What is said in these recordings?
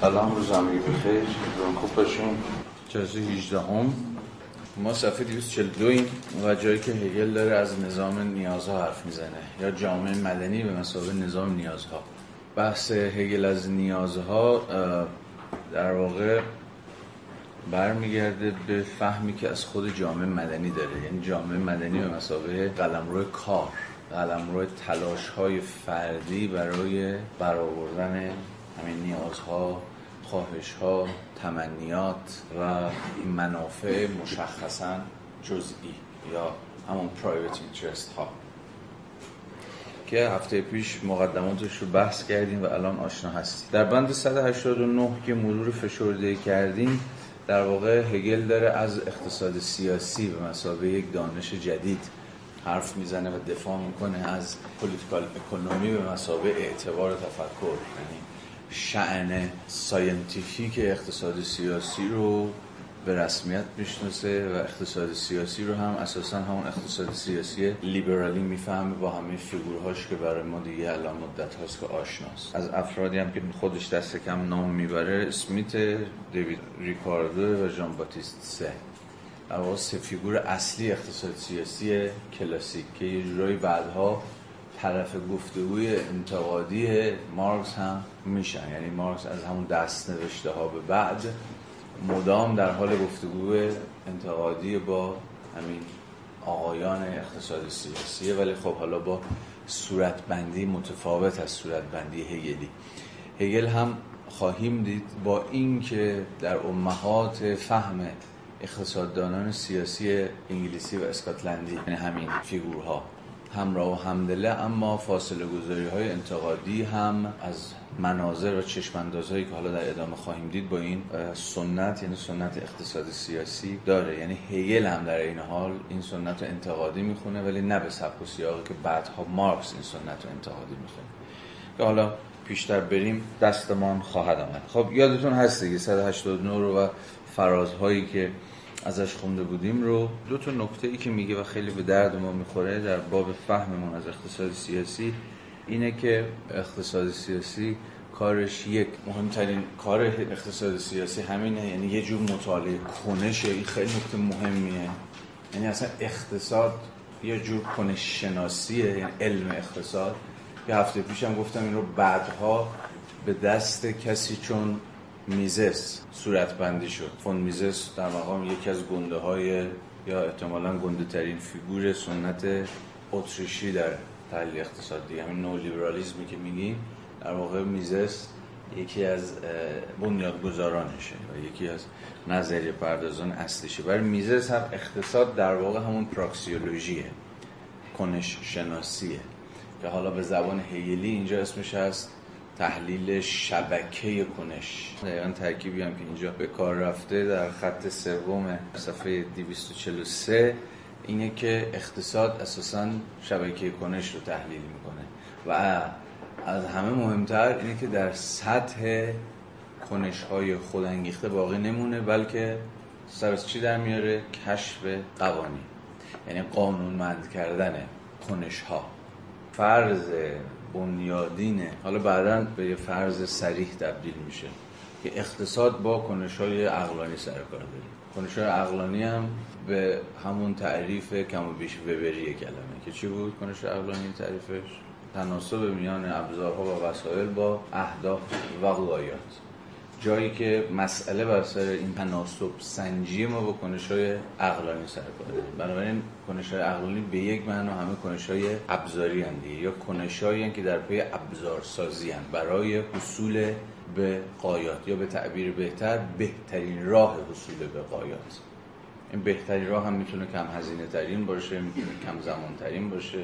سلام روز همگی بخیر خوب باشیم جلسه 18 هم ما صفحه 242 این و جایی که هگل داره از نظام نیازها حرف می‌زنه. یا جامعه مدنی به مسابقه نظام نیازها. بحث هگل از نیازها در واقع برمیگرده به فهمی که از خود جامعه مدنی داره. یعنی جامعه مدنی به مسابقه قلمرو کار قلمرو تلاش های فردی برای برآوردن همین نیازها خواهش ها تمنیات و منافع مشخصا جزئی یا همون پرایوت اینترست ها که هفته پیش مقدماتش رو بحث کردیم و الان آشنا هستیم. در بند 189 که مرور فشرده کردیم در واقع هگل داره از اقتصاد سیاسی به مسابقه یک دانش جدید حرف می‌زنه و دفاع می‌کنه از پولیتیکال اکونومی به مسابقه اعتبار تفکر. یعنی شأن scientific اقتصاد سیاسی رو به رسمیت می‌شناسه و اقتصاد سیاسی رو هم اساسا همون اقتصاد سیاسی لیبرالی می‌فهمه با همه فیگورهاش که برای ما دیگه الان مدت هاست که آشناست. از افرادی هم که خودش دست کم نام می‌بره اسمیت دیوید ریکاردو و ژان باتیست سه. در سه فیگور اصلی اقتصاد سیاسی کلاسیک که یه جورایی بعدها طرف گفتگوی انتقادی مارکس هم میشن. یعنی مارکس از همون دست نوشته ها به بعد مدام در حال گفتگو انتقادی با همین آقایان اقتصاد سیاسیه ولی خب حالا با صورتبندی متفاوت از صورتبندی هگلی. هگل هم خواهیم دید با اینکه در امهات فهم اقتصاددانان سیاسی انگلیسی و اسکاتلندی یعنی همین فیگورها همراه و همدله اما فاصله گذاری های انتقادی هم از مناظر و چشماندازهایی که حالا در ادامه خواهیم دید با این سنت یعنی سنت اقتصاد سیاسی داره. یعنی هیل هم در این حال این سنت رو انتقادی می‌خونه ولی نه به سبک و سیاقی که بعدها مارکس این سنت رو انتقادی می‌خونه. که حالا پیشتر بریم دستمان خواهد آمد. خب یادتون هست دیگه 189 رو و فرازهایی که ازش خونده بودیم رو. دو تا نکته ای که میگه و خیلی به درد ما می‌خوره در باب فهممون از اقتصاد سیاسی اینه که اقتصاد سیاسی کارش یک مهمترین کار اقتصاد سیاسی همینه یعنی یه جور مطالعه کنشه. این خیلی نکته مهمیه. یعنی اصلا اقتصاد یه جور کنش شناسیه یعنی علم اقتصاد. یه هفته پیشم گفتم این رو بعدها به دست کسی چون میزس صورت بندی شد. فون میزس در مقام یکی از گنده های یا احتمالا گنده ترین فیگور سنت اتریشی در تحلیل اقتصادی. همین نولیبرالیزمی که میگیم در واقع میزس یکی از بنیادگذارانشه و یکی از نظریه پردازان اصلیشه. برای میزس هم اقتصاد در واقع همون praxeology ه کنش شناسیه که حالا به زبان هگلی اینجا اسمش هست تحلیل شبکه کنش. دقیقا ترکیبی هم که اینجا به کار رفته در خط سوم صفحه 243 اینه که اقتصاد اساسا شبکه کنش رو تحلیل می‌کنه. و از همه مهمتر اینه که در سطح کنش های خودانگیخته باقی نمونه بلکه سر از چی در میاره؟ کشف قوانین. یعنی قانونمند کردن کنش ها فرض بنیادینه حالا بعدا به یه فرض سریح تبدیل میشه که اقتصاد با کنش های عقلانی سر کار داره. کنش های عقلانی هم به همون تعریف کم و بیش وبری کلمه که چی بود؟ کنش عقلانی تعریفش؟ تناسب میان ابزارها و وسایل با اهداف و غایات جایی که مسئله بر سر این تناسب سنجی ما با کنش های عقلانی سر کاره. بنابراین کنش های عقلانی به یک معنا همه کنش های ابزاری هستند یا کنش که در پی ابزار سازی هستند برای حصول به قایات یا به تعبیر بهتر بهترین راه حصول به قایات. این بهترین راه هم می‌تونه کم هزینه ترین باشه می‌تونه کم زمان ترین باشه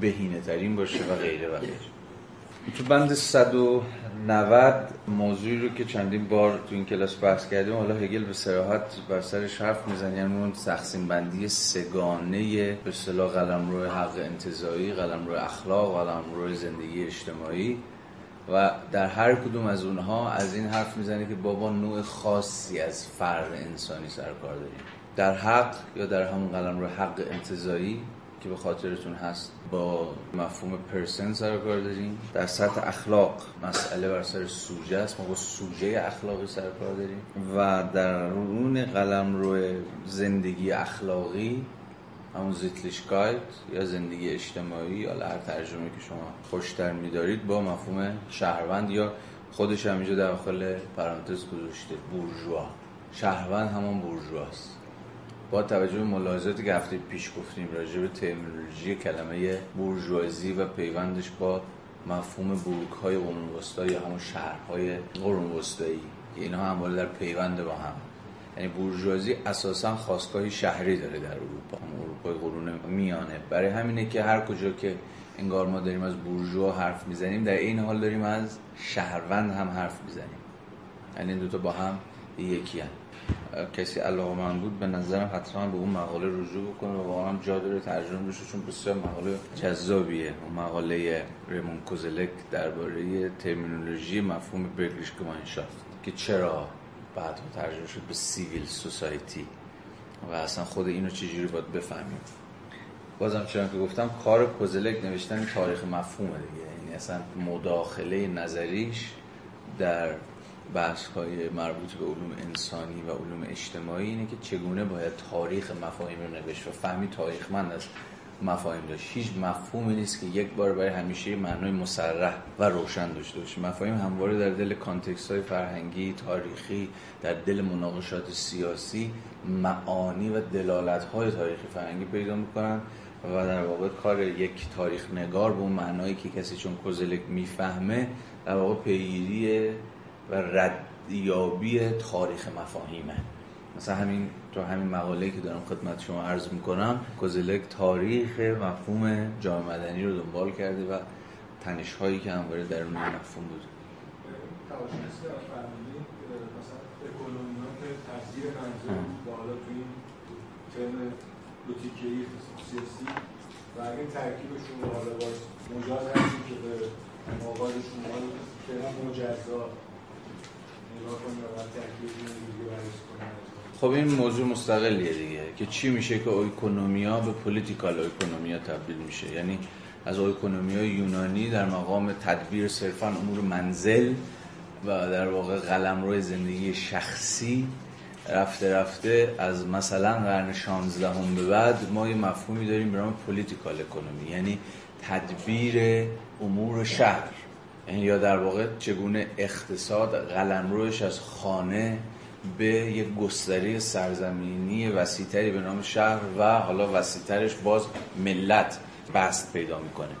بهینه ترین باشه و غیره و غیره. تو بند 190 موضوعی رو که چندین بار تو این کلاس بحث کردیم حالا هگل به صراحت بر سرش حرف می‌زنه یعنی اون تقسیم بندی سگانه به اصطلاح قلمرو حق انتزاعی قلمرو اخلاق قلمرو زندگی اجتماعی. و در هر کدوم از اونها از این حرف می‌زنه که بابا نوع خاصی از فرد انسانی سر کار داریم. در حق یا در همون قلمرو حق انتزاعی که به خاطرتون هست با مفهوم پرسن سر کار داریم. در سطح اخلاق مسئله بر سر سوژه است. ما با سوژه اخلاقی سر کار داریم. و در رون قلم روی زندگی اخلاقی همون زیتلیشکایت یا زندگی اجتماعی یا هر ترجمه که شما خوشتر میدارید با مفهوم شهروند یا خودش همینجا داخل پرانتز گذاشته بورژوا. شهروند همون بورژواست. با توجه به ملاحظاتی که هفته پیش گفتیم راجع به ترمینولوژی کلمه بورژوازی و پیوندش با مفهوم بورک های قرون یا همون شهرهای قرون وسطایی اینها همواره در پیوند با هم. یعنی بورژوازی اساسا خواستگاهی شهری داره در اروپا هم اروپای قرون میانه. برای همینه که هر کجا که انگار ما داریم از بورژوا حرف می‌زنیم در این حال داریم از شهروند هم حرف می‌زنیم. یعنی این دوتا با هم یکی هم. کسی علاقه من بود به نظرم حتما به اون مقاله رجوع بکنه و واقعا جا داره ترجمه بشه چون بسیار مقاله جذابیه. اون مقاله ریمون کوزلک درباره ترمینولوژی مفهوم برگریش گمانشافت که چرا بعد ترجمه شد به سیویل سوسایتی و اصلا خود اینو چجوری باید بفهمیم؟ بازم چون که گفتم کار کوزلک نوشتن تاریخ مفهومه دیگه. یعنی اصلا مداخله نظریش در بحث های مربوط به علوم انسانی و علوم اجتماعی اینه که چگونه باید تاریخ مفاهیم رو نوشت و فهمی تاریخ من از مفاهیم داشت. هیچ مفهومی نیست که یک بار برای همیشه معنای مسرح و روشن داشته باشه. مفاهیم همواره در دل کانتکست های فرهنگی تاریخی در دل مناقشات سیاسی معانی و دلالت های تاریخی فرهنگی پیدا می‌کنن و در واقع کار یک تاریخ نگار به اون معنایی که کسی چون کوزلک می‌فهمه در واقع پیگیری و ردیابی تاریخ مفاهیمه. مثلا همین تو همین مقاله که دارم خدمت شما عرض می‌کنم کوزلک تاریخ مفهوم جامعه مدنی رو دنبال کرده و تنش هایی که همواره در اون مفهوم بود. سیاسی. و اگه ترکیبشون حالا باز مجاز هستی که به مقالشون ترم مجزا خب این موضوع مستقلیه دیگه که چی میشه که اویکونومیا به پولیتیکال اویکونومیا تبدیل میشه. یعنی از اویکونومیا یونانی در مقام تدبیر صرفا امور منزل و در واقع قلم روی زندگی شخصی رفته رفته از مثلا قرن 16 هم به بعد ما یه مفهومی داریم به نام پولیتیکال اکونومی یعنی تدبیر امور شهر. یعنی یا در واقع چگونه اقتصاد قلمروش از خانه به یک گستره سرزمینی وسیعتری به نام شهر و حالا وسیعترش باز ملت بست پیدا می‌کنه.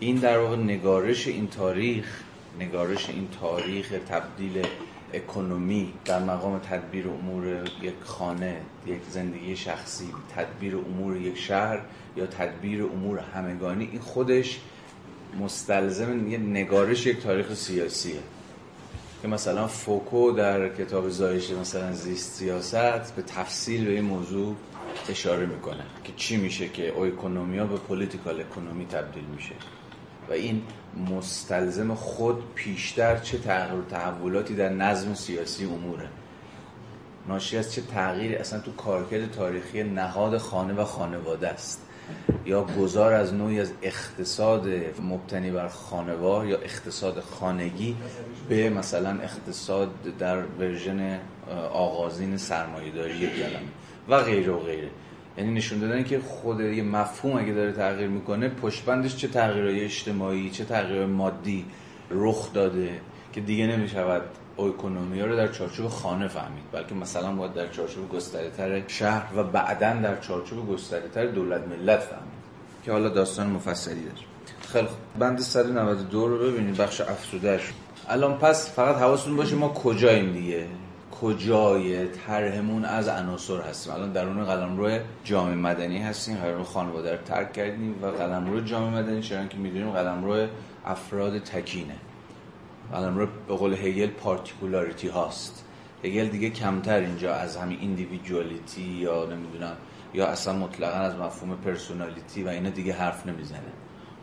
این در واقع نگارش این تاریخ نگارش این تاریخ تبدیل economy در مقام تدبیر امور یک خانه یک زندگی شخصی تدبیر امور یک شهر یا تدبیر امور همگانی این خودش مستلزم یه نگارش یک تاریخ سیاسیه. که مثلا فوکو در کتاب زایش مثلا زیست سیاست به تفصیل به این موضوع اشاره می‌کنه که چی میشه که اکونومیا به political economy تبدیل میشه. و این مستلزم خود پیشتر چه تغییر تحولاتی در نظم سیاسی اموره. ناشی از چه تغییری؟ اصلا تو کارکرد تاریخی نهاد خانه و خانواده است. یا گذار از نوعی از اقتصاد مبتنی بر خانوار یا اقتصاد خانگی به مثلا اقتصاد در ورژن آغازین سرمایه‌داری کلمه و غیره و غیره. یعنی نشون دادن که خود یه مفهوم اگه داره تغییر می‌کنه پشتبندش چه تغییرهای اجتماعی چه تغییر مادی رخ داده که دیگه نمی‌شود اکونومی رو در چارچوب خانه فهمید بلکه مثلا باید در چارچوب گستره شهر و بعدا در چارچوب گستره دولت ملت فهمید. که حالا داستان مفصلی داره. خیلی بند 192 رو ببینید بخش افسودهش الان پس فقط حواستون باشه ما کجاییم دیگه؟ کجای طرحمون از عناصر هستیم؟ الان درون قلمرو جامعه مدنی هستیم قلمرو خانواده رو ترک کردیم و قلمرو جامعه مدنی چرا که می‌دونیم قلمرو افراد تکینه. قلمرو به قول هگل particularity هاست. هگل دیگه کمتر اینجا از همین individuality یا نمی‌دونم یا اصلا مطلقا از مفهوم personality و اینا دیگه حرف نمی‌زنه.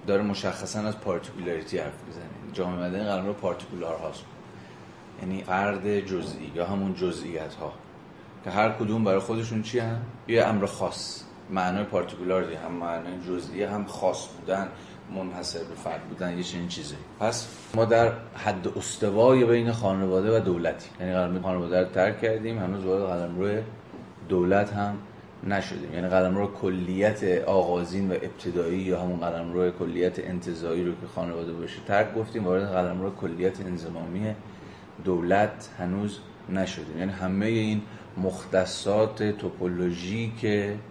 داره مشخصا از particularity حرف می‌زنه. جامعه مدنی قلمرو particular هاست. یعنی فرد جزئی یا همون جزئیات ها که هر کدوم برای خودشون چی هم؟ یه امر خاص. معنای پارتیکولار هم معنای جزئی هم خاص بودن. منحصر به فرد بودن یه چنین چیزی. پس ما در حد استوای بین خانواده و دولتی. یعنی قلم خانواده رو ترک کردیم هنوز وارد قلم روی دولت هم نشدیم. یعنی قلم رو کلیت آغازین و ابتدایی یا همون قلم رو کلیت انتظایی رو که خانواده باشه ترک گفتیم وارد قلم رو کلیت انزمامی دولت هنوز نشدیم. یعنی همه این مختصات توپولوژیک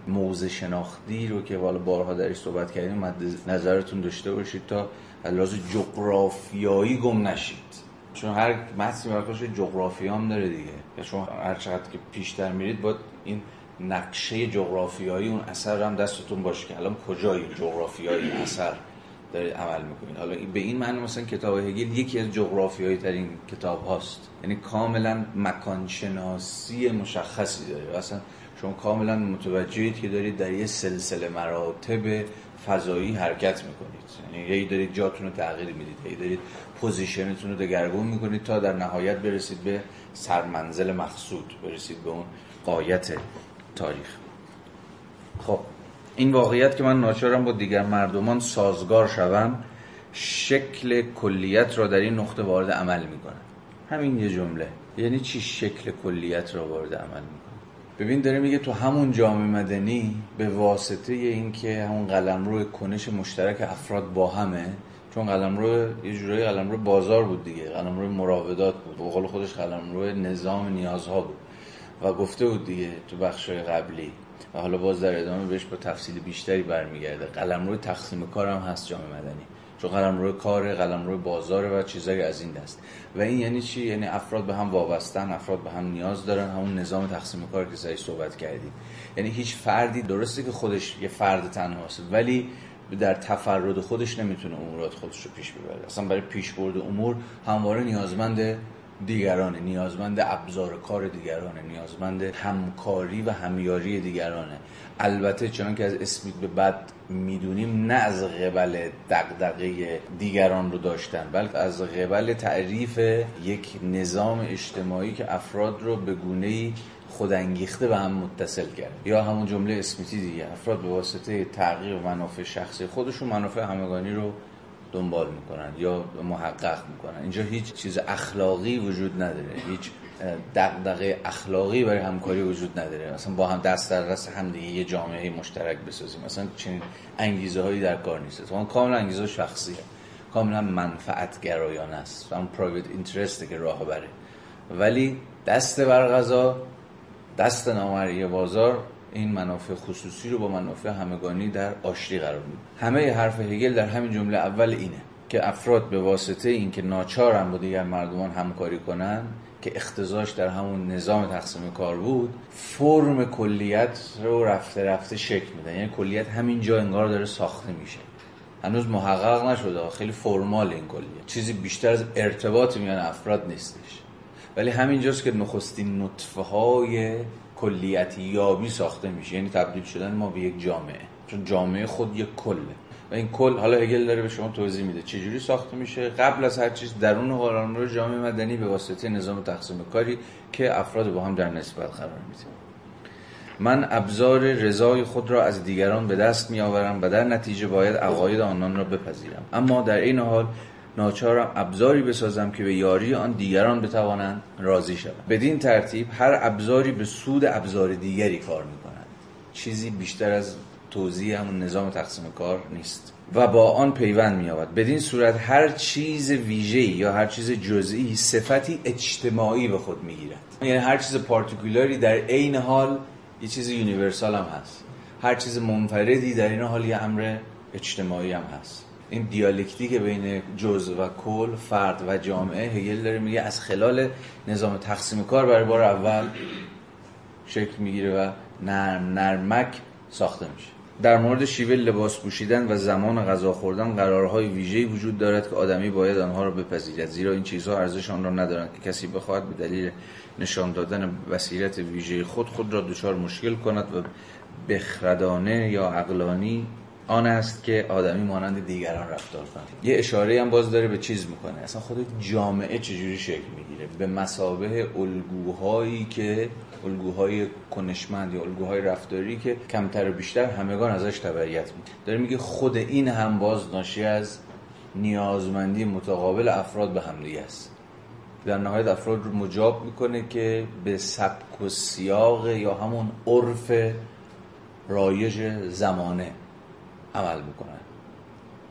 موزه شناختی رو که والا بارها درش صحبت کردیم مد نظرتون داشته باشید تا لحاظ جغرافیایی گم نشید. چون هر متنی براش جغرافی هم داره دیگه. یا شما هر چقدر که پیشتر میرید باید این نقشه جغرافیایی اون اثر هم دستتون باشه که الان کجای جغرافیایی اثر دارید عمل می‌کنید. حالا به این معنی مثلا کتاب هگل یکی از جغرافیایی ترین کتاب هاست. یعنی کاملا مکانشناسی مشخصی داره. اصلا شما کاملا متوجهید که دارید در یه سلسله مراتب فضایی حرکت می‌کنید. یعنی یه دارید جاتون رو تغییر می‌دید. یه دارید position تون رو دگرگون می‌کنید تا در نهایت برسید به سرمنزل مقصود. برسید به اون غایت تاریخ. خب این واقعیت که من ناچارم با دیگر مردمان سازگار شوم شکل کلیت را در این نقطه وارد عمل می‌کنم. همین یه جمله. یعنی چی شکل کلیت را وارد عمل می‌کنه ببین داره میگه تو همون جامعه مدنی به واسطه اینکه همون قلمرو کنش مشترک افراد با همه چون قلمرو یه جورایی قلمرو بازار بود دیگه. قلمرو مراودات بود. به قول خودش قلمرو نظام نیازها بود. و گفته بود دیگه تو بخشای قبلی و حالا باز در ادامه بهش با تفصیل بیشتری برمیگرده. قلم روی تقسیم هم هست جامعه مدنی. چون قلم روی کار قلم روی بازاره و چیزایی از این دست. و این یعنی چی؟ یعنی افراد به هم وابستن افراد به هم نیاز دارن. همون نظام تقسیم کار که سعی صحبت کردیم. یعنی هیچ فردی درسته که خودش یه فرد تنهاست ولی در تفرد خودش نمی‌تونه امورات خودش رو پیش ببره. اصلا برای پیش برد امور همواره نیازمند دیگرانه نیازمند ابزار کار دیگرانه نیازمند همکاری و همیاری دیگرانه. البته چون که از اسمیت به بعد می‌دونیم نه از قبل دقدقه دیگران رو داشتن بلکه از قبل تعریف یک نظام اجتماعی که افراد رو به گونه خودانگیخته به هم متصل کرد. یا همون جمله اسمیتی دیگه افراد به واسطه تغییر منافع شخصی خودشون منافع همگانی رو دنبال می‌کنن یا محقق می‌کنن. اینجا هیچ چیز اخلاقی وجود نداره. هیچ دغدغه اخلاقی برای همکاری وجود نداره. مثلا با هم دست در دست هم دیگه یه جامعه مشترک بسازیم. مثلا چنین انگیزه هایی در کار نیست. اون کاملا انگیزه شخصیه کاملا منفعت گرایانه است. اون پرایوت اینترسته که راه بره. ولی دست بر غذا دست نامرئی بازار این منافع خصوصی رو با منافع همگانی در آشتی قرار میده همه حرف هگل در همین جمله اول اینه که افراد به واسطه اینکه ناچارن با دیگر مردمان همکاری کنن که اختزاش در همون نظام تقسیم کار بود فرم کلیت رو رفته رفته شکل میدن. یعنی کلیت همین جا انگار داره ساخته میشه. هنوز محقق نشده. خیلی فرمال این کلیت چیزی بیشتر از ارتباط میان افراد نیستش. ولی همینجاست که نخستین نطفه های کلیتی یابی ساخته میشه. یعنی تبدیل شدن ما به یک جامعه. چون جامعه خود یک کله. و این کل حالا هگل داره به شما توضیح میده. چجوری ساخته میشه؟ قبل از هر چیز درون رو جامعه مدنی به واسطه نظام تقسیم کاری که افراد با هم در نسبت قرار میده من ابزار رضای خود را از دیگران به دست می آورم و در نتیجه باید عقاید آنان را بپذیرم. اما در این حال ناچارم ابزاری بسازم که به یاری آن دیگران بتوانند راضی شوند. بدین ترتیب هر ابزاری به سود ابزار دیگری کار می‌کنند. چیزی بیشتر از توضیح همون نظام تقسیم کار نیست و با آن پیوند مییابد. بدین صورت هر چیز ویژه یا هر چیز جزئی صفتی اجتماعی به خود می‌گیرد. یعنی هر چیز particular ی در عین حال یه چیز universal هم هست. هر چیز منفردی در عین حال یه امر اجتماعی هم هست. این دیالکتیک بین جزء و کل فرد و جامعه هگل داره میگه از خلال نظام تقسیم کار برای بار اول شکل می‌گیره و نرم نرمک ساخته میشه. در مورد شیوه لباس پوشیدن و زمان غذا خوردن قرارهای ویژه‌ای وجود دارد که آدمی باید آنها را بپذیرد زیرا این چیزها ارزش آن را ندارند که کسی بخواهد به دلیل نشان دادن بصیرت ویژه خود خود را دچار مشکل کند و بخردانه یا عقلانی آن است که آدمی مانند دیگران رفتار کنه یه اشاره هم باز داره به چیز می‌کنه. اصلا خود جامعه چجوری شکل می‌گیره؟ به مسابه الگوهایی که الگوهای کنشمند یا الگوهای رفتاری که کمتر و بیشتر همگان ازش تبعیت میده داره میگه خود این هم باز ناشی از نیازمندی متقابل افراد به همدیگه است. در نهایت افراد رو مجاب می‌کنه که به سبک و سیاق یا همون عرف رایج زمانه. عمل بکنن.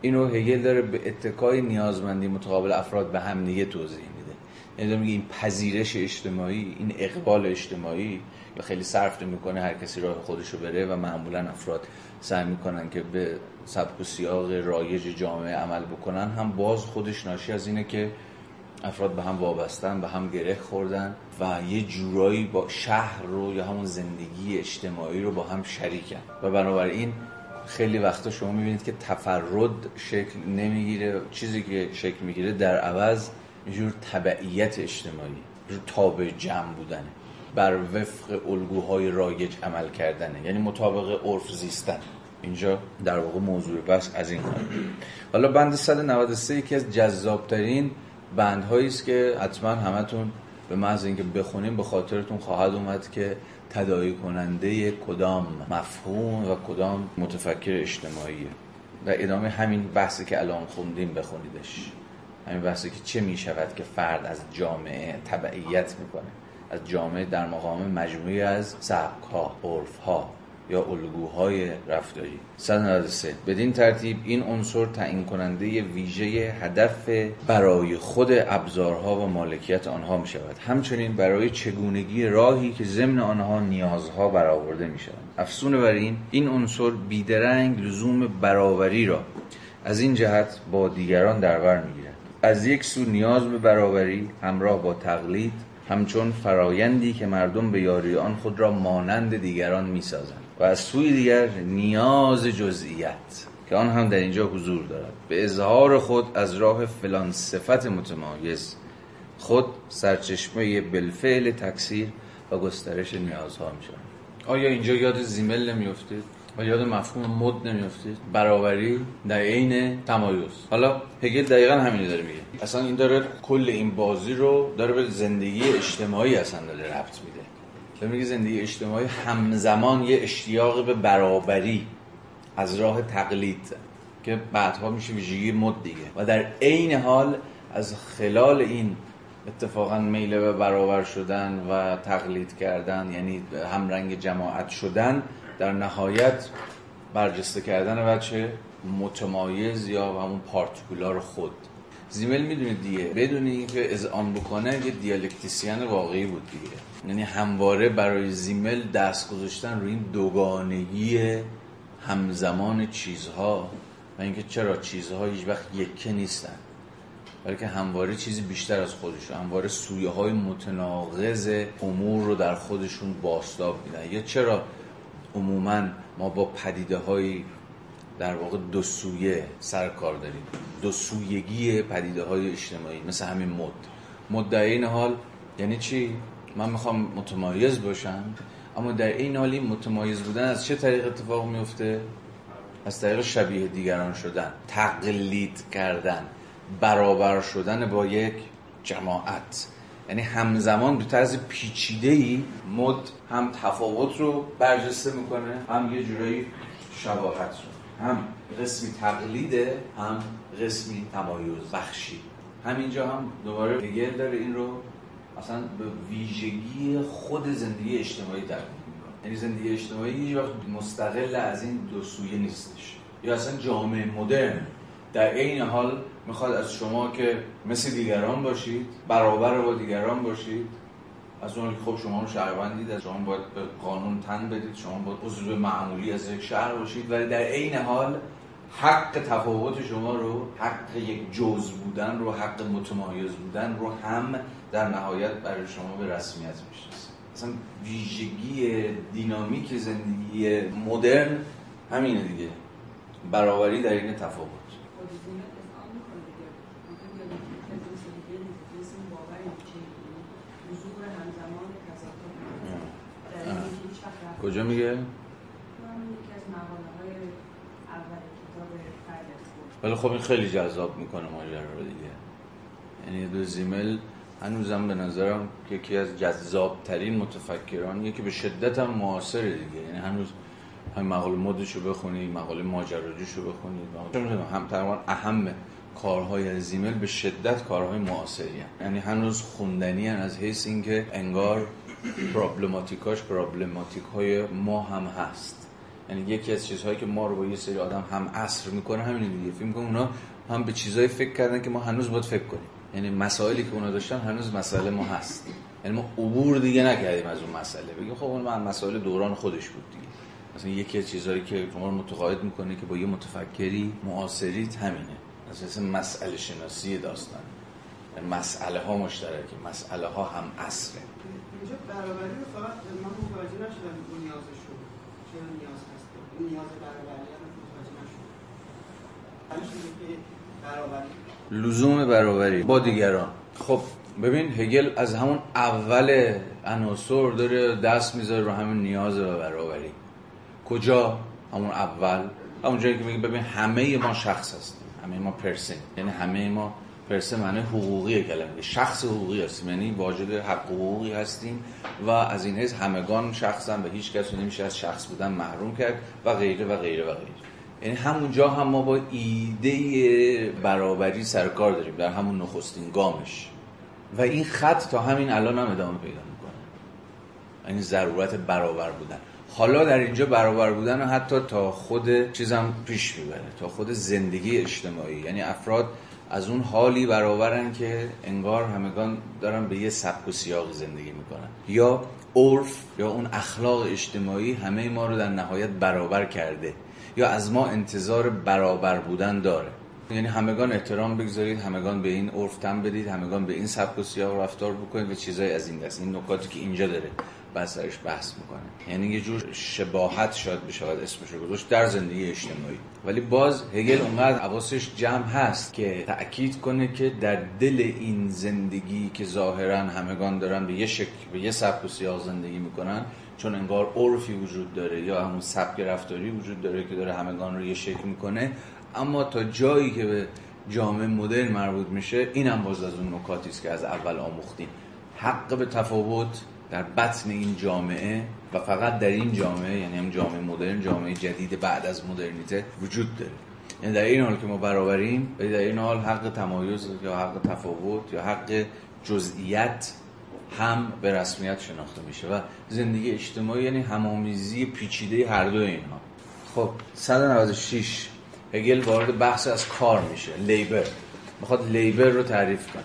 اینو هگل داره به اتکای نیازمندی متقابل افراد به هم دیگه توضیح میده. یعنی میگه این پذیرش اجتماعی این اقبال اجتماعی یا خیلی صرف می‌کنه هر کسی راه خودشو بره و معمولا افراد سعی می‌کنن که به سبک و سیاق رایج جامعه عمل بکنن. هم باز خودش ناشی از اینه که افراد به هم وابستن به هم گره خوردن و یه جورایی با شهر رو یا همون زندگی اجتماعی رو با هم شریکن. و بنابراین خیلی وقتا شما می‌بینید که تفرد شکل نمی‌گیره چیزی که شکل می‌گیره در عوض جور تبعیت اجتماعی جور تابع جمع بودنه بر وفق الگوهای رایج عمل کردنه یعنی مطابق عرف زیستن. اینجا در واقع موضوع بس از این کار. حالا بند 193 یکی از جذابترین بندهایی است که حتما همتون به محض اینکه بخونیم به خاطرتون خواهد اومد که تدایی کننده کدام مفهوم و کدام متفکر اجتماعیه. و ادامه همین بحثی که الان خوندیم بخونیدش. همین بحثی که چه می شود که فرد از جامعه تبعیت می‌کنه. از جامعه در مقام مجموعی از سبک ها یا الگوهای رفتاری. 193 بدین ترتیب این عنصر تعیین کننده ویژه هدف برای خود ابزارها و مالکیت آنها می شود. همچنین برای چگونگی راهی که ضمن آنها نیازها برآورده می شود. افسون بر این این عنصر بیدرنگ لزوم برابری را از این جهت با دیگران در بر می‌گیرد از یک سو نیاز به برابری همراه با تقلید همچون فرایندی که مردم به یاری آن خود را مانند دیگران می‌سازند و از سوی دیگر نیاز جزئیت که آن هم در اینجا حضور دارد. به اظهار خود از راه فلان صفت متمایز خود سرچشمه بالفعل تکثیر و گسترش نیازها می شود. آیا اینجا یاد زیمل نمیافتید و یاد مفهوم مد نمیافتید برابری در عین تمایز. حالا هگل دقیقا همین داره میگه. اصلا این داره کل این بازی رو داره به زندگی اجتماعی اصلا داره ربط میده. داره میگه زندگی اجتماعی همزمان یه اشتیاق به برابری از راه تقلید که بعدها میشه ویژگی مد دیگه. و در عین حال از خلال این اتفاقا میله به برابر شدن و تقلید کردن یعنی همرنگ جماعت شدن در نهایت برجسته کردن بچه متمایز یا همون پارتیکولار خود. زیمل می‌دونید دیگه. بدون اینکه اذعان بکنه یه دیالکتیسیان واقعی بود دیگه. یعنی همواره برای زیمل دست گذاشتن روی این دوگانگی همزمان چیزها و اینکه چرا چیزها هیچ وقت یکه نیستن. بلکه همواره چیزی بیشتر از خودشون همواره سویه های متناقض امور رو در خودشون باستاب میدن. یا چرا عموما ما با پدیده های در واقع دو سویه سر کار داریم؟ دو سویگی پدیده های اجتماعی مثل همین مد. مد در این حال یعنی چی؟ من می‌خوام متمایز باشم اما در این حال این متمایز بودن از چه طریق اتفاق میفته؟ از طریق شبیه دیگران شدن تقلید کردن برابر شدن با یک جماعت. یعنی همزمان به طرز پیچیده ای مد هم تفاوت رو برجسته می‌کنه هم یه جورایی شباهت رو. هم قسمی تقلیده هم قسمی تمایز بخشی. همینجا هم دوباره هگل داره این رو اصلا به ویژگی خود زندگی اجتماعی در می‌کنه یعنی زندگی اجتماعی هیچ وقت مستقل از این دو سویه نیستش. یا اصلا جامعه مدرن. در عین حال می‌خواد از شما که مثل دیگران باشید برابر با دیگران باشید از اون خب شما رو شهروندید از شما باید به قانون تن بدید شما باید عضو معمولی از یک شهر باشید. ولی در عین حال حق تفاوت شما رو حق یک جز بودن رو حق متمایز بودن رو هم در نهایت برای شما به رسمیت می‌شناسه اصلا ویژگی دینامیک زندگی مدرن همینه دیگه. برابری در این تفاوت. کجا میگه؟ ولی خب این خیلی جذاب می‌کنه ماجرا رو دیگه. یعنی دو زیمل هنوزم به نظرم یکی از جذاب ترین متفکرانیه که به شدت هم معاصره دیگه. یعنی هنوز هم مقاله مدشو بخونید مقاله ماجراجوشو بخونید هم اهم کارهای زیمل به شدت کارهای معاصری یعنی هنوز خوندنی از حیث اینکه انگار پرابلماتیکاش پرابلماتیک های ما هم هست. یعنی یکی از چیزهایی که ما رو با یه سری آدم هم عصر می‌کنه همین دیگه. فکر می‌کنم اونا هم به چیزهای فکر کردن که ما هنوز باید فکر کنیم. یعنی مسائلی که اونا داشتن هنوز مسئله ما هست. یعنی ما عبور دیگه نکردیم از اون مسئله. بگیم خب اون مسائل دوران خودش بود دیگه. مثلا یکی از چیزهایی که شما رو متقاعد می‌کنه که با یه متفکری معاصریت همینه. اساس مسئله شناسی داستان. یعنی مسئله ها مشترکه. مسئله ها هم اصله اینجا برابری فقط من متوجه نشدم اون نیازش رو چرا نیاز هست؟ اون نیاز برابری هم متوجه نشدم. لزوم برابری با دیگران. خب ببین هگل از همون اول عناصر داره دست می‌ذاره رو همین نیاز به برابری. کجا؟ همون اول. همون جایی که میگه ببین همه ما شخص هستیم. همه ما پرسن یعنی همه ما پرسه معنی حقوقی کلمه. شخص حقوقی هستیم. یعنی واجد حق حقوقی هستیم و از این حیث همگان شخصن و هیچ کس نمیشه از شخص بودن محروم کرد و غیره و غیره و غیره. یعنی همونجا هم ما با ایده برابری سرکار داریم در همون نخستین گامش. و این خط تا همین الان هم ادامه پیدا می‌کنه. این یعنی ضرورت برابر بودن. حالا در اینجا برابر بودن و حتی تا خود چیزم پیش می‌بره تا خود زندگی اجتماعی. یعنی افراد از اون حالی برابرن که انگار همگان دارن به یه سبک و سیاق زندگی می‌کنن. یا عرف یا اون اخلاق اجتماعی همه ما رو در نهایت برابر کرده. یا از ما انتظار برابر بودن داره. یعنی همگان احترام بگذارید همگان به این عرف تن بدید همگان به این سبک و سیاق رفتار بکنید و چیزای از این دست. این نکاتی که اینجا داره بحث بحث می‌کنه. یعنی یه جور شباهت شاید بشه اسمش رو گذاشت در زندگی اجتماعی. ولی باز هگل اونقدر حواسش جمع هست که تأکید کنه که در دل این زندگی که ظاهرا همگان دارن به یه شکل به یه سبک و سیاق زندگی می‌کنن چون انگار عرفی وجود داره یا همون سبک رفتاری وجود داره که داره همگان رو یه شکل می‌کنه اما تا جایی که به جامعه مدرن مربوط میشه اینم باز از اون نکاتی است که از اول آموختیم. حق به تفاوت در بطن این جامعه و فقط در این جامعه یعنی هم جامعه مدرن جامعه جدید بعد از مدرنیته وجود داره. یعنی در این حال که ما برابریم در این حال حق تمایز یا حق تفاوت یا حق جزئیت هم به رسمیت شناخته میشه و زندگی اجتماعی یعنی همامیزی پیچیده هر دو اینها. خب 196 هگل وارد بحث از کار میشه لیبر. می‌خواد لیبر رو تعریف کنه.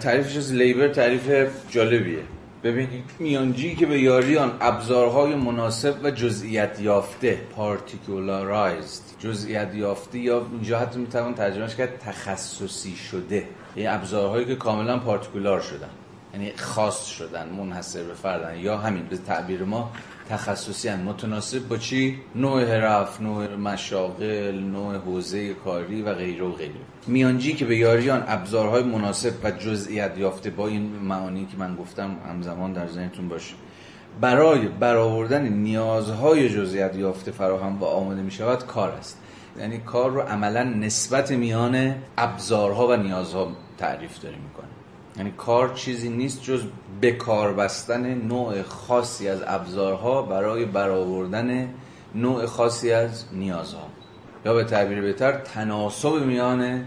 تعریفش از لیبر تعریف جالبیه. ببینید میانجی که به یاریان ابزارهای مناسب و جزئیت یافته پارتیکولارایزد جزئیات یافته یا اینجا حتی می‌توان ترجمهش کرد تخصصی شده. یعنی ابزارهایی که کاملا پارتیکولار شدن. یعنی خاص شدن منحصر به فردن. یا همین به تعبیر ما تخصصی هن. متناسب با چی؟ نوع حرف، نوع مشاغل، نوع حوزه کاری و غیره و غیره. میانجی که به یاریان ابزارهای مناسب و جزئیت یافته با این معانی که من گفتم همزمان در ذهنتون باشه. برای برآوردن نیازهای جزئیات یافته فراهم و آماده می شود کار است. یعنی کار رو عملا نسبت میان ابزارها و نیازها تعریف داری می‌کنه یعنی کار چیزی نیست جز به کار بستن نوع خاصی از ابزارها برای برآوردن نوع خاصی از نیازها. یا به تعبیر بهتر تناسب میان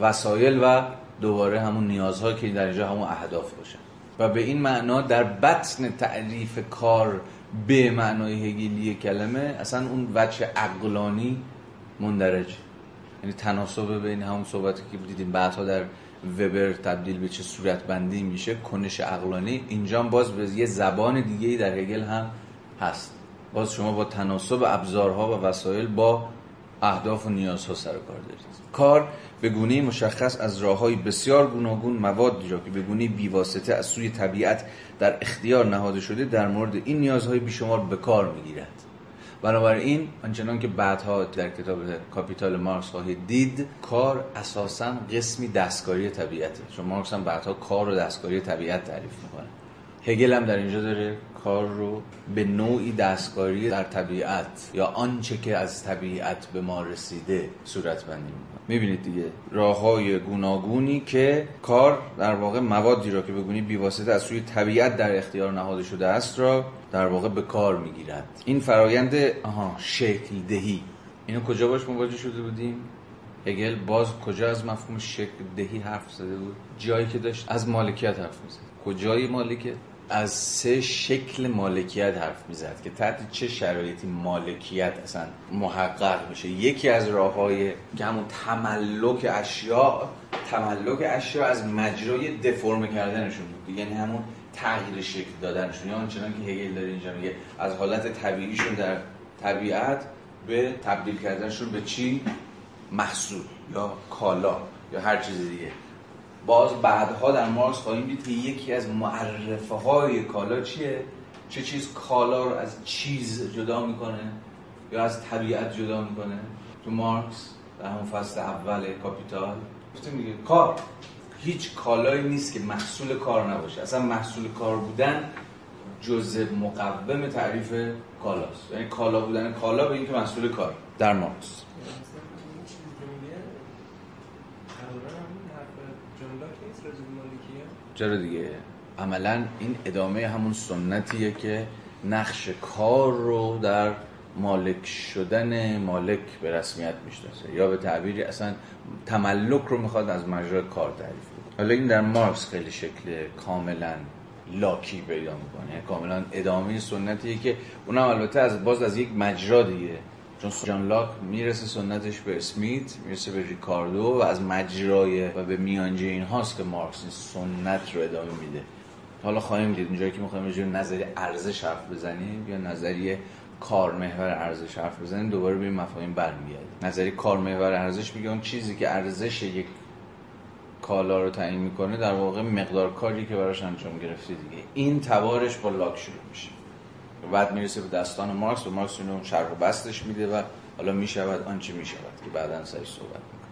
وسایل و دوباره همون نیازها که در اینجا همون اهداف باشن و به این معنا در بطن تعریف کار به معنای هگلی کلمه اصلا اون وجه عقلانی مندرج یعنی تناسب بین همون صحبتی که دیدیم بعدها در وبر تبدیل به چه صورت بندی میشه کنش عقلانی. اینجا باز به یه زبان دیگه در هگل هم هست. باز شما با تناسب ابزارها و وسایل با اهداف و نیازها سر کار دارید. کار به گونه مشخص از راه های بسیار گوناگون مواد را که به گونه بیواسطه از سوی طبیعت در اختیار نهاده شده در مورد این نیازهای بیشمار به کار می‌گیرد. بنابراین آنچنان که بعدها در کتاب کاپیتال مارکس خواهید دید کار اساسا قسمی دستکاری طبیعته. چون مارکس هم بعدها کار و دستکاری طبیعت تعریف می‌کنه. هگل هم در اینجا داره کار رو به نوعی دستکاری در طبیعت یا آنچه که از طبیعت به ما رسیده صورت بندی می‌بینید دیگه راه های گوناگونی که کار در واقع موادی را که بگونی بیواسطه از سوی طبیعت در اختیار نهاده شده است را در واقع به کار می‌گیرد. این فرایند آها شکل دهی اینو کجا باش مواجه شده بودیم؟ هگل باز کجا از مفهوم شکل دهی حرف زده بود؟ جایی که داشت از مالکیت حرف می‌زد. کجای مالکیت؟ از سه شکل مالکیت حرف می‌زد که تحت چه شرایطی مالکیت اصلا محقق میشه. یکی از راه های که همون تملک اشیاء تملک اشیاء از مجرای دفرم کردنشون بود. یعنی همون تغییر شکل دادنشون. یا آنچنان که هگل داره اینجا میگه از حالت طبیعیشون در طبیعت به تبدیل کردنشون به چی؟ محصول یا کالا یا هر چیز دیگه. باز بعدها در مارکس خواهیم دید که یکی از معرفه های کالا چیه؟ چه چیز کالا رو از چیز جدا می‌کنه یا از طبیعت جدا می‌کنه؟ تو مارکس در همون فصل اول کاپیتال. گفتیم میگه کار. هیچ کالایی نیست که محصول کار نباشه. اصلا محصول کار بودن جزء مقوم تعریف کالاست. یعنی کالا بودن کالا به اینکه محصول کار. در مارکس. چرا دیگه؟ عملا این ادامه همون سنتیه که نقش کار رو در مالک شدن مالک به رسمیت می‌شناسه. یا به تعبیری اصلا تملک رو می‌خواد از مجرای کار تعریف کنه. حالا این در مارکس خیلی شکل کاملا لاکی پیدا می‌کنه. یعنی کاملا ادامه سنتیه که اونم البته از باز از یک مجرا دیگه. چون جان لاک می‌رسه سنتش به اسمیت می‌رسه به ریکاردو و از مجرای و به میانجه این هاست که مارکس این سنت رو ادامه میده. حالا خواهیم دید اونجایی که می‌خوایم راجع نظری ارزش حرف بزنیم یا نظریه کارمحور ارزش حرف بزنیم دوباره به این مفاهیم نظری کارمحور ارزش میگه اون چیزی که ارزش یک کالا رو تعیین می‌کنه در واقع مقدار کاری که براش انجام گرفته دیگه. این تبارش با لاک شروع میشه. بعد می‌رسه به دستان مارکس و مارکس اون شرح و بستش میده و حالا می‌شود آنچه می‌شود که بعدا سرش صحبت می‌کنه.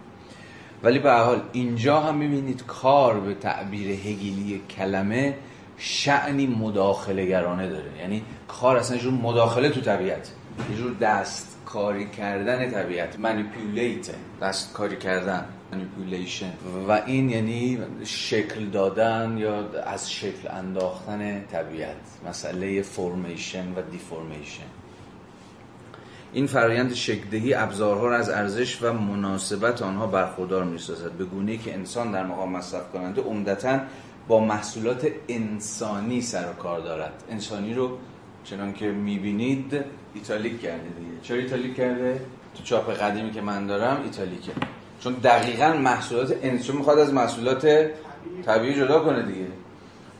ولی به هر حال اینجا هم می‌بینید کار به تعبیر هگلی کلمه شأنی مداخله گرانه داره. یعنی کار اصلا جور مداخله تو طبیعت. یه جور دست کاری کردن طبیعت. manipulate. دست کاری کردن. manipulation و این یعنی شکل دادن یا از شکل انداختن طبیعت مسئله formation و deformation این فرایند شکلدهی ابزارها را از ارزش و مناسبت آنها برخوردار می‌سازد به گونه‌ای که انسان در مقام مصرف کننده عمدتاً با محصولات انسانی سر و کار دارد. انسانی رو چنان که می‌بینید ایتالیک کرده دیگه. چرا ایتالیک کرده؟ تو چاپ قدیمی که من دارم ایتالیکه. چون دقیقا محصولات انسان می‌خواد از محصولات طبیعی جدا کنه دیگه.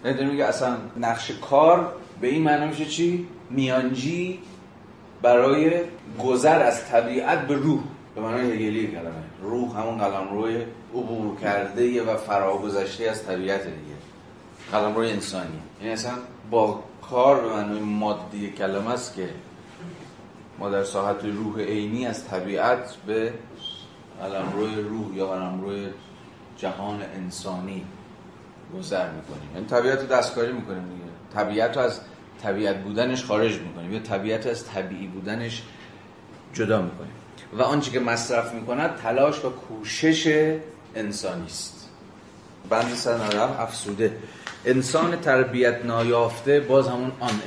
نه میگه اصلا نقش کار به این معنی میشه چی؟ میانجی برای گذر از طبیعت به روح. به معنی هگلی کلمه. روح همون قلم روی عبور کرده و فراگذشته از طبیعت دیگه. قلم روی انسانی. یعنی اصلا با کار به معنی مادی کلمه است که ما در ساحت روح عینی از طبیعت به قلم روی روح یا قلم روی جهان انسانی گذر می‌کنیم. یعنی طبیعت رو دستکاری می‌کنیم دیگه. طبیعت رو از طبیعت بودنش خارج می‌کنیم. یا طبیعت از طبیعی بودنش جدا می‌کنیم. و آنچه که مصرف می‌کند تلاش و کوشش انسانی است. بند سنرم افسوده. انسان تربیت نایافته باز همون آن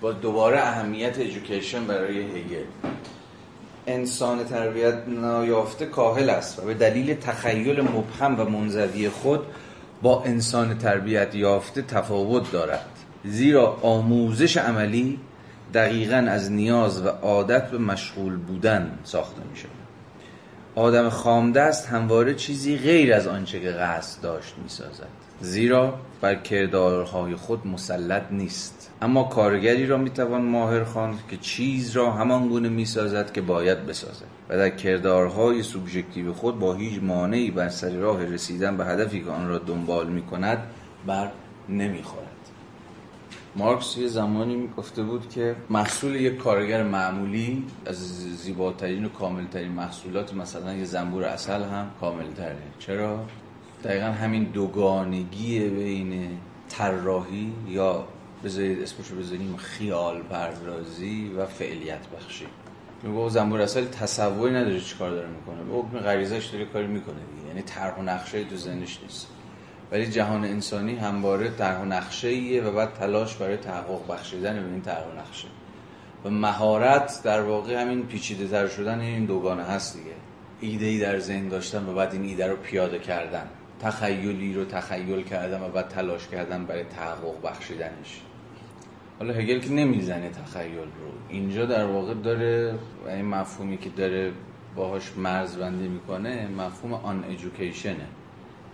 باز دوباره اهمیت education برای هگل. انسان تربیت نایافته کاهل است و به دلیل تخیل مبهم و منزوی خود با انسان تربیت یافته تفاوت دارد. زیرا آموزش عملی دقیقا از نیاز و عادت به مشغول بودن ساخته می شود آدم خامدست همواره چیزی غیر از آنچه که قصد داشت می سازد زیرا بر کردارهای خود مسلط نیست. اما کارگری را می‌توان ماهر خواند که چیز را همان گونه می‌سازد که باید بسازد و در کردارهای سوبژکتیو خود با هیچ مانعی بر سر راه رسیدن به هدفی که آن را دنبال می‌کند بر نمی‌خورد مارکس یه زمانی گفته بود که محصول یک کارگر معمولی از زیباترین و کاملترین محصولات مثلا یه زنبور اصل هم کاملتره چرا؟ دقیقا همین دوگانگی بین طراحی یا بذارید اسمشو بذاریم خیال پردازی و فعلیت بخشی. میگه زنبور اصل تصوری نداره چیکار داره می‌کنه. به حکم غریزش داره کاری می‌کنه دیگه. یعنی طرح و نقشه تو ذهنش نیست. ولی جهان انسانی همواره طرح و نقشه ایه و بعد تلاش برای تحقق بخشیدن به این طرح و نقشه. و مهارت در واقع همین پیچیده تر شدن این دوگانه هست دیگه. ایده ای در ذهن داشتن و بعد این ایده رو پیاده کردن. تخیلی رو تخیل کردن و بعد تلاش کردن برای تحقق بخشیدنش. حالا هگل که نمی‌زنه تخیل رو. اینجا در واقع داره این مفهومی که داره باهاش مرزبندی می‌کنه مفهوم آن ایژوکیشنه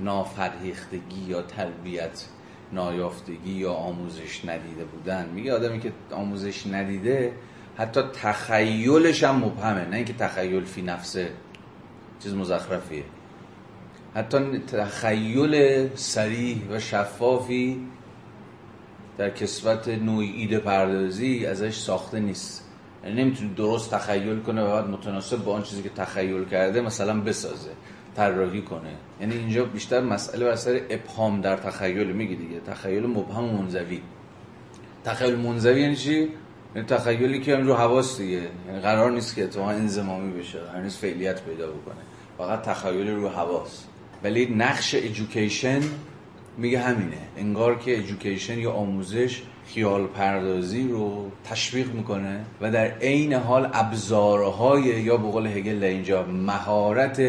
نافرهیختگی یا تربیت نایافتگی یا آموزش ندیده بودن. میگه آدمی که آموزش ندیده حتی تخیلش هم مبهمه. نه اینکه تخیل فی نفسه چیز مزخرفیه. حتی تخیل سریح و شفافی در کسوت نوعی ایده پردازی ازش ساخته نیست. یعنی نمی‌تونی درست تخیل کنه و بعد متناسب با آن چیزی که تخیل کرده مثلا بسازه طراحی کنه. یعنی اینجا بیشتر مسئله بر سر ابهام در تخیل میگی دیگه. تخیل مبهم و منزوی. تخیل منزوی یعنی چی؟ یعنی تخیلی که رو حواس دیگه. یعنی قرار نیست که اتفاقا انزمامی بشه قرار نیست فعلیت پیدا بکنه. فقط تخیل رو حواس ولی نقش ایژوکیشن میگه همینه. انگار که ایژوکیشن یا آموزش خیال پردازی رو تشویق می‌کنه و در عین حال ابزارهای یا به قول هگل اینجا مهارت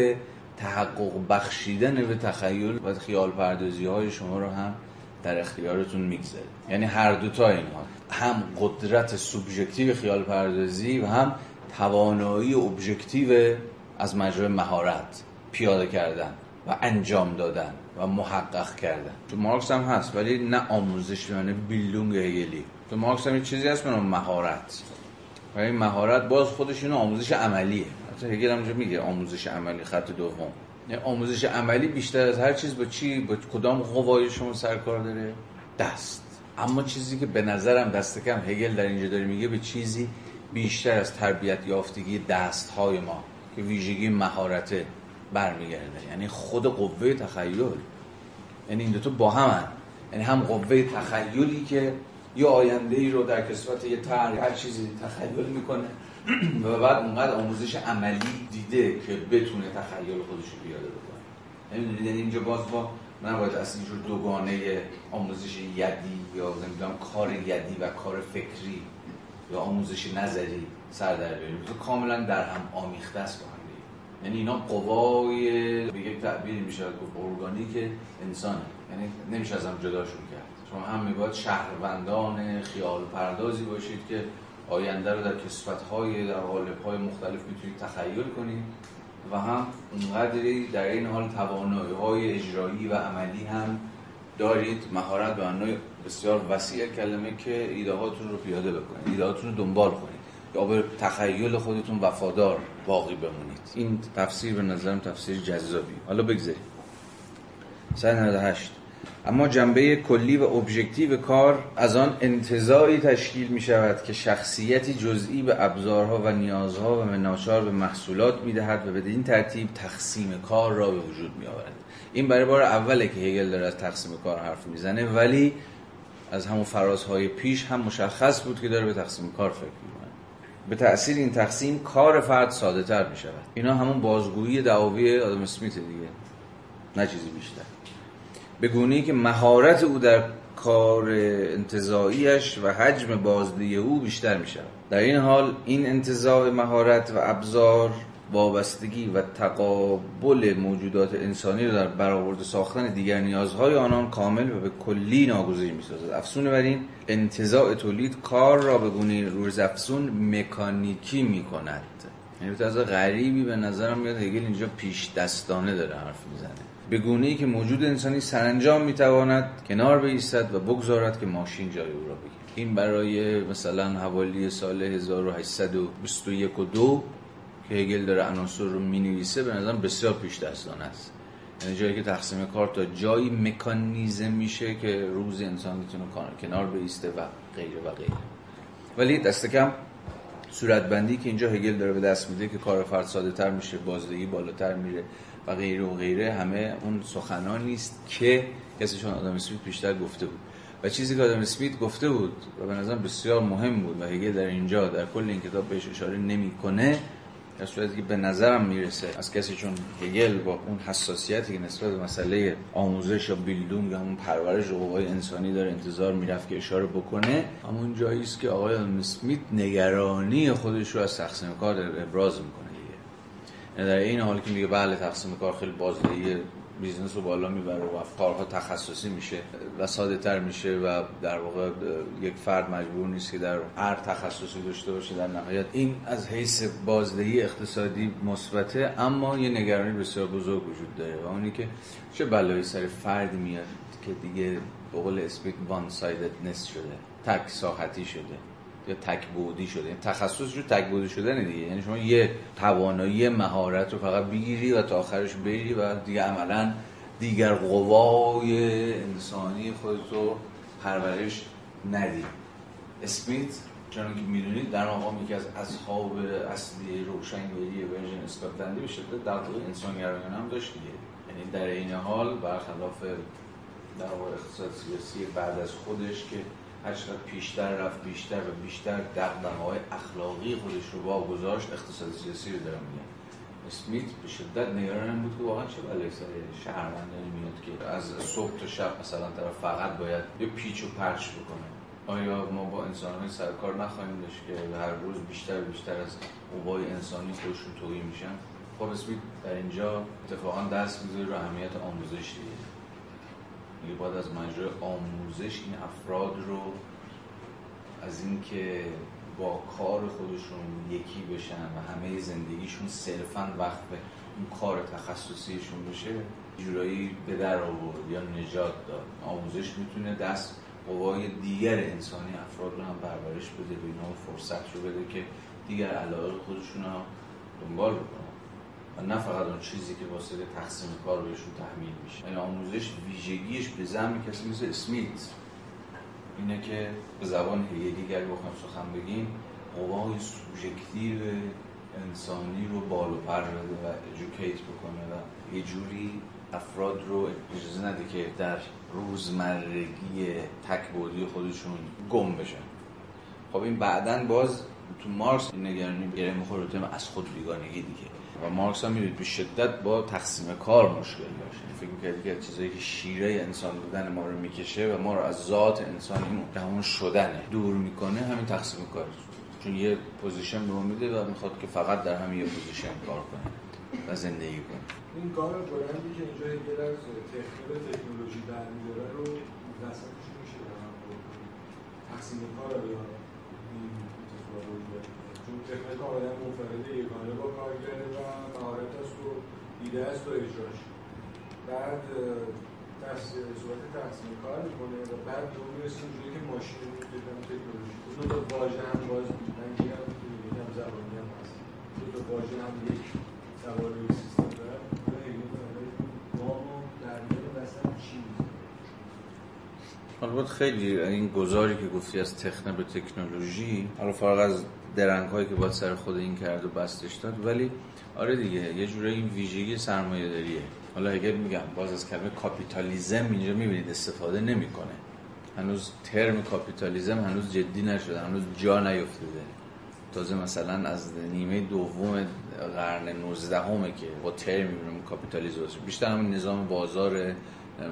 تحقق بخشیدن به تخیل و خیال پردازی های شما رو هم در اختیارتون می‌گذاره. یعنی هر دوتا اینها. هم قدرت سوبژکتیو خیال پردازی و هم توانایی ابژکتیو از مجرای مهارت پیاده کردن و انجام دادن. و محقق کردن. تو مارکس هم هست ولی نه آموزش یعنی بیلونگ هگلی. تو مارکس هم چیزی هست به مهارت. و این مهارت باز خودش اینو آموزش عملیه. حتی هگل هم میگه آموزش عملی خط دوم. یعنی آموزش عملی بیشتر از هر چیز با چی با کدام قوای شما سرکار داره؟ دست. اما چیزی که به نظرم دست کم هگل در اینجا داره میگه به چیزی بیشتر از تربیت یافتگی دست های ما که ویژگی مهارته. برمیگرده. یعنی خود قوه تخیل. یعنی این دو تا با هم یعنی هم قوه تخیلی که یه آینده ای رو در کسوت یه طرح هر چیزی تخیل می‌کنه. و بعد اونقدر آموزش عملی دیده که بتونه تخیل خودش رو پیاده بکنه. یعنی اینجا باز با نباید از اینجور دوگانه آموزش یدی یا نمی‌دونم کار یدی و کار فکری یا آموزش نظری سر در بیاریم. کاملا در هم آمیخته است. با یعنی اینا قوای به یک تعبیری میشه گفت ارگانیک انسان. یعنی نمیشه از هم جداشون کرد. شما هم میباید شهروندان خیال پردازی باشید که آینده رو در کسفت های در غالب های مختلف می‌تونید تخیل کنید و هم اونقدری در این حال توانایی اجرایی و عملی هم دارید. مهارت به معنای بسیار وسیع کلمه که ایده هاتون رو پیاده بکنید ایده هاتون رو دنبال کنید. یا به تخیل خودتون وفادار باقی بمونید. این تفسیر به نظرم تفسیر جذابی. حالا بگذاریم. 198 اما جنبه کلی و ابژکتیو کار از آن انتظاری تشکیل می شود که شخصیتی جزئی به ابزارها و نیازها و مناشار به محصولات می دهد و به این ترتیب تقسیم کار را به وجود می آورد. این برای بار اوله که هگل داره از تقسیم کار حرف می‌زنه ولی از همون فرازهای پیش هم مشخص بود که داره به تقسیم کار فکر به تأثیر این تقسیم کار فرد ساده تر می شود اینا همون بازگویی دعاوی آدم اسمیت دیگه. نه چیزی بیشتر. به گونه که مهارت او در کار انتظاییش و حجم بازدهی او بیشتر می شود در این حال این انتظاع مهارت و ابزار وابستگی و تقابل موجودات انسانی را در برآورده ساختن دیگر نیازهای آنان کامل و به کلی ناگزیر می‌سازد. افسون بر این انتزاع تولید کار را به گونه روز افسون مکانیکی می‌کند. یعنی از غریبی به نظرم میاد هگل اینجا پیش دستانه داره حرف می‌زنه. به گونه ای که موجود انسانی سرانجام می‌تواند کنار بایستد و بگذارد که ماشین جای او را بگیرد. این برای مثلا حوالی سال 1821 و دو که هگل داره عناصر رو می‌نویسه به نظرم بسیار پیش دستانه است. یعنی جایی که تقسیم کار تا جایی مکانیزم میشه که روز انسان می‌تونه کنار بیسته و غیره و غیره. ولی دست کم صورتبندی که اینجا هگل داره به دست میده که کار فرد ساده تر میشه بازدهی بالاتر میره و غیره و غیره همه اون سخنان نیست که کسی چون آدم اسمیت بیشتر گفته بود. و چیزی که آدم اسمیت گفته بود و به نظرم بسیار مهم بود و هگل در اینجا در کل این کتاب بهش اشاره نمی‌کنه در صورتی که به نظرم می‌رسه از کسی چون هگل با اون حساسیتی که نسبت به مسئله آموزش یا بیلدونگ یا همون پرورش قوای انسانی داره انتظار می‌رفت که اشاره بکنه همون جایی است که آقای اسمیت نگرانی خودش رو از تقسیم کار ابراز می‌کنه دیگه. یعنی در عین حالی که میگه بله تقسیم کار خیلی بازدهی business رو بالا می‌بره و کارها تخصصی میشه و ساده تر میشه و در واقع یک فرد مجبور نیست که در هر تخصصی داشته باشه در نهایت. این از حیث بازدهی اقتصادی مثبته اما یه نگرانی بسیار بزرگ وجود داره و اونی که چه بلایی سر فرد میاد که دیگه به قول اسپیک one-sidedness شده تک ساحتی شده. یا تک بودی شده. یعنی تخصص رو تک بودی شدن دیگه. یعنی شما یه توانایی مهارت رو فقط بگیری و تا آخرش بری و دیگه عملا دیگر قوای انسانی خودت رو پرورش ندی. اسمیت چون که می‌دونید در مقام یکی از اصحاب اصلی روشنگری ورژن اسکاتلندی به شدت در واقع انسانگرایانه هم داشت دیگه. یعنی در این حال برخلاف در واقع اقتصاد سیاسی بعد از خودش که هر چقدر پیشتر رفت بیشتر و بیشتر دقدقه های اخلاقی خودش رو واگذاشت اقتصاد سیاسی رو دارم میگم. اسمیت به شدت نگران بود که واقعا چه بلایی سر شهروندانی میاد که از صبح تا شب مثلا طرف فقط باید یه پیچ و پرچ بکنه. آیا ما با انسان های سرکار نخواهیم داشت که هر روز بیشتر و بیشتر از قوای انسانی خودشون توهی میشن؟ خب اسمیت در اینجا اتفاقا دست می‌ذاره رو اهمیت آموزش دیگه باید از مجرای آموزش این افراد رو از اینکه با کار خودشون یکی بشن و همه زندگیشون صرفا وقت به اون کار تخصصیشون بشه جورایی به در آورد یا نجات داد. آموزش می‌تونه دست قوای دیگر انسانی افراد رو هم پرورش بده به اینا فرصت رو بده که دیگر علاقه خودشون رو دنبال بکنن. و نه فقط اون چیزی که واسه تقسیم کار بهشون تحمیل میشه. این یعنی آموزش ویژگیش به زمین کسی مثل اسمیت. اینه که به زبان هیگلی اگر بخوایم سخن بگیم قوای سوژکتیو انسانی رو بالو پر بده و ادوکیت بکنه و یه جوری افراد رو اجازه نده که در روزمرگی تکبودی خودشون گم بشن. خب این بعدا باز تو مارکس این نگرانی گره می‌خوره از خود بیگانگی دیگه. و مارکس هم می‌دید به شدت با تقسیم کار مشکل داشت. یعنی فکر می‌کردی که چیزایی که شیره انسان بودن ما رو می‌کشه و ما رو از ذات انسان همون شدنه. دور می‌کنه همین تقسیم کار. چون یه position به میده و می‌خواد که فقط در همین یه position کار کنه و زندگی کنه. این کار بلندی که اینجا یه از تکنولوژی تکنولوژی برمیداره رو دستاتش میشه تقسیم کار رو تکنیک آدم منفرده یگانه با کارگره و مهارت است و ایده است و اجراش. بعد صورت تقسیم کار می‌کنه و بعد اون می‌رسیم جوری که ماشین رو می‌گیرم تکنولوژی. دو تا واژه هم باز من گیرم که یکم زبانی هم هست. دو تا واژه هم یک سوال سیستم داره البته خیلی این گذاری که گفتی از تکنه به تکنولوژی حالا فارغ از درنگ هایی که باید سر خود این کرد و بسطش داد. ولی آره دیگه یه جوره این ویژگی سرمایه داریه حالا اگر میگم باز از کلمه کاپیتالیزم اینجا می‌بینید استفاده نمی‌کنه. هنوز term capitalism هنوز جدی نشده هنوز جا نیفتاده تازه مثلا از نیمه دوم قرن 19 همه که با ترم می‌بینیم کاپیتالیزم بیشتر همون نظام بازار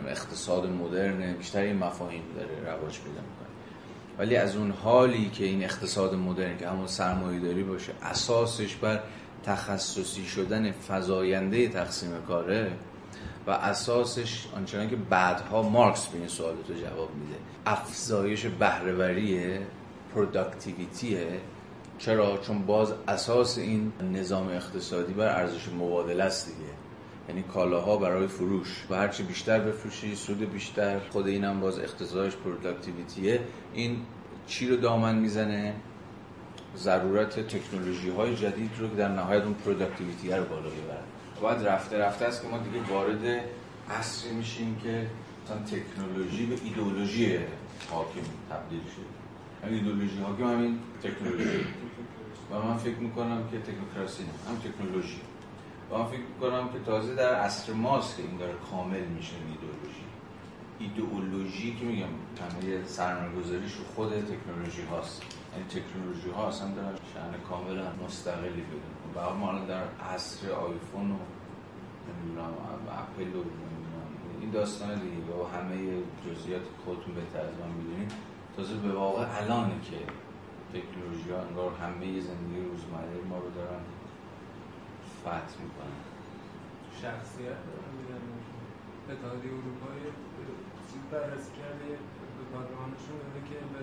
اقتصاد مدرن بیشتر این مفاهیم داره رواج پیدا ولی از اون حالی که این اقتصاد مدرن که همون سرمایه داری باشه اساسش بر تخصصی شدن فضاینده تقسیم کاره و اساسش آنچنان که بعدها مارکس به این سوالات رو جواب میده افزایش بهره‌وری productivity ه چرا؟ چون باز اساس این نظام اقتصادی بر ارزش مبادله است دیگه. یعنی کالاها برای فروش. و هرچی بیشتر بفروشی سود بیشتر. خود اینم باز اقتصادش productivity ه. این چی رو دامن می‌زنه؟ ضرورت تکنولوژی های جدید رو که در نهایت اون productivity رو بالا ببره بعد رفته رفته است که ما دیگه وارد عصری میشیم که مثلا تکنولوژی به ایدئولوژی حاکم تبدیل شده یعنی ایدئولوژی حاکم همین تکنولوژی. و من فکر می‌کنم که تکنوکراسی هم تکنولوژی. من فکر می‌کنم که تازه در عصر ماست که این داره کامل میشه ایدئولوژی. ایدئولوژی که میگم همه سرمایه‌گذاریش رو خود تکنولوژی هاست. یعنی تکنولوژی ها اصلا دارن شأن کاملا مستقلی بدون و ما در عصر آیفون و نمی‌دونم اپل و این داستان دیگه و همه جزئیات خودتون بهتر از من می‌دونید تازه به واقع الانه که تکنولوژی ها انگار همه زندگی روزمره ما رو دارن فتح می‌کنن شخصیت دارن اتحادیه اروپایی چیز بررسی کرده پادگانشون داره که به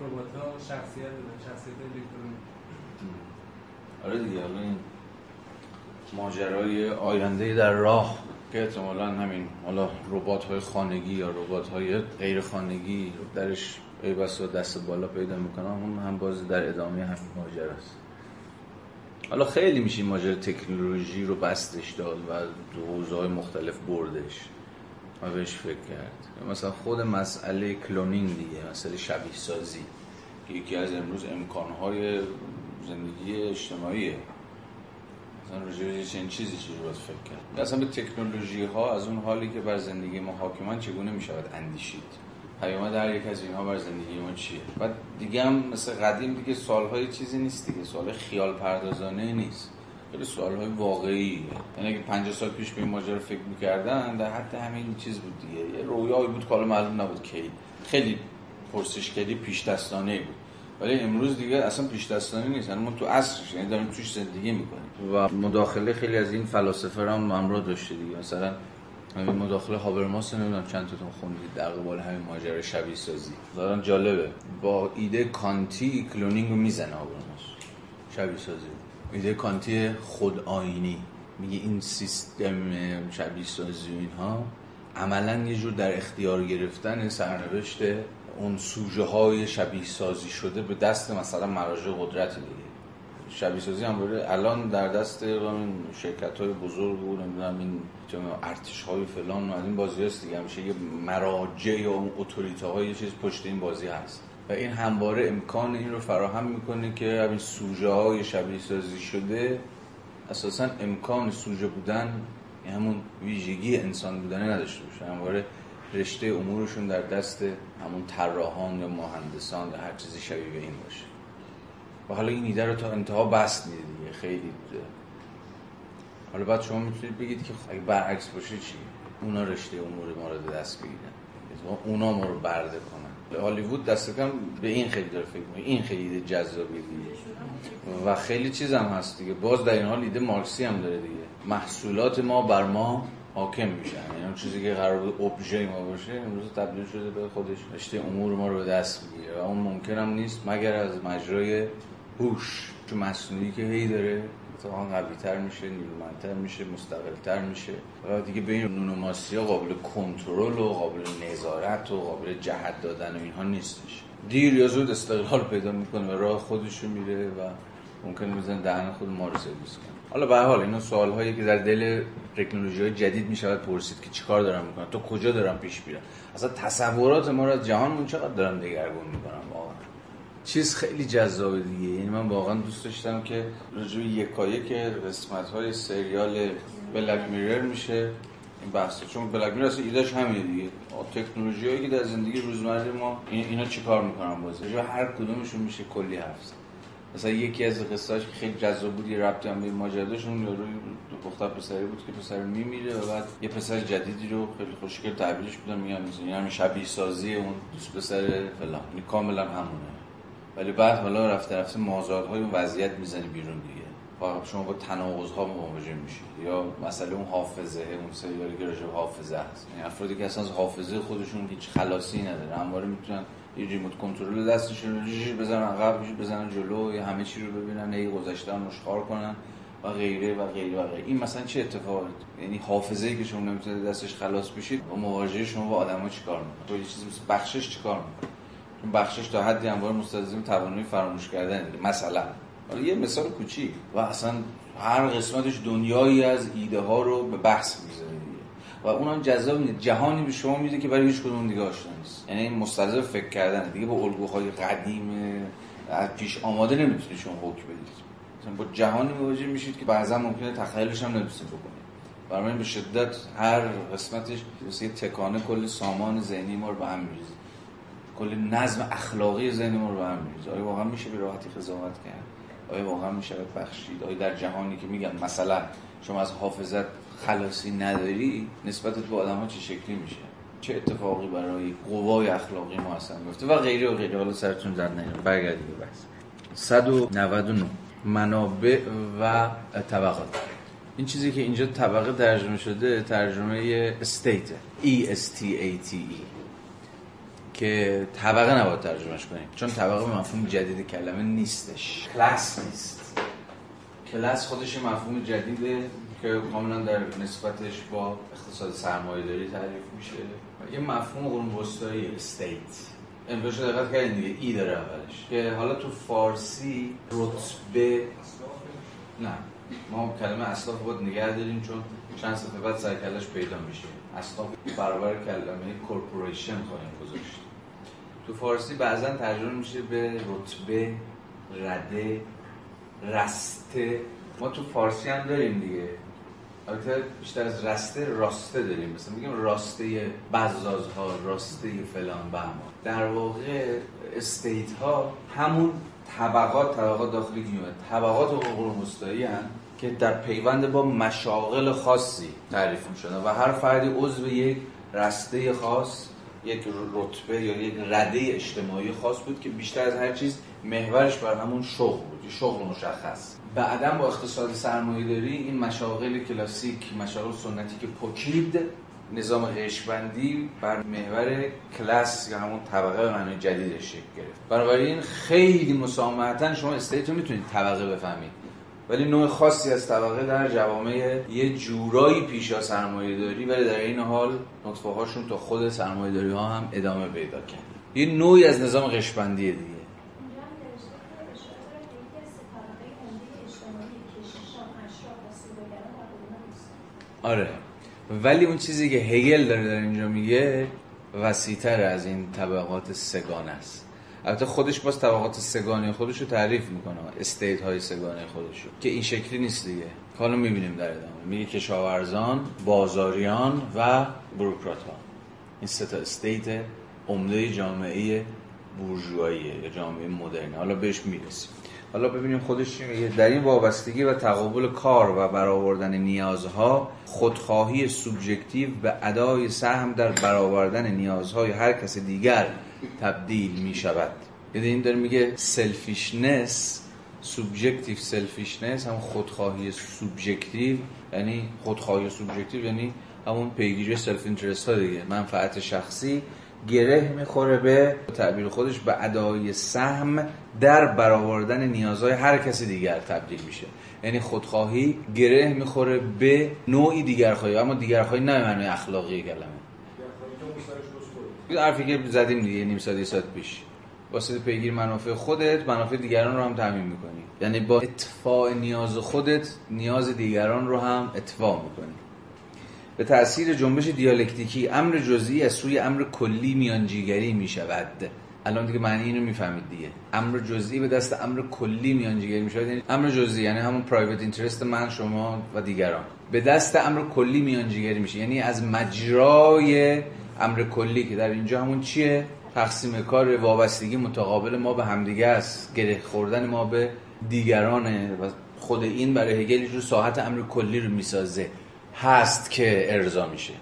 ربات ها شخصیت دادن شخصیت الکترونیک. آره دیگه حالا این ماجرای آینده در راه که احتمالا همین حالا ربات های خانگی یا ربات های غیر خانگی درش ای بسا دست بالا پیدا می‌کنن اون هم باز در ادامه همین ماجرا است حالا خیلی میشه ماجرا تکنولوژی رو بستش داد و حوزه های مختلف بردش. و بهش فکر کرد. مثلا خود مسئله کلونینگ دیگه مسئله شبیه سازی که یکی از امروز امکانهای زندگی اجتماعیه. مثلا راجع چنین چیزی چی رو فکر کرد. اصلا به تکنولوژی ها از اون حالی که بر زندگی ما حاکمان چگونه می شود اندیشید؟ پیامد در یک از اینها بر زندگی ما چیه؟ و دیگه هم مثل قدیم دیگه سالهای چیزی نیست دیگه سال خیال پردازانه نیست. خیلی سوال واقعی یعنی اگه 50 سال پیش به این ماجرا فکر می‌کردن در حد همین چیز بود دیگه. یه رویایی بود که حالا معلوم نبود کی. خیلی پرسشگری پیش دستانه بود. ولی امروز دیگه اصلا پیش دستانه نیست. یعنی ما تو عصرش یعنی داریم توش زندگی می‌کنیم. و مداخله خیلی از این فلاسفه هم همراه داشته دیگه. مثلا همین مداخله هابرماس نمی‌دونم چند تاتون خوندید در قبال همین ماجرا شبیه سازی. دارن جالبه. با ایده کانتی کلونینگ رو می‌زنه هابرماس. شبیه سازی. ایده کانتی خود آینی میگه این سیستم شبیه سازی و اینها عملا یه جور در اختیار گرفتن سرنوشت اون سوژه های شبیه سازی شده به دست مثلا مراجع قدرت دیگه شبیه سازی هم الان در دست شرکت های بزرگ بود نمی‌دونم این ارتش های فلان و این بازی هست دیگه. همیشه یه مراجع یا اون اتوریته های یه چیز پشت این بازی هست. و این همواره امکان این رو فراهم می‌کنه که همین سوژه های شبیه سازی شده اساسا امکان سوژه بودن همون ویژگی انسان بودن نداشته باشه. همواره رشته امورشون در دست همون طراحان یا مهندسان یا هر چیزی شبیه به این باشه. و حالا این ایده رو تا انتها بست میده دیگه. خیلی حالا بعد شما می‌تونید بگید که اگه برعکس باشه چی؟ اونا رشته امور ما رو دست بگیرن اونا ما رو برده کنن. هالیوود دست کم به این خیلی داره فکر می‌کنه. این خیلی ایده جذابی دیگه. و خیلی چیز هم هست دیگه. باز در این حال ایده مارکسی هم داره دیگه. محصولات ما بر ما حاکم میشن. یعنی اون چیزی که قرار بود ابژه ما باشه امروز تبدیل شده به خودش. رشته امور ما رو به دست می‌گیره. و اون ممکن هم نیست مگر از مجرای هوش چون مصنوعی که هی داره اتفاقا قوی تر میشه نیرومندتر میشه مستقل تر میشه. و دیگه به این نونوماسی ها قابل کنترل و قابل نظارت و قابل جهت دادن و اینها نیستش. دیر یا زود استقلال پیدا می‌کنه و راه خودش رو میره و ممکن میزن دهن خود ما رو سرویس کنه. حالا به حال اینا سوال هایی که در دل تکنولوژی های جدید می‌شود پرسید که چیکار دارن می‌کنن تو کجا دارن پیش میرن اصلا تصورات ما رو از جهانمون چقدر دارن دگرگون می‌کنن؟ واقعا. چیز خیلی جذابه دیگه. یعنی من واقعا دوست داشتم که راجع یکایک که قسمت های سریال بلک میرر میشه. این بحثه. چون بلک میرر اصلا ایدهش همینه دیگه. تکنولوژی هایی که در زندگی روزمره ما اینا چیکار می‌کنن بازی هر کدومشون میشه کلی حرف مثلا یکی از قصه‌اش که خیلی جذاب بود یه ربطی هم به ماجرا داشت اون یارو دختر پسری بود که پسر میمیره و بعد یه پسر جدیدی رو خیلی خوشگل تعبیرش بودن میگن مثلا یعنی شبیه سازی اون دوست پسر فلان. این کاملا همونه. ولی بعد حالا رفته رفته مازادهای اون وضعیت می‌زنی بیرون دیگه. شما با تناقض ها مواجه میشید یا مسئله اون حافظه اون سریالی که راجع حافظه هست. یعنی افرادی که اصلا حافظه خودشون هیچ خلاصی نداره همواره می‌تونن یه ریموت کنترل دستشون رو بزنن عقب بزنن جلو یا همه چی رو ببینن یه گذشته نشخار کنن و غیره و غیره و غیره. این مثلا چه اتفاقی؟ یعنی حافظه ای که شما نمی‌تونید دستش خلاص بشید با مواجهه شما با آدما چیکار می‌کنه؟ یه چیزی مثل بخشش چیکار می‌کنه؟ بخشش تا حدی همواره مستلزم توانایی فراموش کردن مثلا. حالا یه مثال کوچیک. و اصلا هر قسمتش دنیایی از ایده ها رو به بحث می‌ذاره و اونم جذاب نیست. جهانی به شما میده که برای هیچ کدوم دیگه آشنا نیست. یعنی مستلزم فکر کردن دیگه با الگوهای قدیم از پیش آماده نمی‌تونید شما حکم بدید. مثلا با جهانی مواجه میشید که بعضا ممکنه تخیلش هم نمی‌تونید بکنید. برای به شدت هر قسمتش مثل تکانه کل سامان ذهنی ما رو به هم میریزه. کل نظم اخلاقی ذهنی ما رو به هم آیا واقعا میشه به راحتی قضاوت کرد؟ آیا واقعا میشه بخشید؟ آیا در جهانی که میگم مثلا شما از حافظت خلاصی نداری نسبت به آدم ها چه شکلی میشه؟ چه اتفاقی برای قوای اخلاقی ما اصلا میفته؟ و غیره و غیره. حالا سرتون در نگیرم برگردیم به بحث. 199 منابع و طبقات. این چیزی که اینجا طبقه ترجمه شده ترجمه estate. E S T A T E. که طبقه نباید ترجمهش کنیم. چون طبقه به مفهوم جدید کلمه نیستش. کلاس نیست. کلاس خودش مفهوم جدیده که کاملا در نسبتش با اقتصاد سرمایه داری تعریف میشه. یه مفهوم قرون وسطایی estate املاشو دقت کردین دیگه. E داره اولش. که حالا تو فارسی رتبه نه. ما کلمه اصلاف باید نگه داریم چون چند صفحه بعد سرکلش پیدا میشه. اصلاف برابر کلمه کورپوریشن خواهیم گذاشت. تو فارسی بعضا ترجمه میشه به رتبه رده رسته. ما تو فارسی هم داریم دیگه. البته بیشتر از رسته راسته داریم. مثلا میگیم راسته بزازها راسته فلان بهمان در واقع استیت ها همون طبقات طبقات داخلی که طبقات حقوق مستایی هم که در پیوند با مشاغل خاصی تعریف می شدن و هر فردی عضو یک رسته خاص یک رتبه یا یک رده اجتماعی خاص بود که بیشتر از هر چیز محورش بر همون شغل بود شغل مشخص. بعدا با اقتصاد سرمایه داری این مشاغل کلاسیک مشاغل سنتی که پوکید نظام قشبندی بر محور کلاس یا همون طبقه به معنی جدیدش شکل گرفت. بنابراین خیلی مسامحتا شما استیت رو می‌تونید طبقه بفهمید. ولی نوع خاصی از طبقه در جوامع یه جورایی پیشا سرمایه داری ولی در این حال نطفه هاشون تا خود سرمایه داری ها هم ادامه پیدا کرد یه نوعی از نظام قشبندی دیگه. آره. ولی اون چیزی که هگل داره در اینجا میگه وسیع‌تر از این طبقات سه‌گانه است. البته خودش باز طبقات سه‌گانه خودش رو تعریف می‌کنه estate های سه‌گانه خودش رو که این شکلی نیست دیگه. حالا می‌بینیم در ادامه. میگه کشاورزان بازاریان و بوروکرات ها این سه تا estate عمده جامعه بورژواییه یا جامعه مدرن حالا بهش می‌رسیم. حالا ببینیم خودش چی میگه. در این وابستگی و تقابل کار و برآوردن نیازها خودخواهی سوبژکتیو به ادای سهم در برآوردن نیازهای هر کس دیگر تبدیل می شود. یعنی این داره میگه selfishness subjective selfishness هم خودخواهی سوبژکتیو یعنی خودخواهی سوبژکتیو یعنی همون پیگیری self-interest ها دیگه. منفعت شخصی گره می‌خوره به تعبیر خودش به ادای سهم در برآوردن نیازهای هر کسی دیگر تبدیل میشه. یعنی خودخواهی گره می‌خوره به نوعی دیگرخواهی اما دیگرخواهی نه معنی اخلاقی کلمه. حرفی که زدیم دیگه نیم ساعت ساعت پیش. واسه پیگیر منافع خودت منافع دیگران رو هم تامین می‌کنی. یعنی با اتفاع نیاز خودت نیاز دیگران رو هم اتفاع می‌کنی. به تاثیر جنبش دیالکتیکی امر جزئی از سوی امر کلی میانجیگری می شود الان دیگه معنی اینو می‌فهمید دیگه. امر جزئی به دست امر کلی میانجیگری می شود یعنی امر جزئی یعنی همون پرایوت اینترست من شما و دیگران. به دست امر کلی میانجیگری میشه. یعنی از مجرای امر کلی که در اینجا همون چیه؟ تقسیم کار وابستگی متقابل ما به همدیگه است. گره خوردن ما به دیگرانه و خود این برای هگل جو ساحت امر کلی رو می‌سازه. هست که ارضا میشه.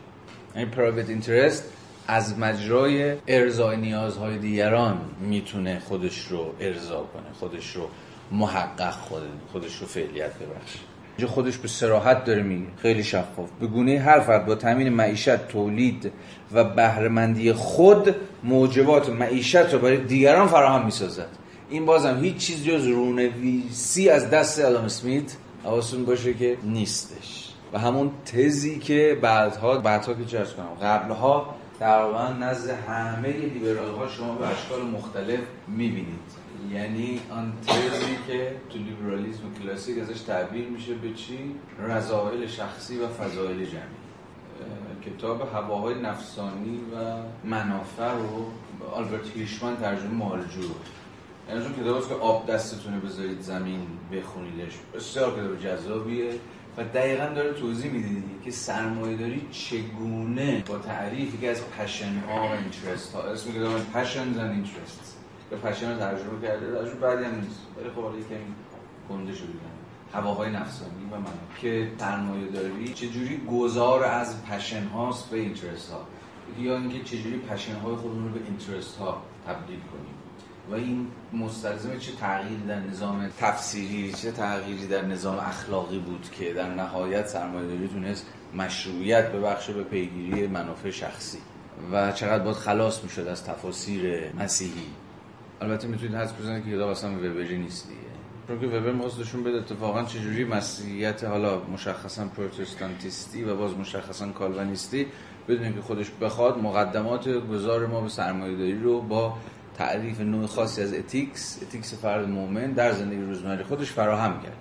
این پرایوت اینترست از مجرای ارضای نیازهای دیگران می‌تونه خودش رو ارضا کنه خودش رو محقق خود خودش رو فعلیت ببخشه. اینجا خودش به سراحت داره میگه. خیلی شفاف. به گونه هر فرد با تامین معیشت تولید و بهرهمندی خود موجبات معیشت رو برای دیگران فراهم می‌سازد. این بازم هیچ چیز جز رونویسی از دست آدم اسمیت حواستون باشه که نیستش. و همون تزی که بعدها بعدها که چرس کنم قبلها تقریبا نزد همه لیبرال ها شما به اشکال مختلف می‌بینید. یعنی آن که تو لیبرالیسم کلاسیک ازش تعبیر میشه به چی؟ رضایل شخصی و فضایل جمعی. کتاب هواهای نفسانی و منافع رو آلبرت هیشمن ترجمه مالجو یعنی چون کتاب که آب دستتونه بذارید زمین بخونیدش. بسیار کتاب جذابیه و دقیقا داره توضیح میده که سرمایه داری چگونه با تعریفی که از پشن ها و اینترست ها. اسم کتاب پشنز and اینترست به رو ترجمه کرده. ترجمه بعدی هم نیست. ولی خب یکمی گنده شده هواهای نفسانی و من که سرمایه داری چجوری گذار از پشن هاست به اینترست ها؟ یا اینکه چجوری پشن های خودمون رو به اینترست ها تبدیل کنیم؟ و این مستلزم چه تغییری در نظام تفسیری چه تغییری در نظام اخلاقی بود که در نهایت سرمایه‌داری تونست مشروعیت ببخشه به پیگیری منافع شخصی؟ و چقدر باید خلاص می‌شد از تفاسیر مسیحی؟ البته می‌تونید حدس بزنید که کتاب اصلا وبری نیست دیگه. چون که وبر می‌خواست بده. اتفاقا چجوری مسیحیت حالا مشخصا پروتستانتیستی و باز مشخصا کالوینیستی بدون اینکه خودش بخواد مقدمات گذار ما به سرمایه‌داری رو با تعریف نوع خاصی از ethics ethics فرد مؤمن در زندگی روزمره خودش فراهم کرد.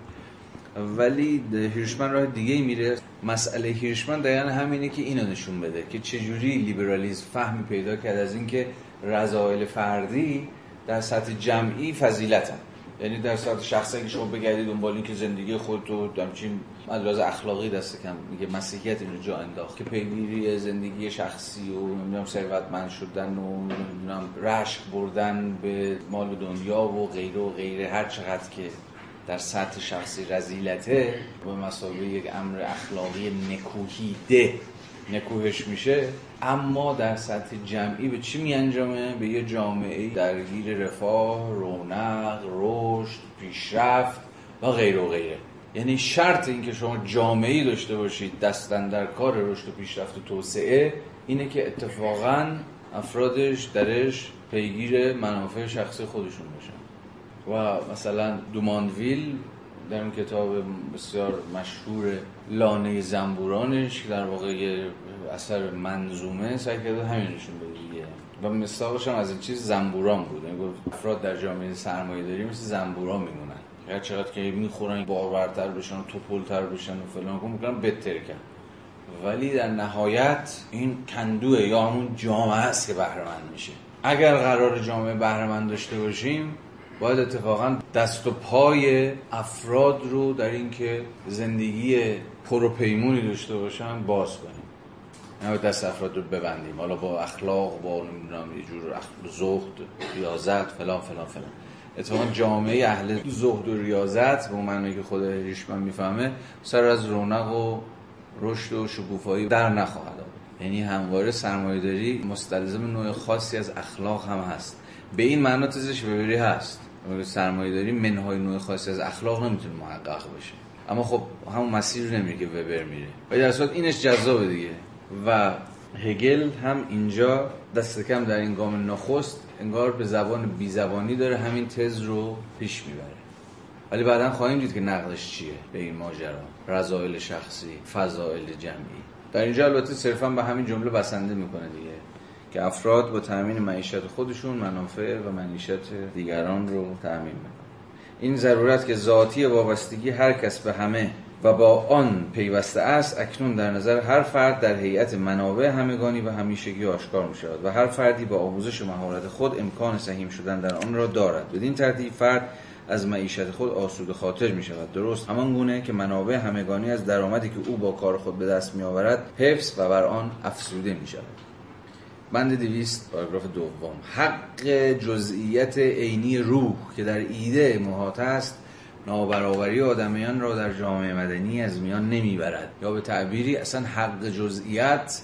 ولی هیرشمن راه دیگه میره. مسئله هیرشمن دقیقا همینه که اینو نشون بده که چجوری لیبرالیزم فهمی پیدا کرد از اینکه رضایل فردی در سطح جمعی فضیلتن. یعنی در سطح شخصی که شما بگردید دنبال این که زندگی خودت رو همچین مدراز اخلاقی دست کم میگه مسیحیت اینو جا انداخت. که پیگیری زندگی شخصی و نمی‌دونم ثروتمند شدن و نمی‌دونم رشک بردن به مال دنیا و غیره و غیره هر چقدر که در سطح شخصی رزیلته به مسابقه یک امر اخلاقی نکوهیده نکوهش میشه. اما در سطح جمعی به چی می انجامه؟ به یه جامعه درگیر رفاه، رونق، رشد، پیشرفت و غیر و غیره یعنی شرط این که شما جامعه داشته باشید دستن در کار رشد و پیشرفت و توسعه اینه که اتفاقا افرادش درش پیگیر منافع شخصی خودشون باشن و مثلا دومانویل در اون کتاب بسیار مشهور لانه زنبورانش که در واقع اثر منظومه سعی کرده همین نشون بده دیگه. و مثالش هم از این چیز زنبوران بود. یعنی گفت افراد در جامعه سرمایه داری مثل زنبوران میمونن. هر چقدر که می‌خورن بارورتر بشن و توپلتر بشن و فلان کن می‌کنن بهتر کن. ولی در نهایت این کندوه یا همون جامعه است که بهرمند میشه. اگر قرار جامعه بهرمند داشته باشیم باید اتفاقا دست و پای افراد رو در اینکه زندگی پروپیمونی داشته باشن باز کنیم. نه دست افراد رو ببندیم. حالا با اخلاق با نمی‌دونم یه جور زهد ریاضت فلان فلان فلان. اتفاقا جامعه اهل زهد و ریاضت به معنی که خود ریشمن می‌فهمه سر از رونق و رشد و شکوفایی در نخواهد آمد. یعنی همواره سرمایه داری مستلزم نوع خاصی از اخلاق هم هست. به این معنا تزش ببری هست. سرمایه داری منهای نوع خاصی از اخلاق نمی‌تونه محقق بشه. اما خب همون مسیر رو نمیره که وبر میره. و در صورت اینش جذابه دیگه. و هگل هم اینجا دست کم در این گام نخست انگار به زبان بی زبانی داره همین تز رو پیش می‌بره. ولی بعدا خواهیم دید که نقدش چیه به این ماجرا. رضایل شخصی فضائل جمعی. در اینجا البته صرفا به همین جمله بسنده می‌کنه دیگه که افراد با تأمین معیشت خودشون منافع و معیشت دیگران رو تأمین می‌کنن. این ضرورت که ذاتی وابستگی هر کس به همه و با آن پیوسته است اکنون در نظر هر فرد در هیئت منابع همگانی و همیشگی آشکار می شود و هر فردی با آموزش مهارت خود امکان سهیم شدن در آن را دارد. بدین ترتیب فرد از معیشت خود آسوده خاطر می شود درست همان گونه که منابع همگانی از درآمدی که او با کار خود به دست می آورد حفظ و بر آن افزوده می شود بند دویست پاراگراف دوم. حق جزئیت عینی روح که در ایده محاط است نابرابری آدمیان را در جامعه مدنی از میان نمی‌برد. یا به تعبیری اصلا حق جزئیت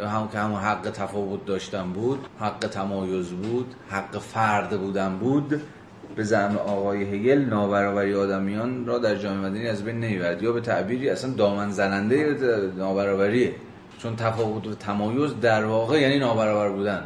هم که همون حق تفاوت داشتن بود حق تمایز بود حق فرد بودن بود به زعم آقای هگل نابرابری آدمیان را در جامعه مدنی از بین نمی‌برد. یا به تعبیری اصلا دامن زننده نابرابریه چون تفاوت و تمایز در واقع یعنی نابرابر بودن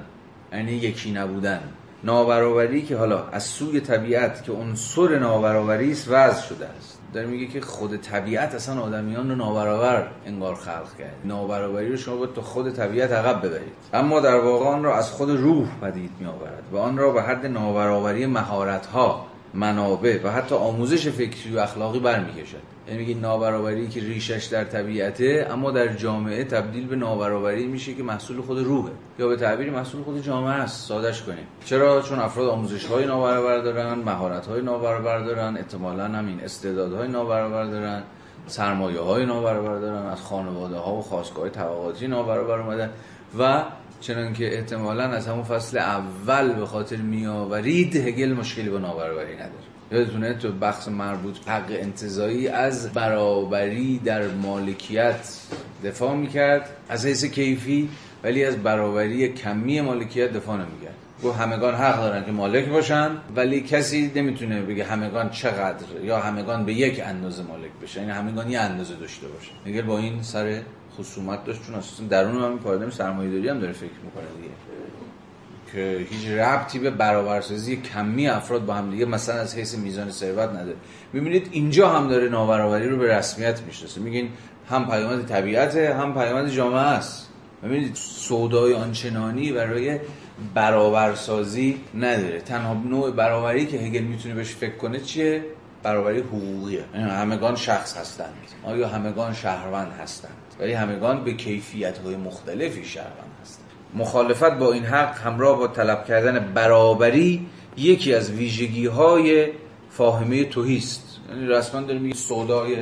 یعنی یکی نبودن. نابرابری که حالا از سوی طبیعت که عنصر نابرابری است وضع شده است. داره میگه که خود طبیعت اصلا آدمیان رو نابرابر انگار خلق کرد نابرابری رو شما باید تو خود طبیعت عقب ببرید. اما در واقع آن را از خود روح پدید می آورد و آن را به حد نابرابری مهارت ها منابع و حتی آموزش فکری و اخلاقی برمیکشد. یعنی میگه نابرابری که ریشش در طبیعته اما در جامعه تبدیل به نابرابری میشه که محصول خود روحه. یا به تعبیری محصول خود جامعه است سادش کنیم. چرا؟ چون افراد آموزش های نابرابر دارن مهارت های نابرابر دارن احتمالاً همین استعدادهای نابرابر دارن سرمایه های نابرابر دارن از خانواده ها و خواستگاه طبقاتی نابرابر اومدن و چنان که احتمالا از همون فصل اول به خاطر میآورید هگل مشکلی با نابرابری نداره. یادتونه تو بخش مربوط حق انتظایی از برابری در مالکیت دفاع می‌کرد. از حیث کیفی ولی از برابری کمی مالکیت دفاع نمی‌کرد. گو همگان حق دارن که مالک باشن ولی کسی نمی‌تونه بگه همگان چقدر یا همگان به یک اندازه مالک بشن. یعنی همگان یه اندازه داشته باشن. میگه با این سر خصومت داشت چون اصلا درون همین پارادایم سرمایه‌داری هم داره فکر می‌کنه دیگه. که هیچ ربطی به برابرسازی کمی افراد با هم دیگه مثلا از حیث میزان ثروت نداره. می‌بینید اینجا هم داره نابرابری رو به رسمیت می‌شناسه میگین هم پیامد طبیعته هم پیامد جامعه است. ببینید سودای آنچنانی برای برابرسازی نداره. تنها نوع برابری که هگل می‌تونه بهش فکر کنه چیه؟ برابری حقوقیه. یعنی همگان شخص هستند. آیا همگان شهروند هستند؟ ولی همگان به کیفیت های مختلفی شهروند هستند. مخالفت با این حق همراه با طلب کردن برابری یکی از ویژگی های فاهمه توهیست یعنی رسما داره میگه سودای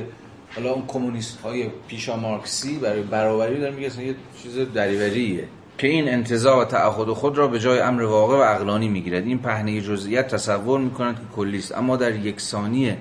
حالا اون کمونیست های پیشا مارکسی برای برابری داره میگه یه چیز دریوریه. که این انتزاع و تعهد خود را به جای امر واقع و عقلانی می‌گیرد. این پهنه جزئیات تصور می‌کنند که کلی است اما در یکسانی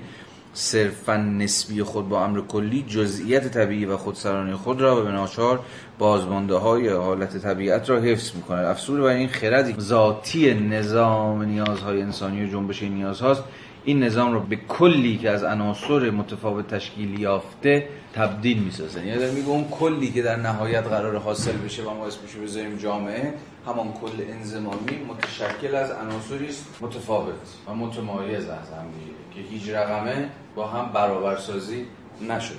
صرفا نسبی خود با امر کلی جزئیات طبیعی و خودسرانه خود را به ناچار بازمانده های حالت طبیعت را حفظ می‌کند. افسور و این خردی ذاتی نظام نیازهای انسانی و جنبش نیازهاست این نظام رو به کلی که از عناصر متفاوت تشکیل یافته تبدیل می‌سازن یعنی میگه اون کلی که در نهایت قرار حاصل بشه و ما اسمشو بذاریم جامعه همان کل انزمامی متشکل از عناصری متفاوت و متمایز از هم که هیچ رقمه با هم برابرسازی نشده.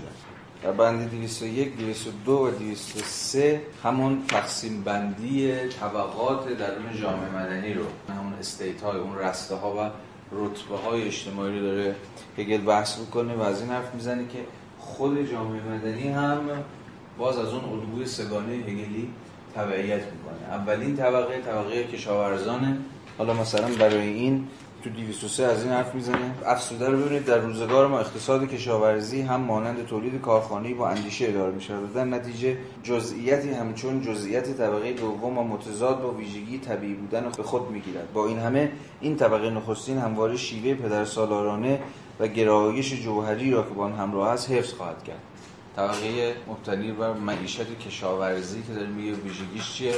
در بند 201, 202 و 203 همون تقسیم بندی طبقات درون جامعه مدنی رو همون استیت های اون رسته ها و رتبه های اجتماعی رو داره هگل بحث می‌کنه و از این حرف می‌زنه که خود جامعه مدنی هم باز از اون الگوی سگانه هگلی تبعیت می‌کنه. اولین طبقه طبقه کشاورزانه. حالا مثلا برای این تو 203 از این حرف می‌زنه. افسوده رو ببینید در روزگار ما اقتصاد کشاورزی هم مانند تولید کارخانه‌ای با اندیشه اداره میشه و در نتیجه جزئیاتی همچون جزئیات طبقه دوم و متضاد با ویژگی طبیعی بودن به خود می‌گیرد. با این همه این طبقه نخستین همواره شیوه پدرسالارانه و گرایش جوهری را که با آن همراه است حفظ خواهد کرد. طبقه مبتنی بر معیشت کشاورزی که داره میگه ویژگیش چیه؟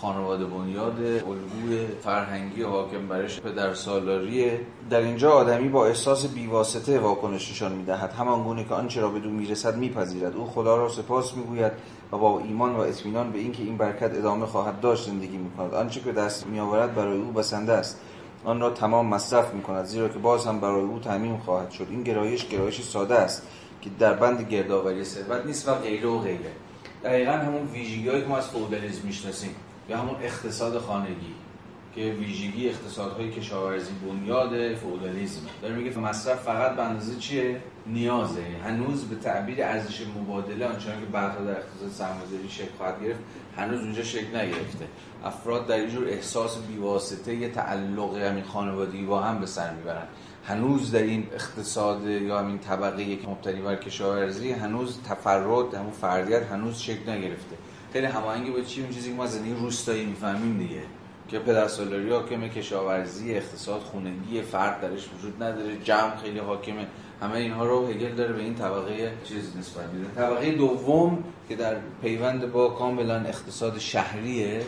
خانواده بنیاد الگوی فرهنگی حاکم برش پدر سالاریه در اینجا آدمی با احساس بیواسطه واکنش نشان می‌دهد. همان گونه که آنچه را بدون می‌رسد میپذیرد. او خدا را سپاس می‌گوید و با ایمان و اطمینان به اینکه این برکت ادامه خواهد داشت زندگی می‌کند. آنچه که دست میآورد برای او بسنده است. آن را تمام مصرف می‌کند زیرا که باز هم برای او تعمین خواهد شد. این گرایش گرایش ساده است که در بند گردآوری ثروت نیست و غیره و غیره. دقیقا همون ویژگی‌هایی که ما از فئودالیسم می‌شناسیم. یا همون اقتصاد خانگی که ویژگی اقتصادهای کشاورزی بنیاد فئودالیسم داره میگه مصرف فقط به اندازه چیه؟ نیازه. هنوز به تعبیر ارزش مبادله آنچنان که بعدها در اقتصاد سرمایه‌داری شکل خواهد گرفت هنوز اونجا شکل نگرفته. افراد در اینجور احساس بیواسطه یه تعلق همین خانوادگی با هم به سر می‌برن. هنوز در این اقتصاد یا همین طبقه که مبتنی بر کشاورزی هنوز تفرد همون فردیت هنوز شکل نگرفته. خیلی هماهنگی با چی؟ اون چیزی که ما زندگی روستایی می‌فهمیم دیگه. که پدرسالاری حاکم کشاورزی اقتصاد خونگی فرد درش وجود نداره جمع خیلی حاکمه. همه اینها رو هگل داره به این طبقه چیز نسبت میده طبقه دوم که در پیوند با کاملا اقتصاد شهریه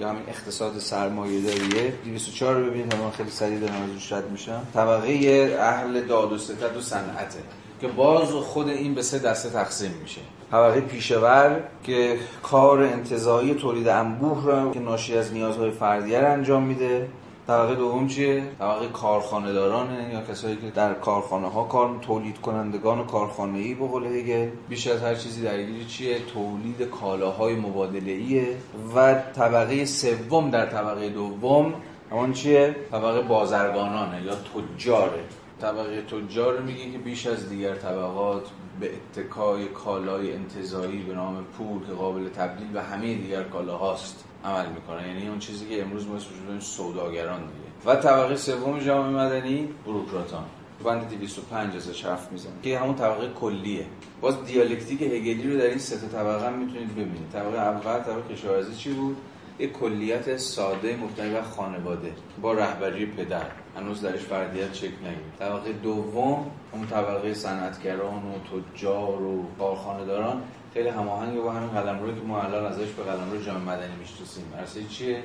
یا همین اقتصاد سرمایه داریه 204 رو ببینید من خیلی سریع دارم از رد میشم. طبقه اهل داد و ستد و صنعته. که باز خود این به سه دسته تقسیم میشه. طبقه پیشور که کار انتظایی تولید انبوه را که ناشی از نیازهای فردیه انجام میده. طبقه دوم چیه؟ طبقه کارخانه دارانه یا کسایی که در کارخانه ها کار تولید کنندگان کارخانه ای به قول هگل. بیش از هر چیزی درگیر چیه؟ تولید کالاهای مبادله ایه و طبقه سوم در طبقه دوم اون چیه؟ طبقه بازرگانانه یا تجاره. طبقه تجار میگه که بیش از دیگر طبقات به اتکای کالای انتظایی به نام پول که قابل تبدیل به همه دیگر کالاهاست عمل می‌کنه یعنی اون چیزی که امروز ما اسمش سوداگران دیگه. و طبقه سوم جامعه مدنی بروکراتان. بند 205 ازش حرف می‌زنه که همون طبقه کلیه. باز دیالکتیک هگلی رو در این سه طبقه هم می‌تونید ببینید. طبقه اول طبقه کشاورزی چی بود؟ یک کلیت ساده مبتنی بر خانواده با رهبری پدر. هنوز درش فردیت چک نگیر طبقه دوم اون طبقه صنعتگران و تجار و کارخانه‌داران. خیلی هماهنگ با همین قلمرویی که ما الان ازش به قلمرو جامعه مدنی می‌شناسیم. عرصه چیه؟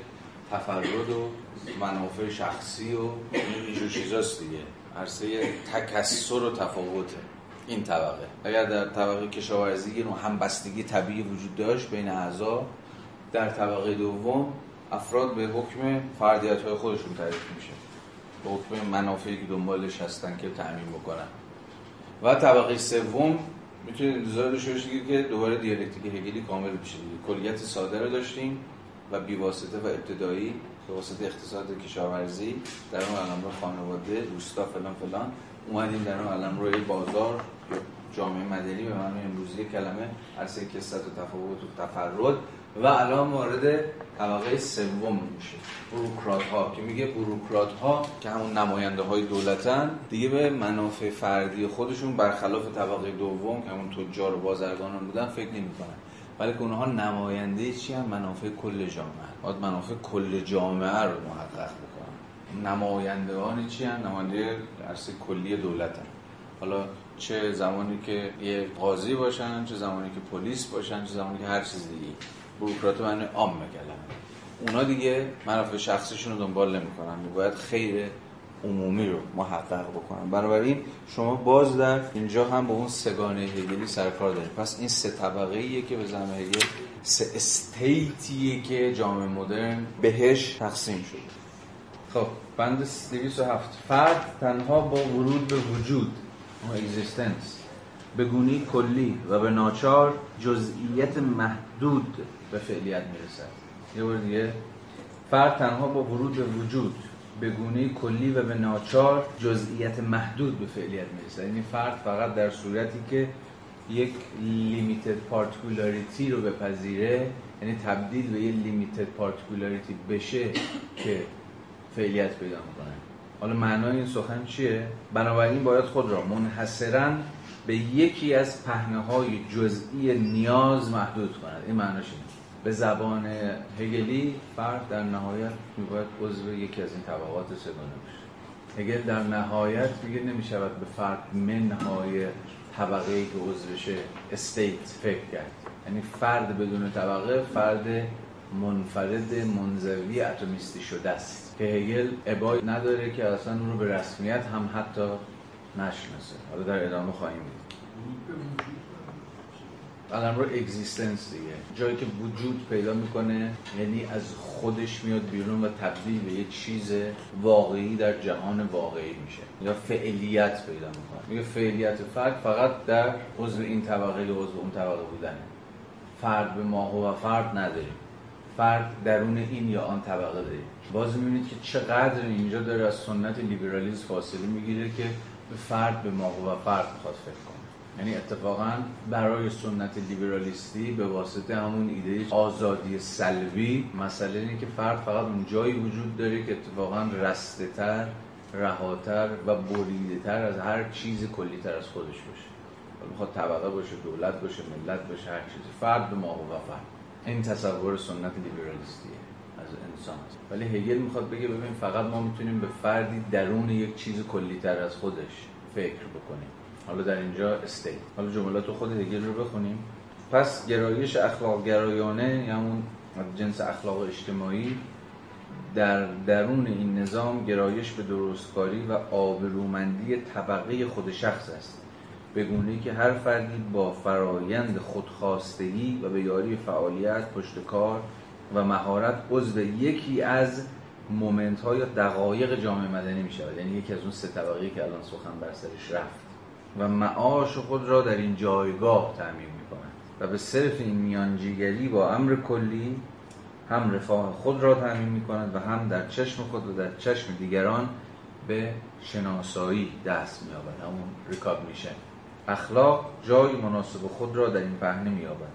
تفرد و منافع شخصی و اینجور چیزاست دیگه. عرصه تکسر و تفاوته این طبقه. اگر در طبقه کشاورزی یه نوع همبستگی طبیعی وجود داشت بین اعضا در طبقه دوم افراد به حکم فردیت های خودشون تعریف میشه. به حکم منافعی که دنبالش هستن که تعمین بکنن. و طبقه سوم می‌تونید انتظار داشته باشید که دوباره دیالکتیک هگلی کامل بشه. کلیت ساده رو داشتیم و بیواسطه و ابتدایی به واسطه اقتصاد کشاورزی در اون علم خانواده روستا فلان فلان اومدیم در اون علم روی بازار جامعه مدنی به معنی امروزی کلمه عرصه کسرت و تفاوت و تفرد و الان وارد طبقه سوم میشه. بروکرات ها که میگه بروکرات ها که همون نماینده های دولتن دیگه به منافع فردی خودشون برخلاف طبقه دوم که همون تجار و بازرگانان بودن فکر نمی‌کنن. ولی که اونها نماینده چی هم منافع کل جامعه. باید منافع کل جامعه رو محقق بکنن نمایندگان چی هم نماینده عرصه کلی دولت هم. حالا چه زمانی که یه قاضی باشن چه زمانی که پلیس باشن چه زمانی که هر چیز دیگه بروکرات من عام کلمه اونا دیگه منافع شخصیشون رو دنبال نمی‌کنن. باید خیر عمومی رو محقق بکنن. بنابراین شما باز در اینجا هم با اون سگانه هگلی سرکار دارید پس این سه طبقه ایه که به زعم هگل سه استیتیه که جامعه مدرن بهش تقسیم شده. خب بند 207 فرد تنها با ورود به وجود اگزیستنس به گونی کلی و به ناچار جزئیت محدود به فعلیت می‌رسد. یه بار دیگه فرد تنها با ورود به وجود به گونه کلی و به ناچار جزئیت محدود به فعلیت می‌رسد. یعنی فرد فقط در صورتی که یک limited particularity رو بپذیره یعنی تبدیل به یه limited particularity بشه که فعلیت پیدا می‌کنه. حالا معنای این سخن چیه؟ بنابراین باید خود را منحصرا به یکی از پهنه های جزئی نیاز محدود کند. این معناش اینه. به زبان هگلی فرد در نهایت میباید عضو یکی از این طبقات سه‌گانه باشه. هگل در نهایت میگه نمی‌شود به فرد منهای طبقه ای که عضوشه estate فکر کرد. یعنی فرد بدون طبقه فرد منفرد منزوی اتمیستی شده است. که هگل ابای نداره که اصلا اون رو به رسمیت هم حتی نشناسه. حالا در ادامه خواهیم دید قلمرو existence دیگه. جایی که وجود پیدا می‌کنه یعنی از خودش میاد بیرون و تبدیل به یه چیز واقعی در جهان واقعی میشه. یا فعلیت پیدا می‌کنه. میگه فعلیت فرد فقط در عضو این طبقه یا عضو اون طبقه بودنه. فرد به ماهو و فرد نداریم. فرد درون این یا آن طبقه داریم. باز می‌بینید که چقدر اینجا داره از سنت لیبرالیسم فاصله می‌گیره که فرد به ماهو و فرد می‌خواد فکر یعنی اتفاقا برای سنت لیبرالیستی به واسطه همون ایده آزادی سلبی مسئله اینه که فرد فقط اون جایی وجود داره که اتفاقا رسته تر رهاتر و بریده تر از هر چیز کلی تر از خودش باشه. می‌خواد طبقه باشه دولت باشه ملت باشه هر چیزی فرد ماهو و فرد این تصور سنت لیبرالیستیه از انسان. ولی هگل می‌خواد بگه ببین فقط ما می‌تونیم به فردی درون یک چیز کلی تر از خودش فکر بکنیم. حالا در اینجا استیت حالا جملات خود هگل رو بخونیم. پس گرایش اخلاق گرایانه یا همون جنس اخلاق اجتماعی در درون این نظام گرایش به درستکاری و آبرومندی طبقه خود شخص است. به گونه که هر فردی با فرایند خودخواستگی و به یاری فعالیت پشت کار و مهارت عضو یکی از مومنت های یا دقایق جامعه مدنی می شود یعنی یکی از اون سه طبقه که الان سخن بر سرش رفت. و معاش خود را در این جایگاه تعمین می کند و به صرف این میانجیگری با امر کلی هم رفاه خود را تعمین می کند و هم در چشم خود و در چشم دیگران به شناسایی دست می آورد همون ریکاگنیشن اخلاق جای مناسب خود را در این پهنه می آورد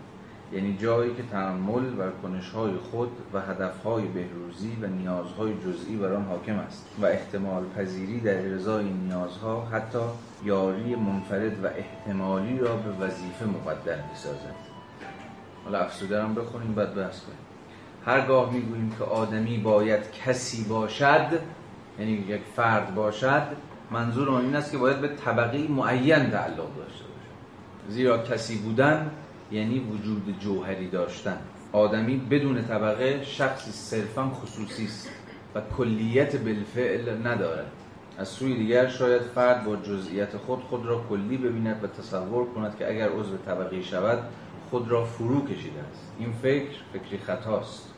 یعنی جایی که تعمل بر کنشهای خود و هدفهای بهروزی و نیازهای جزئی بر آن حاکم است و احتمال پذیری در ارزای نیازها حتی یاری منفرد و احتمالی را به وظیفه مقدر می‌سازد. حالا افسوده هم بخونیم بعد بحث کنیم. هرگاه می‌گوییم که آدمی باید کسی باشد یعنی یک فرد باشد منظور این است که باید به طبقه معین تعلق داشته باشد. زیرا کسی بودن یعنی وجود جوهری داشتن. آدمی بدون طبقه شخصی صرفا خصوصی است و کلیت بالفعل ندارد. از سوی دیگر شاید فرد با جزئیات خود خود را کلی ببیند و تصور کند که اگر عضو طبقه شود خود را فرو کشیده است. این فکر فکری خطاست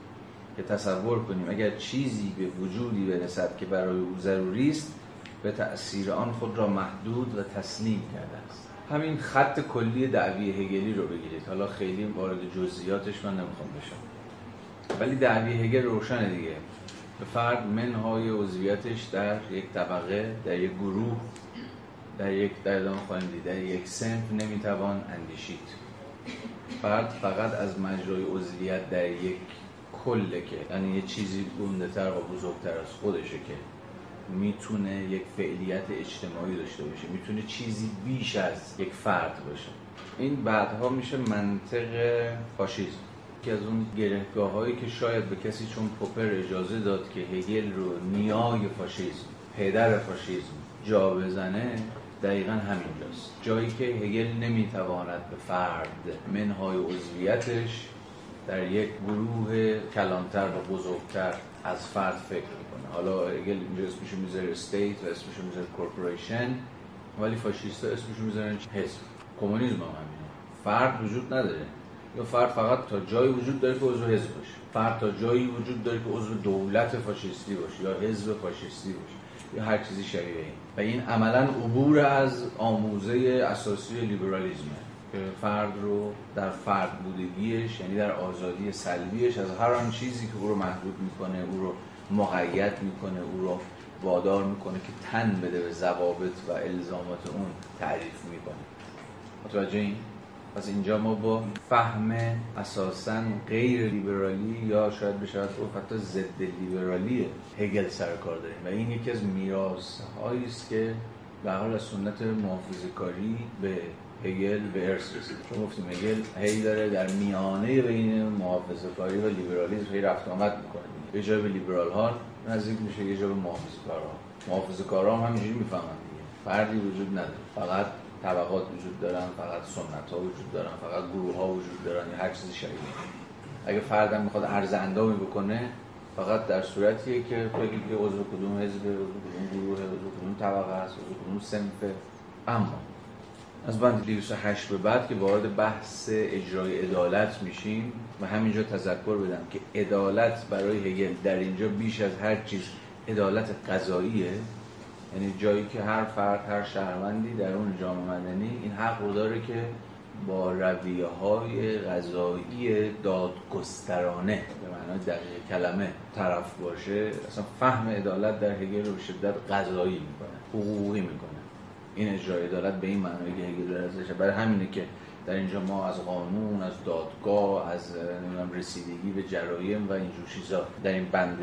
که تصور کنیم اگر چیزی به وجودی برسد که برای او ضروری است به تأثیر آن خود را محدود و تسلیم کرده است. همین خط کلی دعوی هگلی رو بگیرید. حالا خیلی وارد جزئیاتش من نمی‌خوام بشم. ولی دعوی هگل روشنه دیگه. به فرد منهای عضویتش در یک طبقه در یک گروه در یک در خواهیم دید در یک سنف نمی‌توان اندیشید. فرد فقط از مجرای عضویت در یک کله که یعنی یه چیزی گنده تر و بزرگتر از خودشه که می‌تونه یک فعلیت اجتماعی داشته باشه می‌تونه چیزی بیش از یک فرد باشه. این بعدها میشه منطق فاشیسم که از اون گرهگاه هایی که شاید به کسی چون پوپر اجازه داد که هگل رو نیای فاشیسم پدر فاشیسم جا بزنه دقیقا همینجاست. جایی که هگل نمی‌تواند به فرد منهای عضویتش در یک گروه کلانتر و بزرگتر از فرد فکر حالا هگل اینجا اسمشو می‌ذاره estate و اسمشو می‌ذاره corporation ولی فاشیستا اسمشو می‌ذارن حزب. کمونیسم هم همینه. فرد وجود نداره. یا فرد فقط تا جایی وجود داره که عضو حزب باشه. فرد تا جایی وجود داره که عضو دولت فاشیستی باشه یا حزب فاشیستی باشه یا هر چیزی شبیه این. و این عملا عبور از آموزه اساسی لیبرالیزمه که فرد رو در فرد بودگیش یعنی در آزادی سلبیش از هر آن چیزی که او رو محدود می‌کنه او رو مقید می‌کنه او رو وادار می‌کنه که تن بده به ضوابط و الزامات اون تعریف می‌کنه. متوجه این؟ پس اینجا ما با فهم اساسا غیر لیبرالی یا شاید بشود گفت حتی ضد لیبرالی هگل سر کار داریم. و این یکی از میراث است که به حال از سنت محافظه به هگل به ارث رسید. چون گفتیم هگل هی داره در میانه بین محافظه کاری و لیبرالیسم هی رفت آمد می‌کنه. یه جای به لیبرال ها نزدیک میشه یه جا به محافظه کارا. محافظه کارا هم همینجوری می‌فهمن دیگه. فردی وجود نداره. فقط طبقات وجود دارن فقط سنت ها وجود دارن فقط گروه ها وجود دارن یا هر چیزی شبیه اگه فردم می‌خواد عرض اندامی بکنه فقط در صورتیه که بگید که عضو کدوم حزب عضو کدوم گروه عضو کدوم طبقه است عضو کدوم صنف. اما از بند 208 به بعد که وارد بحث اجرای عدالت میشیم و همینجا تذکر بدم که عدالت برای هگل در اینجا بیش از هر چیز عدالت قضاییه. یعنی جایی که هر فرد هر شهروندی در اون جامعه مدنی این حق رو داره که با رویه های غذایی دادگسترانه به معنای دقیق کلمه طرف باشه. اصلا فهم عدالت در هگل رو به شدت غذایی می‌کنه حقوقی می‌کنه. این اجرای عدالت به این معنی که هگل ازش برای همینه که در اینجا ما از قانون از دادگاه از نمی‌دونم رسیدگی به جرایم و اینجور چیزا در این بند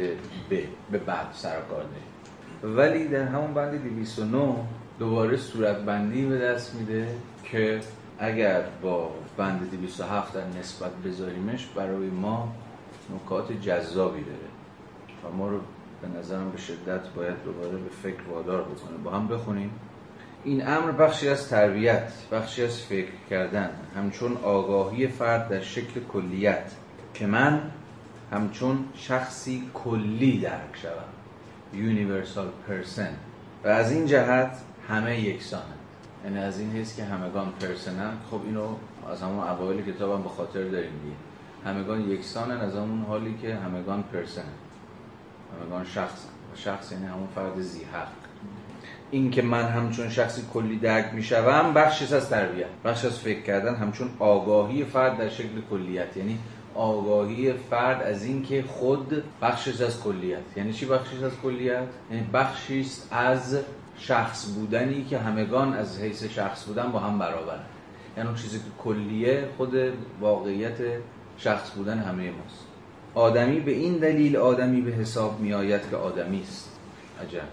به به بعد سر کار داریم. ولی در همون بند 209 دوباره صورت بندی به دست میده که اگر با بند 207 در نسبت بذاریمش برای ما نکات جذابی داره و ما رو به نظرم به شدت باید دوباره به فکر وادار بکنه. با هم بخونیم. این امر بخشی از تربیت بخشی از فکر کردن همچون آگاهی فرد در شکل کلیت که من همچون شخصی کلی درک شوم یونیورسال پرسن و از این جهت همه یکسانند. یعنی از این حیث که همگان پرسنن خب اینو از همون اوایل کتابم به خاطر داریم دیگه. همگان یکسانن از همون حالی که همگان پرسن همگان شخصن شخص یعنی همون فرد زی حق این که من همچون شخصی کلی درک می‌شوم بخشی از تربیت بخش از فکر کردن همچون آگاهی فرد در شکل کلیت. یعنی آگاهی فرد از اینکه خود بخشش از کلیت. یعنی چی بخشش از کلیت؟ یعنی بخشی از شخص بودنی که همگان از حیث شخص بودن با هم برابرن یعنی اون چیزی که کلیه خود واقعیت شخص بودن همه ماست. آدمی به این دلیل آدمی به حساب می آید که آدمی است. عجب.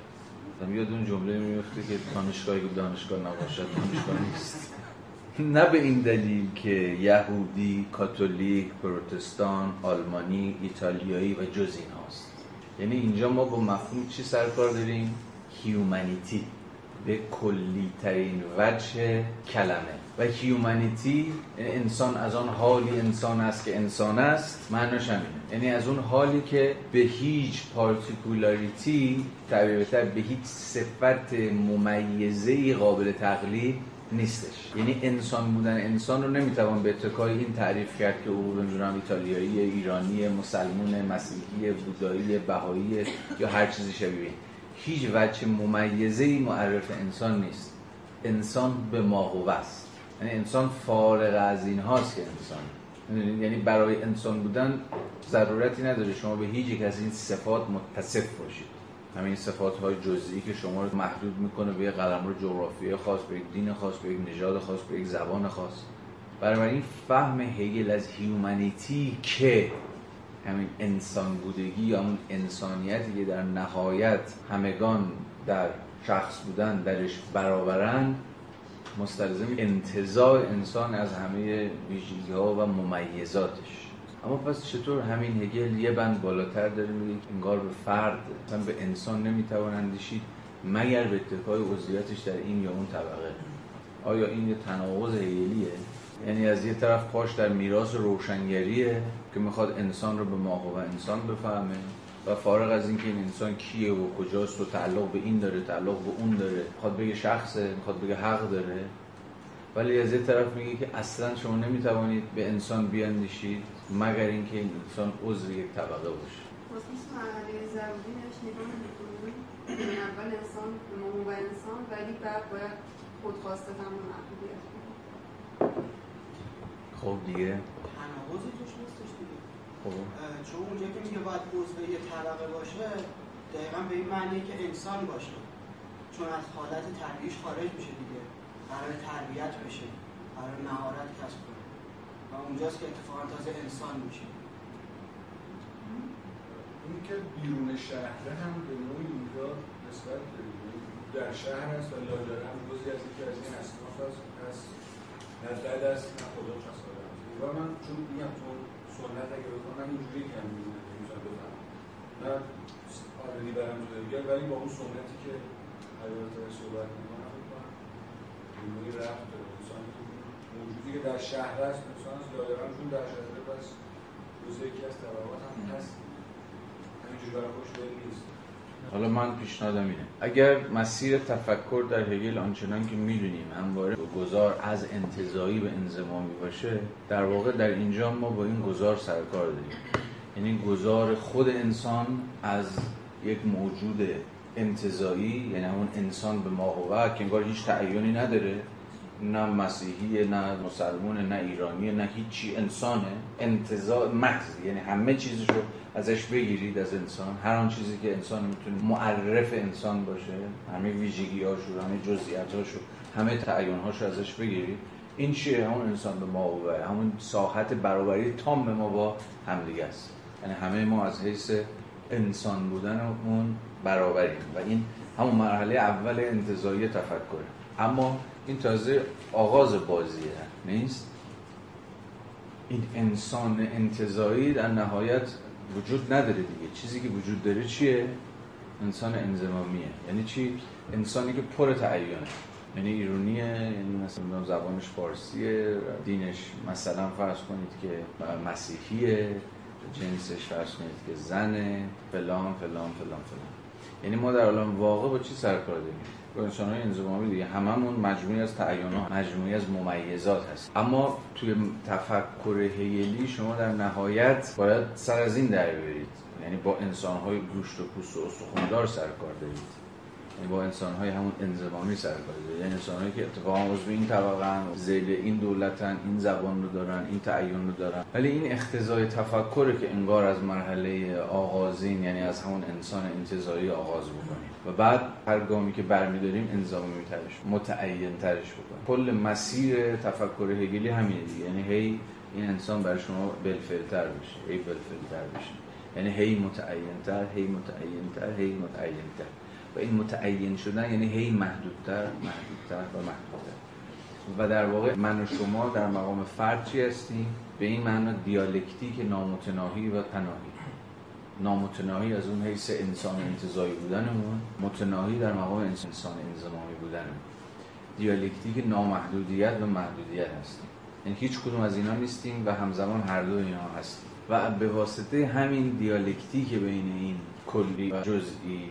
یاد اون جمله میفته که دانشگاهی دانشگاه نباشد دانشگاه نیست. نه به این دلیل که یهودی، کاتولیک، پروتستان، آلمانی، ایتالیایی و جز این هاست. یعنی اینجا ما با مفهوم چی سرکار داریم؟ هیومانیتی به کلی ترین وجه کلمه. و هیومانیتی انسان از آن حالی انسان است که انسان است معناش همینه. یعنی از اون حالی که به هیچ پارتیکولاریتی تعبیر به هیچ صفت ممیزه قابل تقلید نیستش. یعنی انسان بودن انسان رو نمی‌توان به اتکای این تعریف کرد که او نمی‌دونم ایتالیایی ایرانی مسلمون مسیحی بودایی بهایی یا هر چیزی شبیه. هیچ وجه ممیزه ای معرف انسان نیست. انسان به ما است. یعنی انسان فارغ از این هاست که انسان. یعنی برای انسان بودن ضرورتی نداره شما به هیچ یک از این صفات متصف باشید. همین صفات های جزئی که شما رو محدود می‌کنه به یک قلمرو جغرافیایی خاص به یک دین خاص به یک نژاد خاص به یک زبان خاص. این فهم هگل از هیومانیتی که همین انسان بودگی یا اون انسانیتی که در نهایت همگان در شخص بودن درش برابرند مستلزم انتظار انسان از همه ویژگی ها و ممیزاتش. اما پس چطور همین هگل یه بند بالاتر داره میگه انگار به فرد مثلا به انسان نمی‌توان اندیشید مگر به اتکای عضویتش در این یا اون طبقه؟ آیا این یه تناقض هگلیه؟ یعنی از یه طرف پاش در میراث روشنگریه که می‌خواد انسان رو به ماهو و انسان بفهمه. و فارغ از اینکه این انسان کیه و کجاست و تعلق به این داره تعلق به اون داره می‌خواد بگه شخصه می‌خواد بگه حق داره ولی از یه طرف میگه که اصلا شما نمی‌توانید به انسان بیاندیشید مگر اینکه این انسان عضو یک طبقه باشه. اول انسان به و انسان ولی بعد باید خودخواسته خب دیگه. تناقضی توش نیستش دیگه خب چون اونجا که میگه باید عضو یه طبقه باشه دقیقا به این معنی که انسان باشه. چون از حالت تربیش خارج میشه دیگه. برای تربیت بشه. برای مهارت کسب کنه. و اونجاست که اتفاقا تازه انسان میشه. این که بیرون شهر هم به نوعی اونجا نسبت در شهر هست و لاجرم روزی از یکی از این اصناف هست. نه بعد از نه خدا و من چون میگم تو سنت اگه بکنم من اینجوری که هم می‌تونم بفهم نه آردی برم تو دیگر ولی با اون سنتی که حیات صحبت می‌کنم بکنم این رفت. داره انسان موجودی که در شهر هست انسان هست دایرم چون در شهر پس روز یکی از طبقات هم هست. همینجوری برای خوش نیست. حالا من پیشنهادم اینه. اگر مسیر تفکر در هگل آنچنان که می‌دونیم همواره گذار از انتظایی به انزمامی باشه در واقع در اینجا ما با این گذار سرکار داریم. یعنی گذار خود انسان از یک موجود انتظایی یعنی همون انسان به ما که انگار هیچ تعیینی نداره. نه مسیحی نه مسلمون نه ایرانی نه هیچی. انسانه. انتظار محض. یعنی همه چیزش رو ازش بگیرید از انسان. هر آن چیزی که انسان می‌تونه معرف انسان باشه همه ویژگی هاشو همه جزئیات هاشو همه تعیین هاشو ازش بگیرید. این چیه؟ همون انسان به ما و همون ساحت برابری تام ما با همدیگه است. یعنی همه ما از حیث انسان بودنمون برابریم و این همون مرحله اول انتظایی تفکره. اما این تازه آغاز بازیه نیست؟ این انسان انتظایی در نهایت وجود نداره دیگه. چیزی که وجود داره چیه؟ انسان انزمامیه. یعنی چی؟ انسانی که پر تعیینه. یعنی ایرونیه یعنی مثلا زبانش فارسیه. دینش مثلا فرض کنید که مسیحیه. جنسش فرض کنید که زنه. فلان فلان فلان فلان. یعنی ما در عالم واقع با چی سرکار داریم؟ انسان های انزمامی دیگه هممون مجموعی از تعیین ها مجموعی از ممیزات هست اما توی تفکر هیلی شما در نهایت باید سر از این در برید. یعنی با انسان های گوشت و پوست و استخوندار سر کار دارید. با انسان های همون انزمامی سر کار یعنی انسان که اتفاقا عضو این طبقه زیل این دولتن این زبان رو دارن این تعین رو دارن. ولی این اختزای تفکر که انگار از مرحله آغازین یعنی از همون انسان انتظایی آغاز بکنیم. و بعد هر گامی که برمیداریم انزامی ترش متعین ترش بکنیم. کل مسیر تفکر هگلی همینه دیگه. یعنی هی این انسان برای شما بلفلتر بشه هی بلفلتر بشه یعنی هی متعینتر هی متعینتر هی متعینتر. و این متعین شدن یعنی هی محدودتر محدودتر و محدودتر. و در واقع من و شما در مقام فرد چی هستیم؟ به این معنا دیالکتیک نامتناهی و پناهی. نامتناهی از اون حیث انسان انتظایی بودنمون متناهی در مقام انسان انزمامی بودنمون. دیالکتیک نامحدودیت و محدودیت هستیم. یعنی هیچ کدوم از اینا نیستیم و همزمان هر دو اینا هستیم. و به واسطه همین دیالکتیک بین این کلی و جزئی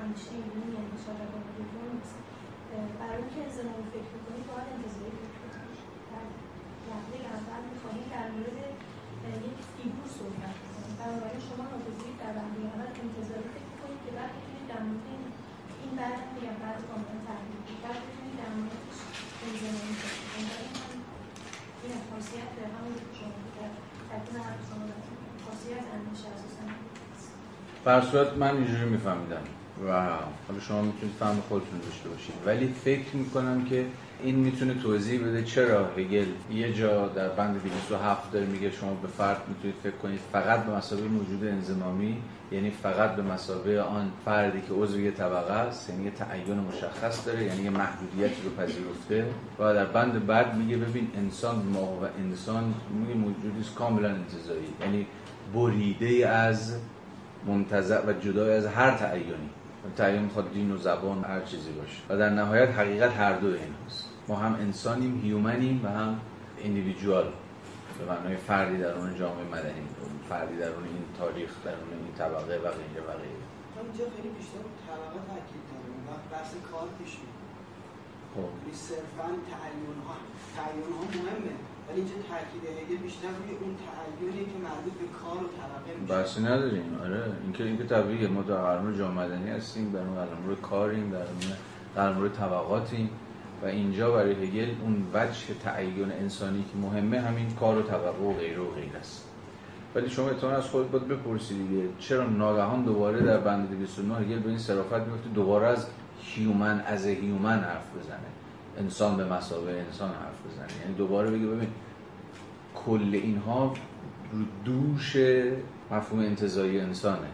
این یعنی شاید دوم نیست. برای اینکه انزمامی فکر کنید باید انتظاری فکر کنید. در لحظه اول می‌خواهید در مورد یک فیگور صحبت کنید بنابراین شما ناگزیر در لحظه اول انتظاری فکر کنید که بعد بتونید در مورد این بعد میگم بعد کاملا تحلیلی بعد بتونید در موردش انزمامی فکر کنید این خاصیت همون شما در تکون حرف شما خاصیت اندیشه اساسا. بر من اینجوری میفهمیدم. و حالا شما می‌تونید فهم خودتون داشته باشید. ولی فکر می‌کنم که این می‌تونه توضیح بده چرا هگل یه جا در بند 207 داره میگه شما به فرد می‌تونید فکر کنید فقط به مسابقه موجود انزمامی یعنی فقط به مسابقه آن فردی که عضو یه طبقه است یعنی یه تعین مشخص داره یعنی یه محدودیتی رو پذیرفته و در بند بعد میگه ببین انسان ما و انسان میگه موجودی کاملا انتزاعی یعنی بریده از منتزع و جدای از هر تعیینی تعیین می‌خواد دین و زبان هر چیزی باشه. و در نهایت حقیقت هر دو این هست. ما هم انسانیم هیومنیم و هم اندیویدوال به معنای فردی در اون جامعه مدنی فردی در اون این تاریخ در اون این طبقه و غیره و غیره. اینجا خیلی بیشتر طبقه تاکید داره وقت بحث کار پیش میاد خب. یعنی صرفا تعیین ها تعیین ها مهمه. ولی اینجا تاکید هگل بیشتر روی اون تعیینی که مربوط به کار و طبقه میشه. بحثی نداریم. آره. اینکه اینکه طبیعیه. ما در قلمرو جامعه مدنی هستیم در قلمرو کاریم در قلمرو طبقاتیم و اینجا برای هگل اون وجه تعین انسانی که مهمه همین کار و طبقه و غیره و غیره است. ولی شما اتفاقا از خود باید بپرسید دیگه. چرا ناگهان دوباره در بند 209 هگل به این صرافت میفته دوباره از human از human حرف بزنه. انسان به مثابه انسان حرف بزنه. یعنی دوباره بگه ببین کل اینها رو دوش مفهوم انتزاعی انسانه.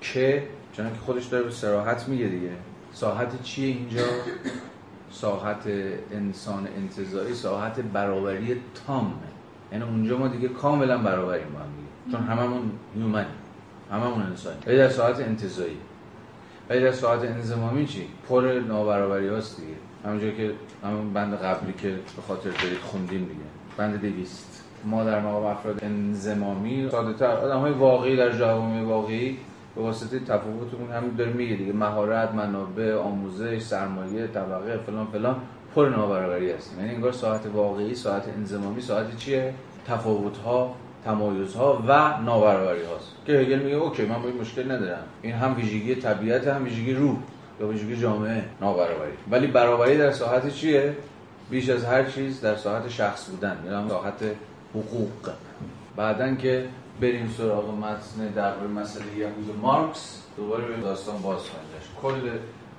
که چون که خودش داره به صراحت میگه دیگه. ساحت چیه اینجا؟ ساحت انسان انتزاعی ساحت برابری تامه. یعنی اونجا ما دیگه کاملا برابریم با هم دیگه. چون هممون human ی هممون انسانی ولی در ساعت انتظایی. ولی در ساعت انزمامی چی؟ پر نابرابری هاست دیگه. همونجا که همون بند قبلی که به خاطر دارید خوندیم دیگه. بند دویست. ما در مقام افراد انزمامی ساده تر آدم های واقعی در جوامع واقعی به واسطه تفاوتمون هم داره میگه دیگه. مهارت منابع آموزش سرمایه طبقه فلان فلان پر نابرابری هستیم. یعنی انگار ساعت واقعی ساعت انزمامی ساعت چیه؟ تفاوت ها تمایز ها و نابرابری هاست که هگل میگه اوکی من با این مشکل ندارم. این هم ویژگی طبیعت هم ویژگی روح. یا ویژگی جامعه. نابرابری ولی برابری در ساعت چیه؟ بیش از هر چیز در ساعت شخص بودن. یعنی ساعت حقوق. بعدن که بریم سراغ متن درباره مسئله یهود مارکس دوباره به داستان باز کل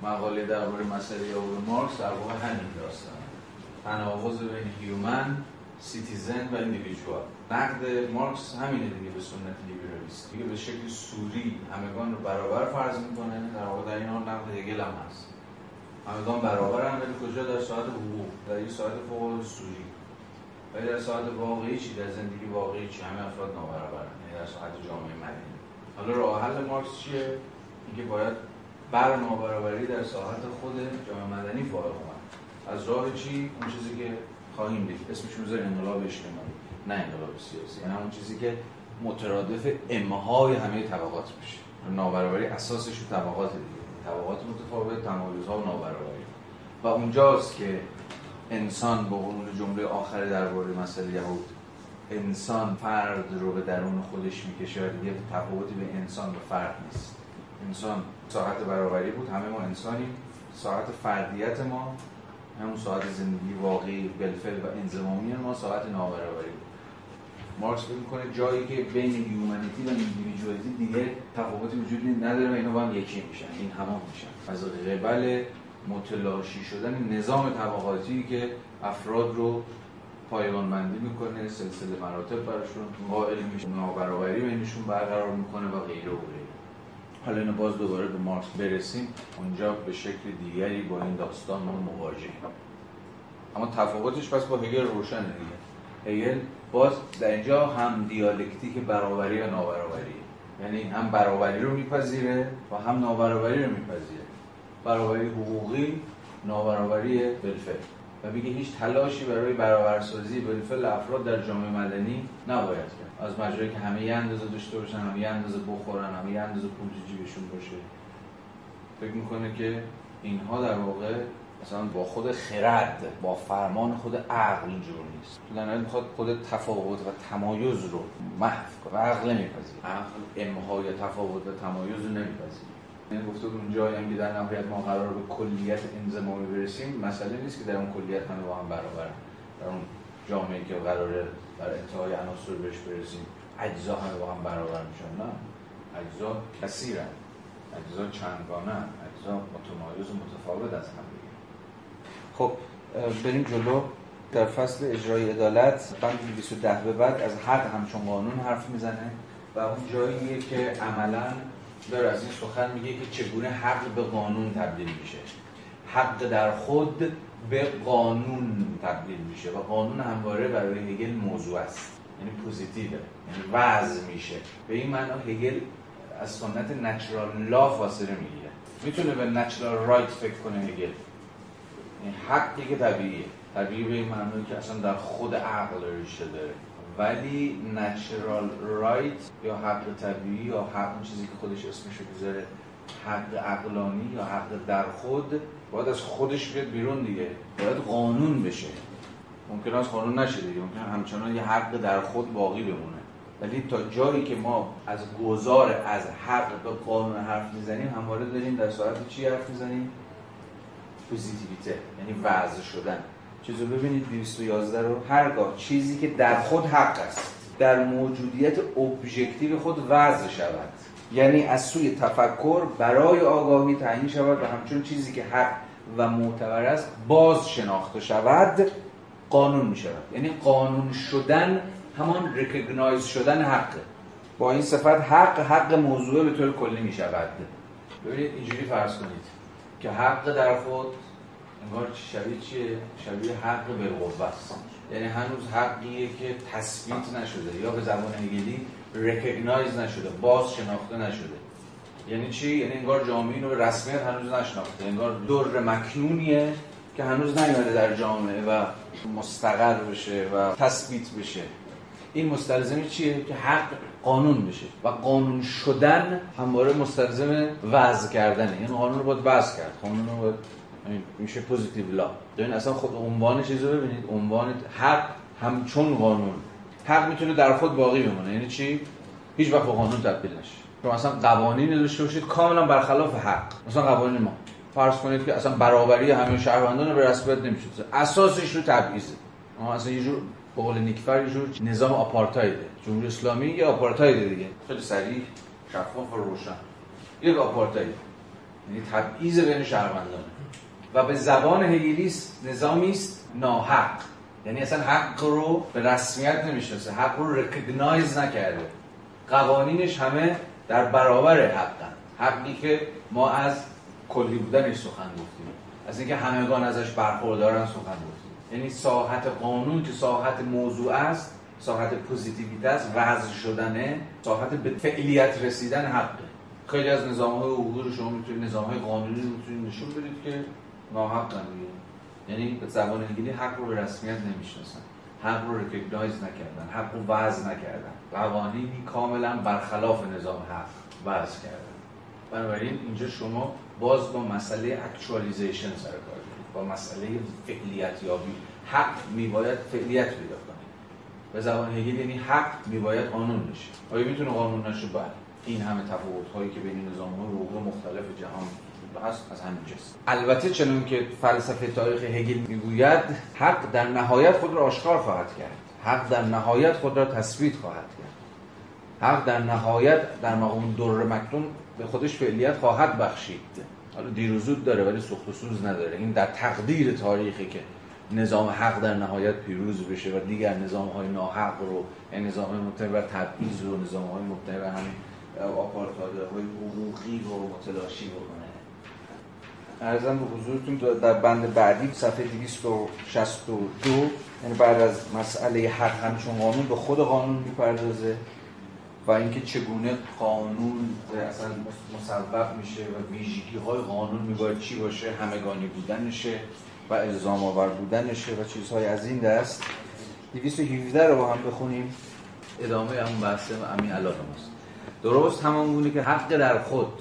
مقاله درباره مسئله یهود مارکس در همین داستان تناقض بین human citizen و individual نقد مارکس همینه دیگه به سنت لیبرالیست دیگه به شکل صوری همگان رو برابر فرض می‌کنه. در واقع در عین حال نقد هگل هم هست. همگان برابر هم. ولی کجا؟ در ساحت حقوق. در یه ساحت فوق صوری. ولی در ساحت واقعی چی؟ در زندگی واقعی چی؟ همه افراد نابرابرن. یعنی در ساحت جامعه مدنی. حالا راه حل مارکس چیه؟ اینکه باید بر نابرابری در ساحت خود جامعه مدنی اومد. از راه چی؟ اون چیزی که خواهیم دید. اسمش رو انقلاب اجتماعی نه انقلاب سیاسی. یعنی اون چیزی که مترادف امهای همه طبقات بشه نابرابری اساسش رو طبقات دیگه. طبقات متفاوت تمایزها و نابرابری. و اونجاست که انسان با قانون جمله آخر درباره مسئله یهود انسان فرد رو به درون خودش می‌کشه و دیگه تفاوتی به انسان و فرد نیست. انسان ساعت برابری بود همه ما انسانیم. ساعت فردیت ما همون ساعت زندگی واقعی بلفل و انزمامی ما ساعت نابرابری بود. مارکس فکر می‌کنه جایی که بین یومانیتی و ایندیویدوالیتی دیگه تفاوتی وجود نداره و اینا با هم یکی میشن این همان میشن. از قبل متلاشی شدن نظام طبقاتی که افراد رو پایگان بندی می‌کنه سلسله مراتب براشون قائل میشه نابرابری بینشون برقرار می‌کنه و غیره و غیره. حالا اینو باز دوباره به مارکس برسیم. اونجا به شکل دیگری با این داستان ما مواجهیم. اما تفاوتش پس با هگل روشنه دیگه. هگل باز در اینجا هم دیالکتیک برابری و نابرابری. یعنی هم برابری رو میپذیره و هم نابرابری رو میپذیره. برابری حقوقی نابرابری بالفعل و میگه هیچ تلاشی برای برابرسازی بالفعل افراد در جامعه مدنی نباید کرد. از مجرایی که همه یه اندازه داشته باشن همه یه اندازه بخورن همه یه اندازه پول تو جیبشون باشه. فکر می‌کنه که اینها در واقع مثلا با خود خرد با فرمان خود عقل جور نیست. در می‌خواد خود تفاوت و تمایز رو محو کنه. عقل نمیپذیره. عقل امهای تفاوت و تمایز رو نمیپذیره. این گفته بود اونجا هم در نهایت ما قرار به کلیت انضمامی برسیم. مسئله نیست که در اون کلیت همه با هم برابرن. در اون جامعه که قراره در انتهای عناصر بهش برسیم. اجزا همه با هم برابر میشن. نه. اجزا کثیرن. اجزا چندگانه اجزا متمایز و متفاوت از هم دیگه. خب بریم جلو. در فصل اجرای عدالت بند 210 به بعد از حق همچون قانون حرف می‌زنه و اون جاییه که عملا داره از این سخن میگه که چگونه حق به قانون تبدیل میشه. حق در خود به قانون تبدیل میشه و قانون همواره برای هگل موضوع است. یعنی پوزیتیوه. یعنی وضع میشه. به این معنا هگل از سنت نچرال لا فاصله می‌گیره. می‌تونه به نچرال رایت فکر کنه هگل. یعنی حقی که طبیعیه. طبیعی به این معنی که اصلا در خود عقل ریشه داره. ولی نچرال رایت یا حق طبیعی یا حق اون چیزی که خودش اسمش بذاره حق عقلانی یا حق در خود باید از خودش بیاد بیرون دیگه. باید قانون بشه. ممکن از قانون نشه دیگه. ممکن همچنان یه حق در خود باقی بمونه. ولی تا جایی که ما از گذار از حق به قانون حرف می‌زنیم همواره داریم در ساعت چی حرف می‌زنیم؟ پوزیتیویته یعنی وضع شدن. چیزو ببینید 211 رو هرگاه چیزی که در خود حق است در موجودیت ابژکتیو خود وضع شود. یعنی از سوی تفکر برای آگاهی تعیین شود و همچون چیزی که حق و معتبر است باز شناخته شود قانون می شود. یعنی قانون شدن همان ریکگنایز شدن حق. با این صفت حق حق موضوع به طور کلی می شود. ببینید اینجوری فرض کنید که حق در خود انگار شبیه چیه؟ شبیه حق به است. یعنی هنوز حقیه که تثبیت نشده یا به زبان هگلی recognize نشده باز شناخته نشده. یعنی چی؟ یعنی انگار جامعه رو به رسمیت هنوز نشناخته. انگار در مکنونیه که هنوز نیومده در جامعه و مستقر بشه و تثبیت بشه. این مستلزم چیه؟ که حق قانون بشه و قانون شدن همواره مستلزم وضع کردنه. این قانون رو باید وضع کرد. قانون رو باید میشه positive law ببین اصلا خود عنوان چیزو ببینید. عنوان حق همچون قانون. حق می‌تونه در خود باقی بمونه. یعنی چی؟ هیچ وقت به قانون تبدیل نشه. شما اصلا قوانینی داشته باشید کاملا برخلاف حق. مثلا قوانین ما. فرض کنید که اصلا برابری همه شهروندان رو به رسمیت نمیشه اساسش رو تبعیضه اصلا یه جور به قول نیکفر یه جور نظام آپارتایده. جمهوری اسلامی یه آپارتاید دیگه. خیلی سریع شفاف و روشن. یک آپارتاید یعنی تبعیض بین شهروندان. و به زبان هگلیست نظامی است ناحق. یعنی اصلا حق رو به رسمیت نمی‌شناسه حق رو رکگنایز نکرده. قوانینش همه در برابر حقن. حقی که ما از کلی بودنش سخن گفتیم. از اینکه همگان ازش برخوردارن سخن گفتیم. یعنی ساحت قانون که ساحت موضوع است ساحت پوزیتیویته است وضع شدنه ساحت به فعلیت رسیدن حقه خیلی از نظام های حقوقی رو شما می‌تونید نظام های قانونی رو می‌تونید نشون بدید که ناحق یعنی به زبان هگلی حق رو به رسمیت نمی‌شناسن حق رو recognize نکردن حق رو وضع نکردن. قوانینی کاملا برخلاف نظام حق وضع کردن. بنابراین اینجا شما باز با مسئله actualization سر کار با مسئله فعلیت یابی حق میباید فعلیت پیدا کنه. به زبان هگل یعنی حق میباید قانون بشه. آیا می‌تونه قانون نشه؟ بله. این همه تفاوت هایی که بین نظام های حقوق مختلف جهان هست از همین جست البته چنون که فلسفه تاریخ هگل می‌گوید حق در نهایت خود را آشکار خواهد کرد. حق در نهایت خود را تثبیت خواهد کرد. حق در نهایت در مقام در مکتون به خودش فعلیت خواهد بخشید. حالا دیر زود داره ولی سخت و سوز نداره. این در تقدیر تاریخی که نظام حق در نهایت پیروز بشه و دیگر نظام های ناحق رو یعنی نظام مبتنی بر تبعیض و نظام های مبتنی بر همین آپارتاید های حقوقی رو متلاشی بکنه ارزم به حضورتون در بند بعدی صفحه 262 یعنی بعد از مسئله حق همچون قانون به خود قانون می‌پردازه و اینکه چگونه قانون اصلا مصوب میشه و ویژگی های قانون میباید چی باشه همگانی بودنشه و الزام آور بودنشه و چیزهای از این دست. 217 رو با هم بخونیم. ادامه همون بحث امین علاقه ماست. درست همان گونه که حق در خود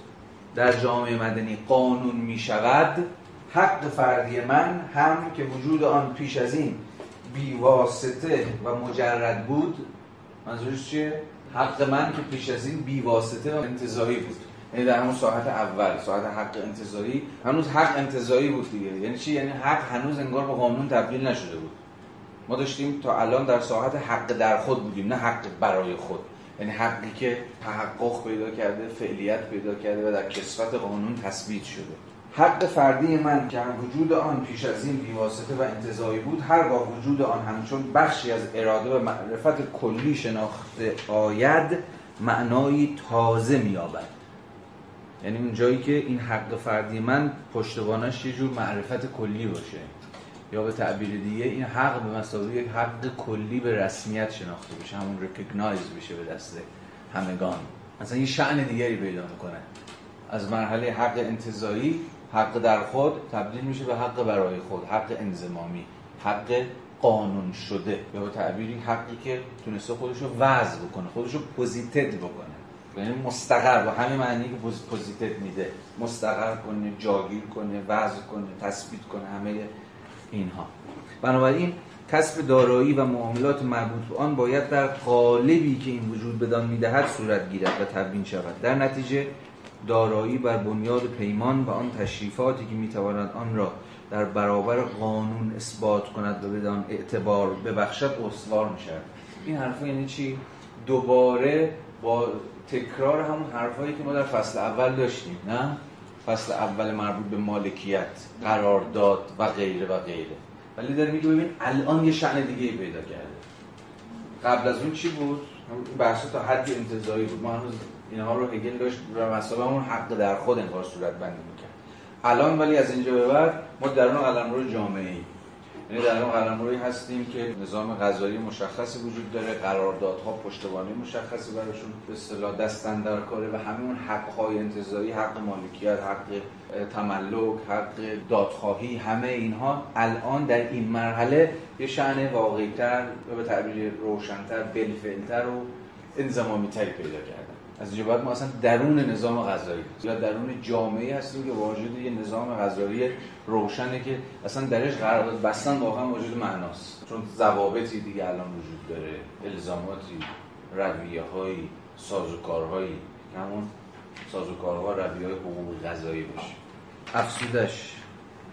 در جامعه مدنی قانون می شود حق فردی من هم که وجود آن پیش از این بیواسطه و مجرد بود منظورش چیه؟ حق من که پیش از این بیواسطه و انتظایی بود. یعنی در همون ساعت اول ساعت حق انتظاری هنوز حق انتظایی بود دیگه. یعنی چی؟ یعنی حق هنوز انگار به قانون تبدیل نشده بود. ما داشتیم تا الان در ساعت حق در خود بودیم نه حق برای خود. یعنی حقی که تحقق پیدا کرده فعلیت پیدا کرده و در کسفت قانون تثبیت شده. حق فردی من که وجود آن پیش از این بیواسطه و انتظایی بود هرگاه وجود آن همچون بخشی از اراده و معرفت کلی شناخته آید معنایی تازه میابد یعنی اون جایی که این حق فردی من پشتوانش یه جور معرفت کلی باشه. یا به تعبیر دیگه این حق به مسابقه یک حق کلی به رسمیت شناخته بشه همون ریکگنایز بشه به دست همگان. مثلا یه شعن دیگری پیدا می‌کنه. از مرحله حق انتظایی حق در خود تبدیل میشه به حق برای خود حق انزمامی حق قانون شده. یا به تعبیری حقی که تونسته خودش رو وضع بکنه خودش رو پوزیتد بکنه. یعنی مستقر با همه معنی که پوزیتد میده. مستقر کنه جاگیر کنه وضع کنه تثبیت کنه همه اینها. بنابراین کسب دارایی و معاملات مربوط به آن باید در قالبی که این وجود بدان می‌دهد صورت گیرد و تبیین شود. در نتیجه دارایی بر بنیاد پیمان و آن تشریفاتی که می‌تواند آن را در برابر قانون اثبات کند و بدان اعتبار ببخشد استوار می‌شد این حرف یعنی چی؟ دوباره با تکرار همون حرفایی که ما در فصل اول داشتیم نه؟ فصل اول مربوط به مالکیت قرارداد و غیره و غیره. ولی داره میگه ببین الان یه شأن دیگه پیدا کرده. قبل از اون چی بود؟ بحث تا حد انتظایی بود. ما هنوز اینها رو هگل داشت و مسابقه همون حق در خود انگار صورت بندی می‌کرد. الان ولی از اینجا به بعد ما در اون قلمرو جامعه ای یعنی در اون قلمروی هستیم که نظام غذایی مشخصی وجود داره قراردادها پشتوانه مشخصی براشون به اصطلاح دستن در کاره و همون حقهای انتظاری حق مالکیت حق تملک حق دادخواهی همه اینها الان در این مرحله یه شأن واقعیتر و به تعبیر روشنتر بلفلتر و انزمامی تری پیدا کردن از اینجا بعد ما اصلا درون نظام غذایی یا درون جامعه هستیم که واجد یه نظام غذایی روشنه که اصلا درش قرارداد بستن واقعا واجد معناست. چون ضوابطی دیگه الان وجود داره الزاماتی رویه هایی سازوکارهایی همون سازوکارها رویه های حقوق غذایی باشه. افسودش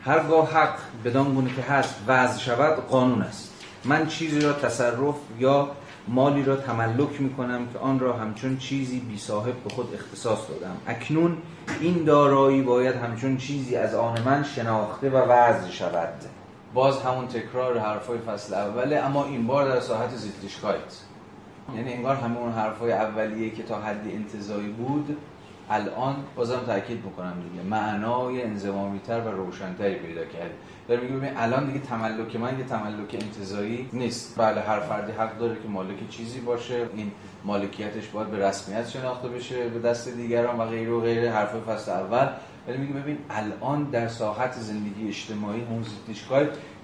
هرگاه حق بدان گونه که هست وضع شود قانون است. من چیزی را تصرف یا مالی را تملک می کنم که آن را همچون چیزی بی صاحب به خود اختصاص دادم. اکنون این دارایی باید همچون چیزی از آن من شناخته و وضع شود. باز همون تکرار حرفای فصل اوله اما این بار در ساحت زیتلیشکایت یعنی انگار همون حرفای اولیه که تا حدی انتظایی بود الان بازم تاکید می‌کنم دیگه. معنای انزمامی تر و روشنتری پیدا کرده داره میگه ببین الان دیگه تملک من یه تملک انتظایی نیست. بله هر فردی حق داره که مالک چیزی باشه. این مالکیتش باید به رسمیت شناخته بشه به دست دیگران و غیره و غیره حرف فصل اول. ولی میگه ببین الان در ساحت زندگی اجتماعی همون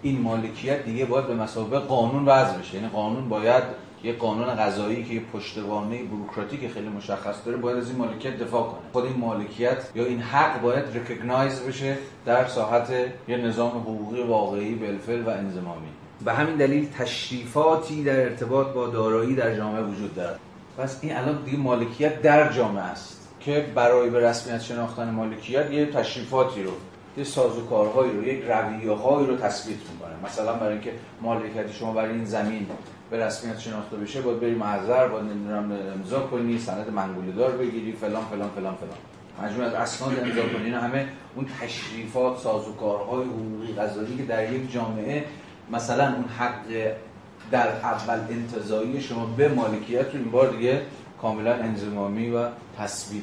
این مالکیت دیگه باید به مسابقه قانون وضع بشه. یعنی قانون باید یه قانون قضایی که یه پشتوانه بروکراتیک خیلی مشخص داره باید از این مالکیت دفاع کنه. خود این مالکیت یا این حق باید ریکگنایز بشه در ساحت یه نظام حقوقی واقعی بالفعل و انضمامی. به همین دلیل تشریفاتی در ارتباط با دارایی در جامعه وجود دارد. پس این الان دیگه مالکیت در جامعه است که برای به رسمیت شناختن مالکیت یه تشریفاتی رو یه سازوکارهایی رو یک رویه هایی رو تثبیت می‌کنه. مثلا برای اینکه مالکیت شما برای این زمین به رسمیت شناخته بشه باید بری محضر باید نمی‌دونم امضا کنی سند منگوله دار بگیری فلان فلان فلان فلان. مجموع از اسناد امضا کنی. همه اون تشریفات سازوکارهای حقوقی قضایی که در یک جامعه مثلا اون حق در اول انتظایی شما به مالکیت رو این بار دیگه کاملا انزمامی و تثبیت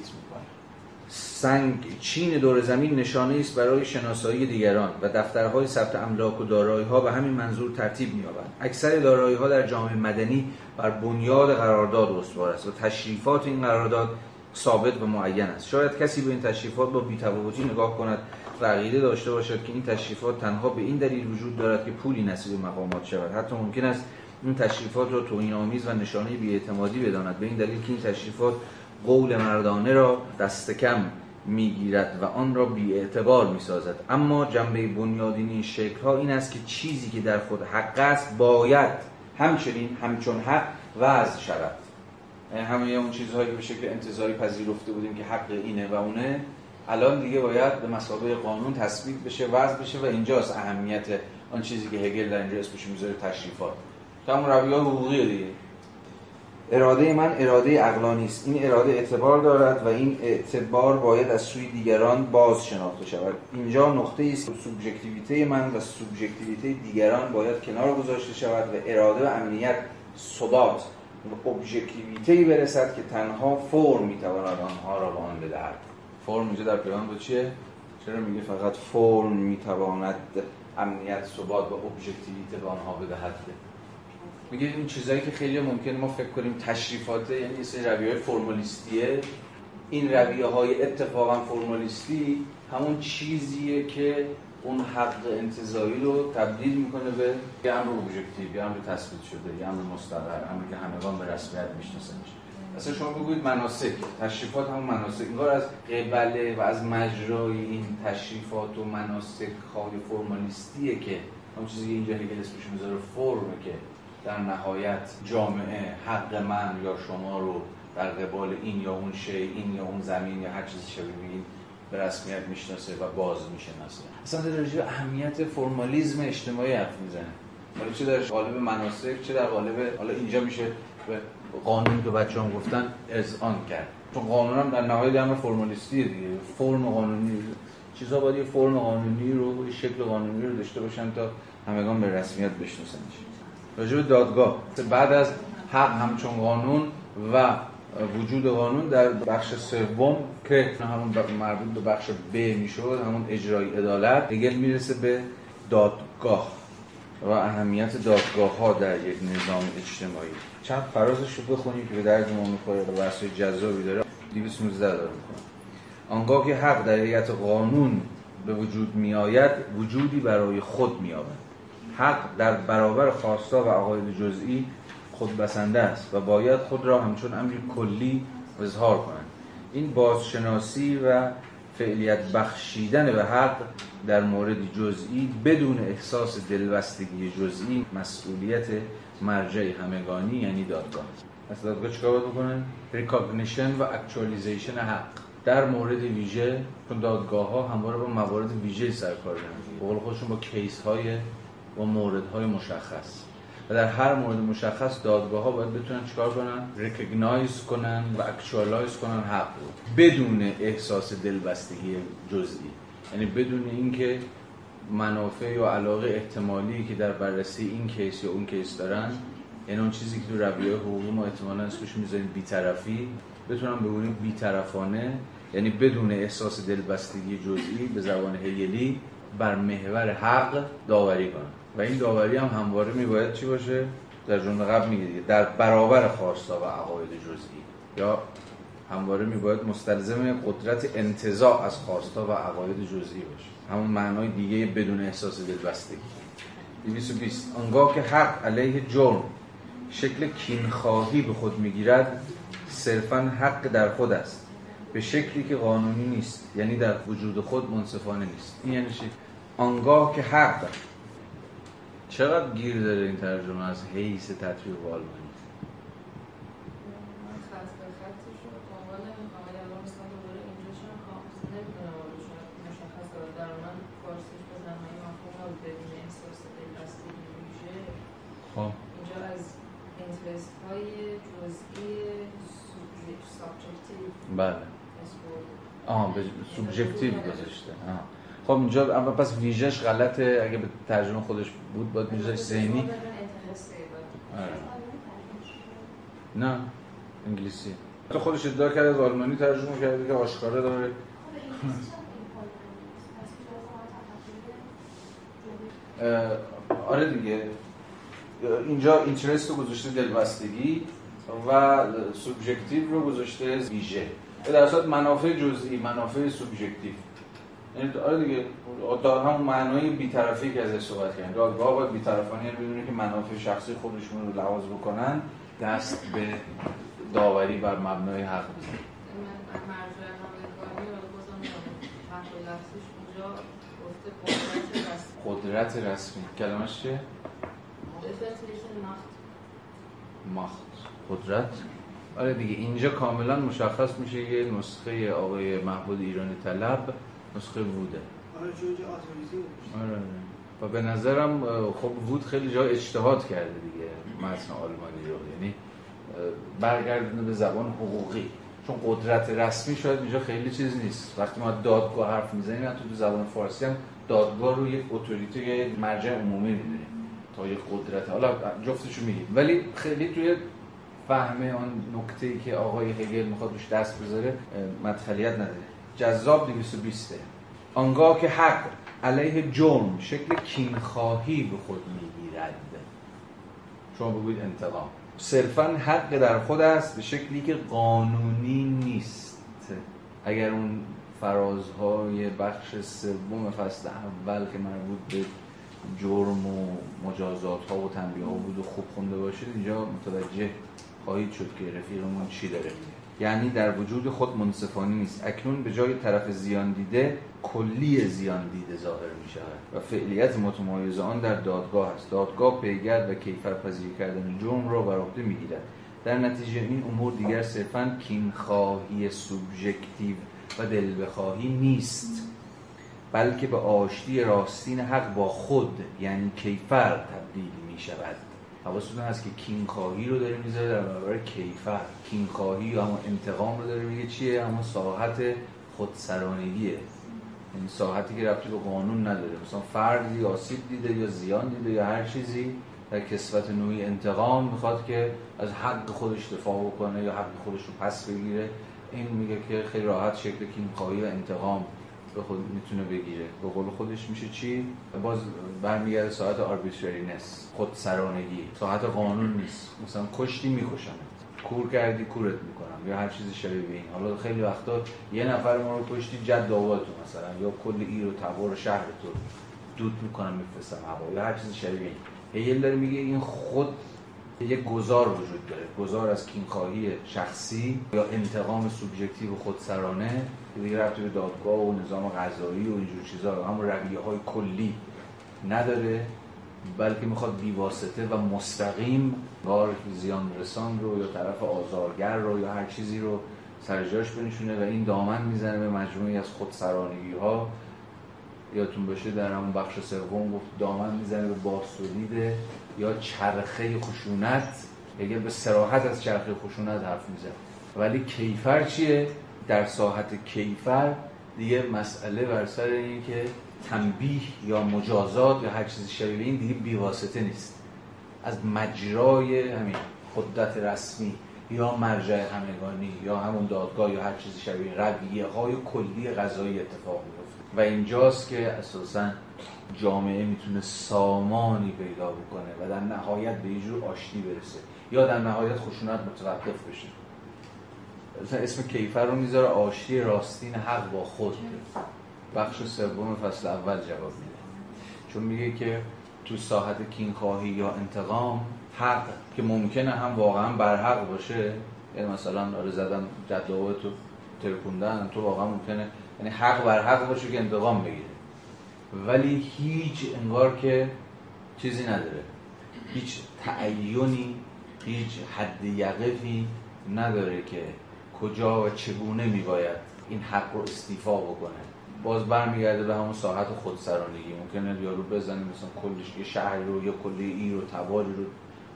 سنگ چین دور زمین نشانه است برای شناسایی دیگران و دفترهای ثبت املاک و دارایی ها به همین منظور ترتیب می‌یابند اکثر دارایی ها در جامعه مدنی بر بنیاد قرارداد استوار است و تشریفات این قرارداد ثابت و معین است. شاید کسی به این تشریفات با بی‌تفاوتی نگاه کند و عقیده داشته باشد که این تشریفات تنها به این دلیل وجود دارد که پولی نصیب مقامات شود. حتی ممکن است این تشریفات را توهین آمیز و نشانه بی‌اعتمادی بداند. به این دلیل که این تشریفات قول مردانه را دست کم می‌گیرد و آن را بی اعتبار می سازد اما جنبه بنیادینی این شکل ها این است که چیزی که در خود حق است باید همچنین همچون حق وضع شود. همه اون چیزهایی که به شکل انتظاری پذیرفته بودیم که حق اینه و اونه الان دیگه باید به مسابقه قانون تثبیت بشه وضع بشه و اینجاست اهمیت آن چیزی که هگل در اینجا اسمش می‌ذاره تشریفات. تا همون رویه حقوقی دیگه. اراده من اراده عقلانی است این اراده اعتبار دارد و این اعتبار باید از سوی دیگران باز شناخته شود. اینجا نقطه است سوبژکتیویته من و سوبژکتیویته دیگران باید کنار گذاشته شود و اراده و امنیت ثبات و ابژکتیویته برسد که تنها فرم می‌تواند آنها را به آن بدهد. فرم اینجا در پیان با چیه؟ چرا میگه فقط فرم می‌تواند امنیت ثبات و ابژکتیویته به آنها بدهد؟ میگه این چیزایی که خیلی ممکنه ما فکر کنیم تشریفاته یعنی یه سری رویه فرمالیستیه. این رویه های اتفاقا فرمالیستی همون چیزیه که اون حق انتظایی رو تبدیل می‌کنه به یه امر ابژکتیو یه امر تثبیت شده یه امر مستقر امری که همگان به رسمیت میشناسنش اصلا شما بگویید مناسک تشریفات همون مناسک. انگار از قبله و از مجرای این تشریفات و مناسک های فرمالیستیه که همون چیزی که اینجا هگل اسمش می‌ذاره فرمه که در نهایت جامعه حق من یا شما رو در قبال این یا اون شی این یا اون زمین یا هر چیزی شبیه بگید به رسمیت می‌شناسه و باز می‌شناسه. اصلا در رجوع اهمیت فرمالیزم اجتماعی حرف می‌زنه. حالا چه در قالب مناسک چه در قالب حالا اینجا میشه به قانون که بچه هم گفتن آن کرد. چون قانون هم در نهایت هم فرمالیستی دیگه. فرم قانونی چیزها باید فرم قانونی رو شکل قانونی رو داشته باشن تا همگان به رسمیت بشناسنش. راجع دادگاه. بعد از حق همچون قانون و وجود قانون در بخش سوم که همون مربوط به بخش ب می‌شد همون اجرای عدالت دیگه می‌رسه به دادگاه و اهمیت دادگاه ها در یک نظام اجتماعی. چند فرازش رو بخونیم که به درد ما می‌خوره و بحث جذابی داره. 219 داره می‌کنه آنگاه که حق در قانون به وجود میآید وجودی برای خود مییابد. حق در برابر خواستا و عقاید جزئی خود بسنده است و باید خود را همچون امری کلی اظهار کنند. این بازشناسی و فعلیت بخشیدن به حق در مورد جزئی بدون احساس دلبستگی جزئی مسئولیت مرجع همگانی یعنی دادگاه است. دادگاه چیکار باید بکنه؟ recognition و actualization حق. در مورد ویژه چون دادگاه ها همواره با موارد ویژه سروکار دارن به خودشون با case های با موردهای مشخص. و در هر مورد مشخص دادگاه ها باید بتونن چیکار کنن؟ recognize کنن و actualize کنن حق رو. بدون احساس دلبستگی جزئی. یعنی بدون اینکه منافع یا علاقه احتمالی که در بررسی این کیس یا اون کیس دارن یعنی اون چیزی که تو رویه حقوقی ما احتمالا اسمش می‌ذاریم بیطرفی بتونن بگونیم بیطرفانه یعنی بدون احساس دلبستگی جزئی به زبان هگلی بر محور حق داوری کنن. و این داوری هم همواره میباید چی باشه؟ در جمله قبل میگه در برابر خواستا و عقاید جزئی. یا همواره میباید مستلزم قدرت انتزاع از خواستا و عقاید جزئی باشه. همون معنای دیگه بدون احساس دلبستگی. 220 آنگاه که حق علیه جرم شکل کینخواهی به خود می‌گیرد صرفا حق در خود است. به شکلی که قانونی نیست یعنی در وجود خود منصفانه نیست. این یعنی چی؟ آنگاه که حق چقدر گیر داره این ترجمه از حیث تطبیق آلمانی خب. اینجا از interest های جزئی subjective بله. آها به سوبژکتیو گذاشته. آها. خب اینجا اما پس ویژش غلطه اگه به ترجمه خودش بود باید میذاشت ذهنی آره. نه انگلیسی تو خودش ادعا کرده از آلمانی ترجمه کرده که آشکاره داره آره دیگه اینجا اینترست رو گذاشته دلبستگی و سوبژکتیو رو گذاشته ویژه در اصل منافع جزئی منافع سوبژکتیو یعنی آره دیگه دا همون معنای بی‌طرفی که ازش صحبت کردن. دادگاه باید بی‌طرفانه یعنی بدونه که منافع شخصی خودشون رو لحاظ بکنن دست به داوری بر مبنای حق بزنن قدرت رسمی. کلمش چیه؟ ماخت. قدرت؟ آره دیگه اینجا کاملا مشخص میشه یه نسخه آقای محمود ایرانی طلب. نسخه ووده. آره. آره. و به نظرم خب وود خیلی جا اجتهاد کرده دیگه متن آلمانی رو. یعنی برگردونه به زبان حقوقی. چون قدرت رسمی شاید اینجا خیلی چیز نیست. وقتی ما دادگاه حرف می‌زنیم حتی تو زبان فارسی هم دادگاه رو یک اتوریته یک مرجع عمومی می‌دونیم تا یک قدرت. حالا جفتشو میگیم. ولی خیلی توی فهم آن نکته ای که آقای هگل می‌خواد روش دست بذاره مدخلیت نداره. جذاب 220 آنگاه که حق علیه جرم شکل کینخواهی به خود می‌گیرد. شما بگوید انتقام. صرفا حق در خود است به شکلی که قانونی نیست. اگر اون فرازهای بخش سوم فصل اول که مربوط به جرم و مجازات ها و تنبیه ها بود و خوب خونده باشید اینجا متوجه خواهید شد که رفیقمون چی داره یعنی در وجود خود منصفانه نیست. اکنون به جای طرف زیان دیده کلی زیان دیده ظاهر می شود و فعلیت متمایز آن در دادگاه است. دادگاه پیگرد و کیفر پذیری کردن جرم را بر عهده می‌گیرد. در نتیجه این امور دیگر صرفا کینخواهی سوبژکتیو و دل بخواهی نیست بلکه به آشتی راستین حق با خود یعنی کیفر تبدیل می شود حواستون هست که کینخواهی رو داره می‌ذاره در برابر کیفر کینخواهی یا همون انتقام رو داره میگه چیه؟ همون ساحت خودسرانگیه. این ساحتی که ربطی به قانون نداره. مثلا فردی آسیب دیده یا زیان دیده یا هر چیزی در کسوت نوعی انتقام می‌خواد که از حق خودش دفاع بکنه یا حق خودش رو پس بگیره. این میگه که خیلی راحت شکل کین‌خواهی و انتقام. به خود می‌تونه بگیره. به قول خودش میشه چی؟ باز برمیگرده ساحت arbitrariness خودسرانگی. ساحت قانون نیست. مثلا کشتی می‌کشم کور کردی کورت می‌کنم یا هر چیزی شبیه به این. حالا خیلی وقتا یه نفر ما رو کشتی جد تو مثلا یا کل ایل و تبار شهر تو دود می‌کنم میفرستم هوا. یا هر چیزی شبیه این. هیل داره میگه این خود یک گذار وجود داره. گذار از کینخواهی شخصی یا انتقام سوبژکتیو خودسرانه دیگه ربطی به دادگاه و نظام قضایی و اینجور چیزا. همون رویه های کلی نداره بلکه می‌خواد بیواسطه و مستقیم بار زیان رسان رو یا طرف آزارگر رو یا هر چیزی رو سر جاش بنشونه و این دامن می‌زنه به مجموعی از خودسرانگی ها یادتون باشه در همون بخش سوم گفت دامن می‌زنه به باسولید یا چرخه خشونت. اگر به سراحت از چرخه خشونت حرف می‌زنه. ولی کیفر چیه؟ در ساحت کیفر دیگه مسئله بر سر این که تنبیه یا مجازات یا هر چیزی شبیه این دیگه بیواسطه نیست. از مجرای همین قدرت رسمی یا مرجع همگانی یا همون دادگاه یا هر چیزی شبیه رویه های کلی غذایی اتفاق میفته و اینجاست که اساسا جامعه می‌تونه سامانی پیدا بکنه و در نهایت به یه جور آشتی برسه یا در نهایت خشونت متوقف بشه. مثلا اسم کیفر رو می‌ذاره آشتی راستین حق با خود. بخش سوم فصل اول جواب میده. چون میگه که تو ساحت کینخواهی یا انتقام حق که ممکنه هم واقعا برحق باشه. یعنی مثلا آره زدن جدعوه تو ترکوندن تو واقعا ممکنه یعنی حق بر حق باشه که انتقام بگیره. ولی هیچ انگار که چیزی نداره. هیچ تعینی هیچ حد یقفی نداره که کجا و چگونه میباید این حق رو استیفا بکنه. باز برمیگرده به همون ساحت خودسرانگی. ممکنه یارو بزنه مثلا کلش یه شهر رو یا کلی ای رو تباری رو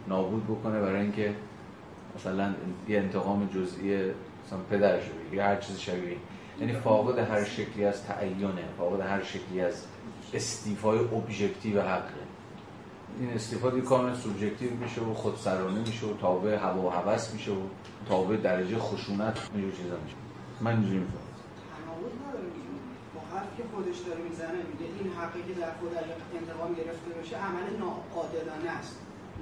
نابود بکنه برای اینکه مثلا یه انتقام جزئی مثلا پدرش رو یا هر چیز شبیه. یعنی فاقد هر شکلی از تعینه فاقد هر شکلی از استیفای ابژکتیو حقه این استیفا کاملا سوبژکتیو میشه و خودسرانه میشه و تابع هوا و هوس میشه و تابع درجه خشونت اینجور چیزا میشه. من اینجوری می‌فهمم. که خودش داره می‌زنه میگه این حقی که در خود انتقام گرفته بشه عمل ناعادلانه است.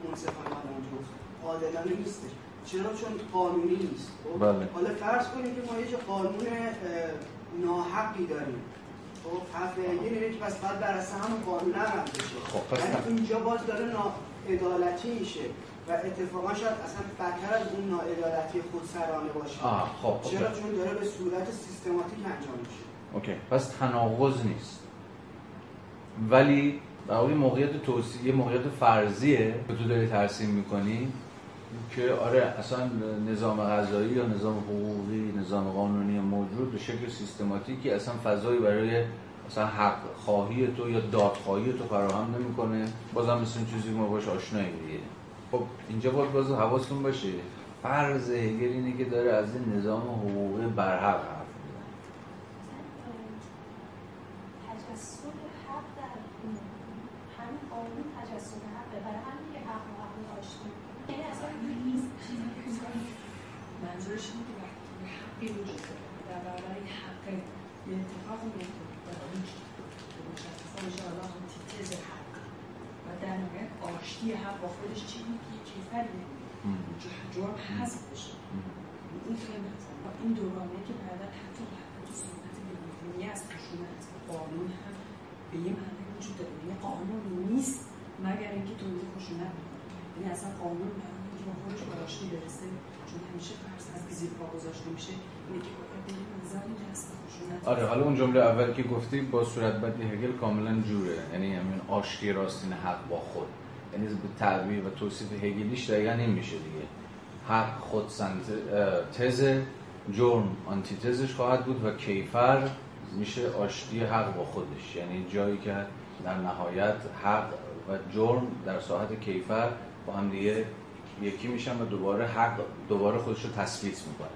منصفانه گفت عادلانه نیستش. چرا؟ چون قانونی نیست. خب؟ بله. حالا فرض کنید که ما یه قانون ناحقی داریم. خب حرف اینه که پس باید بر اساس همون قانون عمل بشه. خب، پس یعنی. اینجا باز داره ناعدالتی میشه و اتفاقا شاید اصلا بدتر از اون ناعدالتی خودسرانه باشه. آه خب. چرا؟ چون داره به صورت سیستماتیک انجام میشه. اوکی پس تناقض نیست. ولی در واقع موقعیت توصیه یه موقعیت فرضیه که تو داری ترسیم می‌کنی که آره اصلا نظام غذایی یا نظام حقوقی نظام قانونی موجود به شکل سیستماتیکی اصلا فضایی برای مثلا حق خواهی تو یا دادخواهی تو فراهم نمی‌کنه. بازم مثل این چیزی ما باش آشناییم دیگه. خب اینجا باید باز حواستون باشه. فرض هگل اینه که داره از این نظام حقوقی برحق حرف می‌زنه. تجسد حق در همین حقه برای همین که حق و حق داشتیم یعنی اصلا نیست منظورش اینه که وقتی یه حقی وجود داره در برابر این حق یه اتفاق میفته در اون که مشخصا میشه حالا آنتیتز حق و در نهایت آشتی حق با خودش چی میگه کیفریه جرم حذف بشه این خیلی با این دورانه که بعدا حتی حتی تو صحبت بیرونی از خشونت قانون هم به یه معنی وجود داره یه قانون نیست مگر اینکه تولید خشونت می‌کنه یعنی اصلا قانون برای اینکه با خودش به آشتی برسه چون همیشه آره حالا اون جمله اول که گفتی با صورت بدی هگل کاملا جوره. یعنی همین آشتی راستین حق با خود. یعنی به تعبیر و توصیف هگلیش دقیقا این میشه دیگه. حق خود تز جرم آنتیتزش خواهد بود و کیفر میشه آشتی حق با خودش. یعنی جایی که در نهایت حق و جرم در ساحت کیفر با هم دیگه یکی میشن و دوباره حق دوباره خودش رو تثبیت می‌کنه.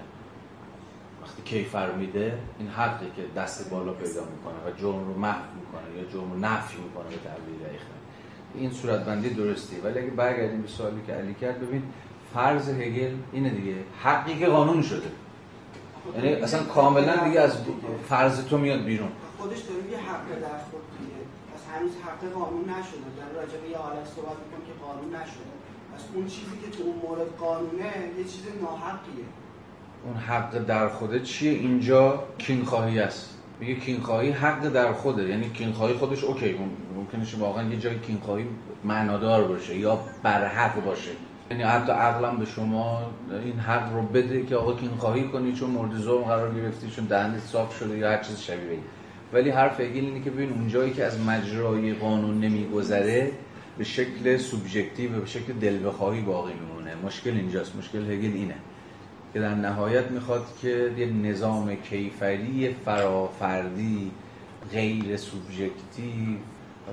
وقتی کیفر میده این حقی که دست بالا پیدا می‌کنه و جرم رو محو می‌کنه یا جرم رو نفی می‌کنه به تعبیر دقیق‌تر. این صورتبندی درستی. ولی اگه برگردیم به سوالی که علی کرد ببین فرض هگل اینه دیگه. حقی که قانون شده. یعنی اصلا کاملا دیگه از فرض تو میاد بیرون. خودش داره یه حق در خود دیگه. پس هنوز حق قانون نشده. در راجع به یه حالت صحبت می‌کنم که قانون نشده. پس اون چیزی که تو اون مورد قانونه یه چیز ناحقیه. اون حق در خوده چیه؟ اینجا کینخواهی است. میگه کینخواهی حق در خوده. یعنی کینخواهی خودش اوکی مم- ممکنه شه واقعا یه جای کینخواهی معنادار باشه یا برحق باشه. یعنی حتی عقلم به شما این حق رو بده که آقا کینخواهی کنی چون مورد ظلم قرار گرفتی چون دهنت صاف شده یا هر چیز شبیه. ولی حرف هگل اینه که ببین اون جایی که از مجرای قانون نمیگذره به شکل سوبژکتیو و به شکل دل بخواهی باقی میمونه. مشکل اینجاست. مشکل هگل اینه که در نهایت می‌خواد که یه نظام کیفری فرافردی غیر سوبژکتیو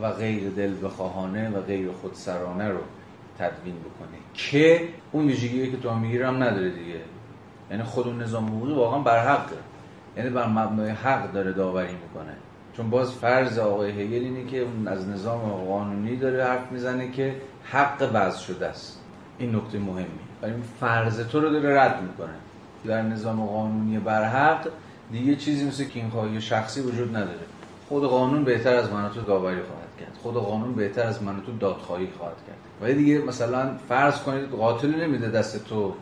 و غیر دل بخواهانه و غیر خودسرانه رو تدوین بکنه. که اون ویژگی که تو هم می‌گیری هم نداره دیگه. یعنی خود اون نظام حقوقی واقعا برحقه یعنی بر مبنای حق داره داوری می‌کنه. چون باز فرض آقای هگل اینه که اون از نظام قانونی داره حرف می‌زنه که حق وضع شده است. این نکته مهمی. ولی فرض تو رو داره رد می‌کنه. در نظام قانونی برحق دیگه چیزی مثل کینخواهی شخصی وجود نداره. خود قانون بهتر از من تو داوری خواهد کرد. خود قانون بهتر از من تو دادخواهی خواهد کرد. ولی دیگه مثلا فرض کنید قاتل نمیده دست تو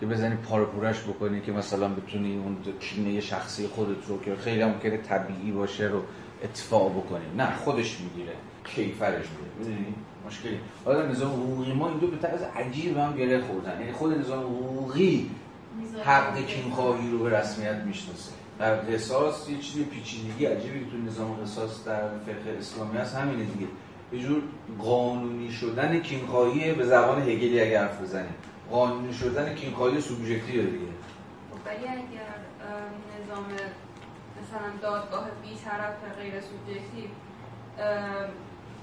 که بزنی پاره پورش بکنی که مثلا بتونی اون کینه شخصی خودت رو که خیلی ممکنه طبیعی باشه رو اتفاق بکنی. نه خودش می‌گیره کیفرش میده می‌دونی؟ مشکلی. حالا نظام حقوقی ما این دو به طرز عجیب هم گره خوردن. یعنی خود نظام حقوقی حق کینخواهی رو به رسمیت می‌شناسه. در قصاص یه چیزی پیچیدگی عجیبی تو نظام قصاص در فقه اسلامی هست. همینه دیگه. یه جور قانونی شدن کینخواهی به زبان هگلی اگر حرف بزنیم. قانونی شدن کینخواهی سوبژکتیو دیگه. خب ولی اگر نظام مثلا دادگاه بی‌طرف غیر سوبژکتیو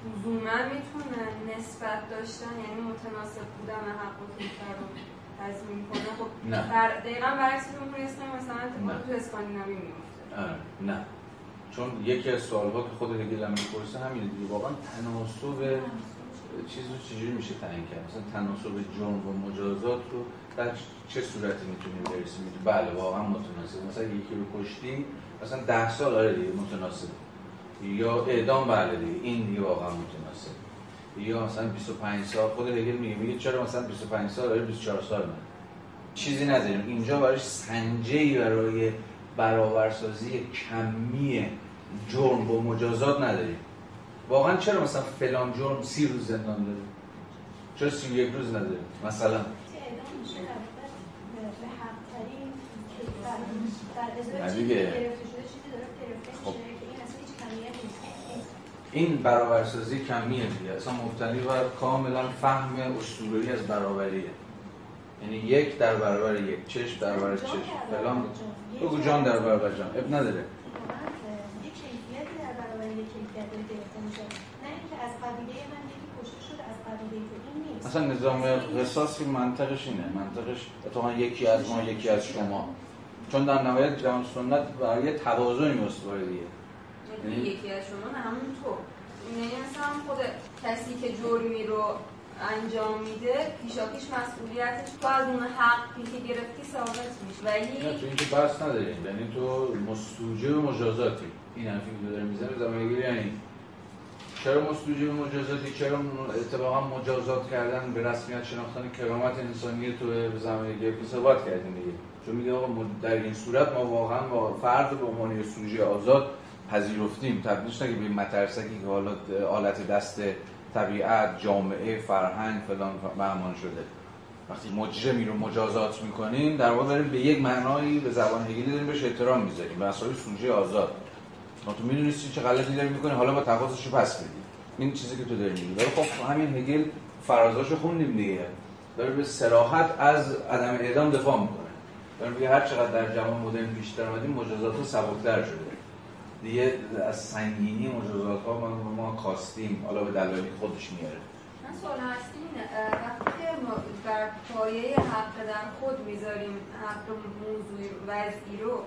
لزوما می‌تونه نسبت داشتن یعنی متناسب بودن حق و رو تضمین کنه. خب نه. بر دقیقا برعکس اون مثلا اتفاق تو اسکاندیناوی میفته نه. چون یکی از سوالها که خود هگل هم می‌پرسه همینه دیگه. واقعا تناسب چیز رو چجوری میشه تعیین کرد؟ مثلا تناسب جرم و مجازات رو در چه صورتی می‌تونیم برسیم؟ بله واقعا متناسب. مثلا یکی رو کشتی مثلا ده سال آره دیگه متناسب. یا اعدام بله دیگه این دیگه واقعا متناسب. یا مثلا 25 سال خود هگل میگه میگه چرا مثلا 25 سال آره 24 سال نه. چیزی نداریم. اینجا براش سنجه‌ای برای برابرسازی کمی جرم با مجازات نداریم. واقعا چرا مثلا فلان جرم سی روز زندان داره؟ چرا سی یک روز نداره؟ مثلا. دیگه. خب. این برابرسازی کمیه دیگه. اصلا مبتنی بر کاملا فهم اسطوره‌ای از برابریه. یعنی یک در برابر یک چشم در برابر در فلان. بگو جان در برابر جان. اب نداره واقعاً، اه، یه کیفیتی در برابر یک کیفیت داره گرفته میشه نه اینکه از قبیله من یکی کشته شده از قبیله تو این نیست اصلا نظام قصاصی منطقش اینه. منطقش اتفاقا یکی از ما یکی از شما. چون در نهایت جهان سنت برای یه توازنی استواره دیگه. یعنی یعنی- یکی از شما نه همون تو. یعنی مثلا خود کسی که جرمی رو انجام میده پیشاپیش مسئولیتش تو از اون حقی که گرفتی ثابت میشه. نه ولی تو اینکه بحث نداریم. یعنی تو مستوجب مجازاتی. این حرفی که داره می‌زنه زمانگیری یعنی چرا مستوجب مجازاتی؟ چرا اتفاقا مجازات کردن به رسمیت شناختن کرامت انسانی تو به زمانگیری ثبات کردیم دیگه. چون میگه آقا ما در این صورت ما واقعا با فرد به عنوان سوژه آزاد پذیرفتیم. تبدیلش نگه به مترسکی که حالا آلت دست طبیعت جامعه فرهنگ فلان بهمان شده. وقتی مجرمی رو مجازات می‌کنیم در واقع داریم به یک معنایی به زبان هگلی داریم بهش احترام می‌ذاریم. به سوژه آزاد. ما تو می‌دونستی چه غلطی داری می‌کنی؟ حالا با تقاضاش رو پس بدی. این چیزی که تو داری میگی. ولی خب همین هگل فرازاشو خوندیم دیگه. داره به سراحت از عدم اعدام دفاع می‌کنه. داره میگه هر چقدر در جهان مدرن بیشتر اومدیم مجازات سبکتر شده. دیگه از سنگینی مجازات ها ما, ما کاستیم حالا به دلایلی خودش میاره. من سوال هستی وقتی که ما پایه حق در خود می‌ذاریم حق موضوعی وضعی رو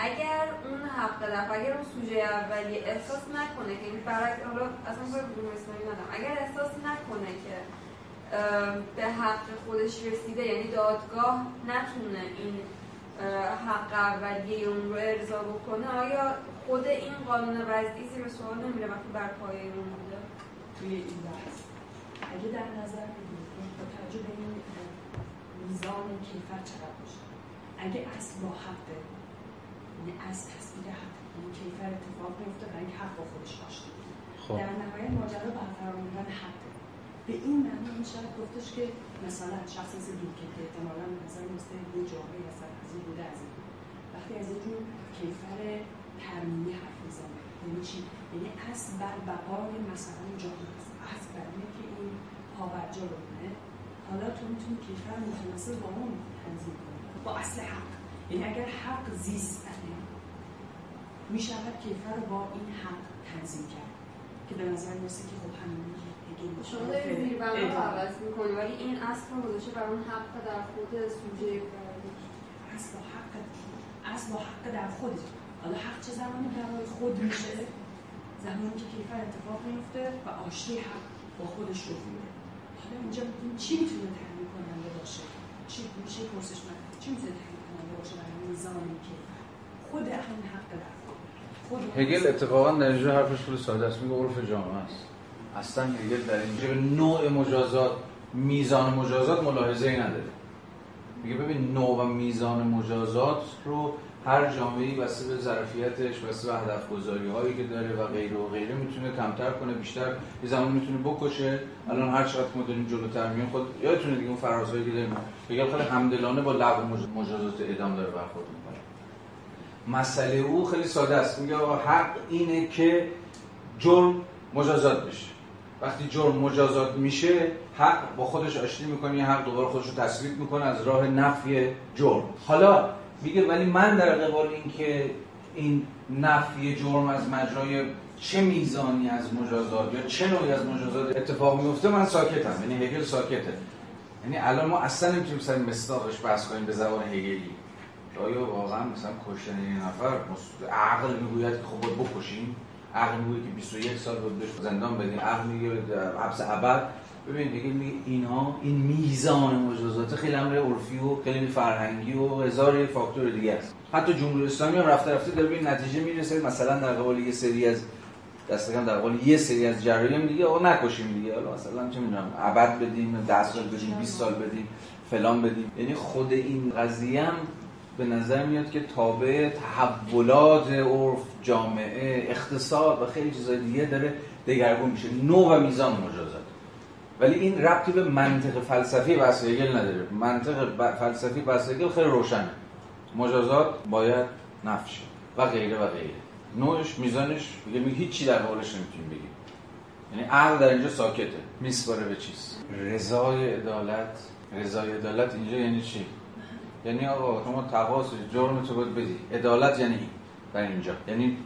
اگر اون در خود، اگر اون سوژه اولی احساس نکنه که این برعکس حالا اصلا بدون اسلامی ندارم. اگر احساس نکنه که به حق خودش رسیده یعنی دادگاه نتونه این حق اولیه اون رو ارضا بکنه آیا خود این قانون وضعی زیر سوال نمیره وقتی بر پایه اون بوده؟ توی این بحث اگه در نظر بگیرید با توجه به این میزان کیفر چقدر باشه؟ اگه اصل با حقه تصویر حق. یعنی کیفر اتفاق میفته برای اینکه حق با خودش داشته خب. در نهایت ماجرا برقرار حقه. به این معنی میشه گفتش که مثلا شخص مثل که احتمالا مثلا مثل یه جامعه مثلا از این بوده از این. وقتی از این کیفر ترمیمی حرف می‌زنه. یعنی چی؟ یعنی اصل بر بقای مثلا جامعه است. اصل بر اینه که این پاورجا رو کنه حالا تو می‌تونی کیفر متناسب با اون تنظیم کنی. با اصل حق. یعنی اگر حق زیستنه می‌شود کیفر رو با این حق تنظیم کرد که به نظر می‌رسه که خب همین شما دارید زیربنا رو عوض می‌کنی ولی این اصل رو گذاشته بر اون حق در خود سوژه اصل با حق اصل با حق در خود. حالا حق چه زمانی برای خود میشه؟ زمانی که کیفر اتفاق میفته و آشتی حق با خودش رو میده حالا اینجا چی می‌تونه تعیین کننده باشه؟ چی میشه پرسش من چی می‌تونه تعیین کننده باشه برای میزانی که خود همون حق خود. هگل اتفاقا در اینجا حرفش خیلی ساده است. میگه عرف جامعه است. اصلا هگل در اینجا به نوع مجازات میزان مجازات ملاحظه ای نداره. میگه ببین نوع و میزان مجازات رو هر جامعه‌ای واسه به ظرفیتش واسه به هدف گذاری هایی که داره و غیره و غیره می‌تونه کمتر کنه بیشتر یه زمان می‌تونه بکشه. الان هر چقدر ما داریم جلوتر میایم خود یادتونه دیگه اون فرازهایی که داریم. میگه خیلی همدلانه با لغو مجازات اعدام داره برخورد می‌کنه. مسئله او خیلی ساده است. میگه حق اینه که جرم مجازات بشه. وقتی جرم مجازات میشه حق با خودش آشتی می‌کنه حق دوباره خودش رو تثبیت می‌کنه از راه نفی جرم. حالا میگه ولی من در قبال اینکه این نفی جرم از مجرای چه میزانی از مجازات یا چه نوعی از مجازات اتفاق میفته من ساکتم. یعنی هگل ساکته. یعنی الان ما اصلا نمی‌تونیم سر مستاقش بحث کنیم به زبان هگلی. آیا واقعا مثلا کشتن یه نفر عقل می‌گوید که خب بکشیم؟ عقل میگه که 21 سال بهش زندان بدین عقل میگه حبس ابد. ببین دیگه اینها این میزان مجازات خیلی امر عرفی و خیلی فرهنگی و هزار فاکتور دیگه است. حتی جمهوری اسلامی هم رفته رفته داره به این نتیجه می‌رسه. مثلا در قبال یه سری از دستگاه در قبال یه سری از جرایم دیگه آقا نکشیم دیگه. حالا مثلا چه می‌دونم ابد بدیم 10 سال بدیم 20 سال بدیم فلان بدیم. یعنی خود این قضیه هم به نظر میاد که تابع تحولات عرف جامعه اقتصاد و خیلی چیزای دیگه داره دگرگون میشه. نوع و میزان مجازات. ولی این ربطی به منطق فلسفی بحث نداره. منطق فلسفی بحث خیلی روشنه. مجازات باید نفشه و غیره و غیره. نوعش میزانش میگه هیچی در حالش نمی‌تونیم بگیم. یعنی عقل در اینجا ساکته. میسپاره به چیز. رضای عدالت. رضای عدالت اینجا یعنی چی؟ یعنی آقا شما تقاس جرم تو باید بدی. عدالت یعنی در اینجا. یعنی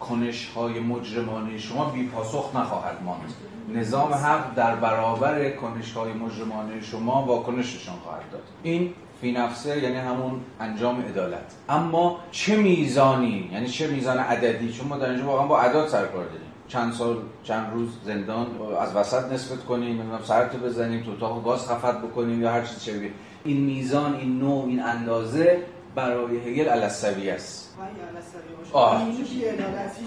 کنش های مجرمانه شما بی پاسخ نخواهد ماند. نظام حق در برابر کنش های مجرمانه شما واکنششان خواهد داد. این فی نفسه یعنی همون انجام عدالت. اما چه میزانی؟ یعنی چه میزان عددی؟ چون ما در اینجا واقعا با اعداد سر کار داریم. چند سال چند روز زندان از وسط نسبت کنیم نمی‌دونم سرت بزنیم تو اتاق گاز خفت بکنیم یا هر چیز چه این میزان این نوع این اندازه برای هگل علصوی است. آه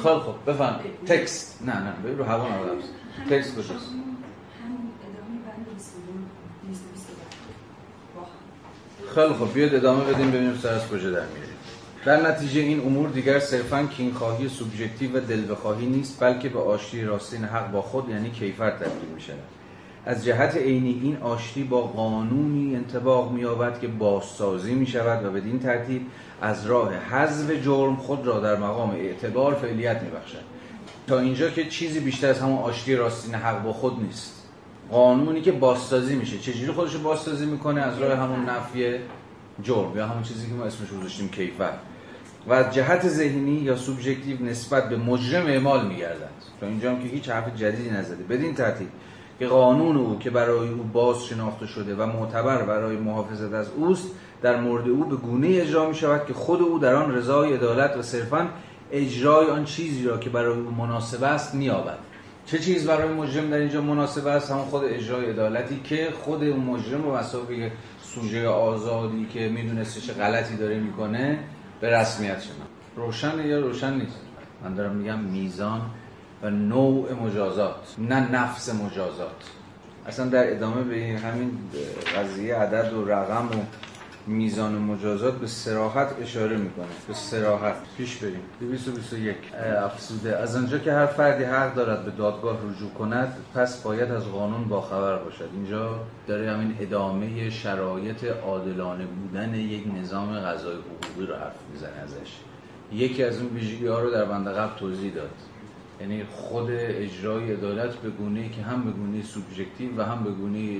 خیلی خوب بفهم. تکست. نه نه ببین رو هوا نبودم تکست کجاست؟ خیلی خوب. بیاد ادامه بدیم ببینیم سر از کجا در میره در نتیجه این امور دیگر صرفا کینخواهی سوبژکتیو و دلبخواهی نیست بلکه به آشتی راستین حق با خود یعنی کیفر تبدیل میشه از جهت عینی این آشتی با قانونی انتباق می‌یابد که بازسازی می شود و بدین ترتیب از راه حذف جرم خود را در مقام اعتبار فعلیت می بخشد. تا اینجا که چیزی بیشتر از همون آشتی راستین حق با خود نیست. قانونی که بازسازی میشه. چجوری خودش رو بازسازی می‌کنه؟ از راه همون نفی جرم یا همون چیزی که ما اسمش گذاشتیم کیفر و از جهت ذهنی یا سوبژکتیو نسبت به مجرم اعمال میگردند تا اینجا هم که هیچ حرف جدیدی نزده. بدین ترتیب که قانون او که برای او باز شناخته شده و معتبر برای محافظت از اوست در مورد او به گونه اجرا می شود که خود او در آن رضای عدالت و صرفا اجرای آن چیزی را که برای او مناسب است می‌یابد چه چیز برای مجرم در اینجا مناسب است؟ همون خود اجرای عدالتی که خود اون مجرم و مسابقه سوژه آزادی که می‌دونسته چه غلطی داره می‌کنه به رسمیت شما روشن یا روشن نیست؟ من دارم میگم میزان و نوع مجازات نه نفس مجازات. اصلا در ادامه به همین قضیه عدد و رقم و میزان مجازات به سراحت اشاره می‌کنه. به سراحت پیش بریم. 221 افسوده. از آنجا که هر فردی حق دارد به دادگاه رجوع کند پس باید از قانون باخبر باشد. اینجا داره همین ادامه شرایط عادلانه بودن یک نظام قضای حقوقی رو حرف می‌زنه ازش. یکی از اون ویژگی ها رو در بند قبل توضیح داد. یعنی خود اجرای عدالت به گونه که هم به گونه سوبژکتیو و هم به گونه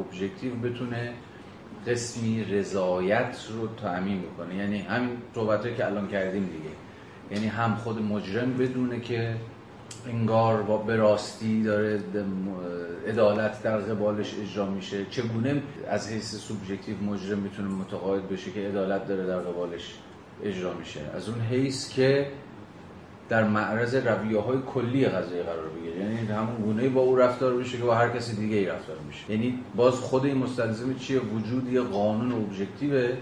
ابژکتیو بتونه قسمی رضایت رو تأمین بکنه. یعنی همین صحبت که الان کردیم دیگه. یعنی هم خود مجرم بدونه که انگار با براستی داره عدالت در قبالش اجرا میشه. چگونه از حیث سوبژکتیو مجرم می‌تونه متقاعد بشه که عدالت داره در قبالش اجرا میشه؟ از اون حیث که در معرض رویه های کلی قضیه قرار بگیره. یعنی همون گونه با او رفتار بشه که با هر کسی دیگه ای رفتار میشه. یعنی باز خود این مستلزم چیه؟ وجود یه قانون ابژکتیوه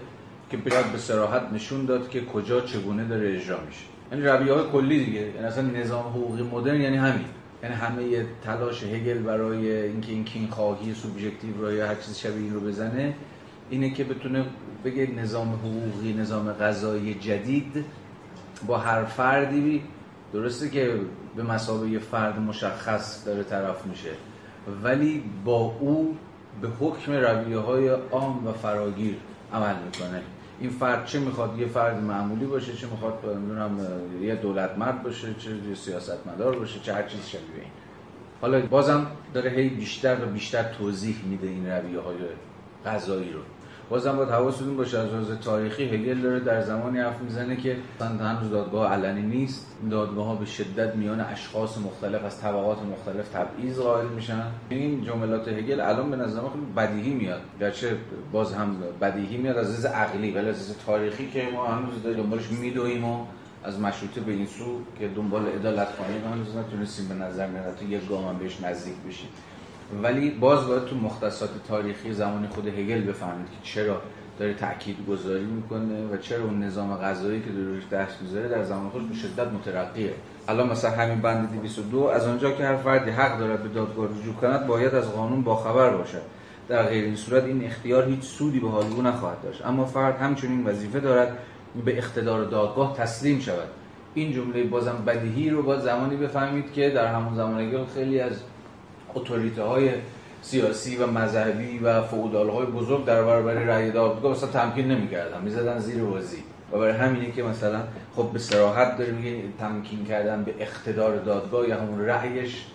که باید به صراحت نشون داد که کجا چگونه داره اجرا میشه. یعنی رویه های کلی دیگه. یعنی اصلا نظام حقوقی مدرن یعنی همین. یعنی همه تلاش هگل برای اینکه این کین خواهی سوبژکتیو رو یا هر چیز شبیه این رو بزنه اینه که بتونه بگه نظام حقوقی نظام قضایی جدید با هر فردی درسته که به مسابقه فرد مشخص داره طرف میشه ولی با او به حکم رویه های عام و فراگیر عمل می‌کنه. این فرد چه می‌خواد؟ یه فرد معمولی باشه چه می‌خواد؟ نمی‌دونم یه دولت مرد باشه چه یه سیاستمدار باشه چه هر چیز شبیه این. حالا بازم داره هی بیشتر و بیشتر توضیح میده این رویه های قضایی رو. بازم باید حواستون باشه از لحاظ تاریخی هگل داره در زمانی حرف می‌زنه که هنوز دادگاه علنی نیست. دادگاه ها به شدت میان اشخاص مختلف از طبقات مختلف تبعیض قائل میشن. این جملات هگل الان به نظر خیلی بدیهی میاد. گرچه باز هم بدیهی میاد. از عقلی ولی از تاریخی که ما هنوز دنبالش میدویم و از مشروطه به این سو که دنبال عدالت خواهیم هنوز نتونستیم به نظر میاد تو یک گام بهش نزدیک بشیم. ولی باز باید تو مختصات تاریخی زمان خود هگل بفهمید که چرا داره تاکید گذاری می‌کنه و چرا اون نظام غذایی که داره روش دست می‌ذاره در زمان خودش به شدت مترقیه. الان مثلا همین بند 202 از آنجا که هر فردی حق دارد به دادگاه رجوع کند باید از قانون باخبر باشد. در غیر این صورت این اختیار هیچ سودی به حال او نخواهد داشت. اما فرد همچنین وظیفه دارد به اقتدار دادگاه تسلیم شود. این جمله بازم بدیهی رو باید زمانی بفهمید که در همون زمان خیلی از اتوریته های سیاسی و مذهبی و فعودال های بزرگ در برابر رأی دادگاه مثلا تمکین نمی‌کردن. می‌زدن زیر بازی. و برای همینه که مثلا خب به صراحت داره میگه تمکین کردن به اقتدار دادگاه یا همون رأیش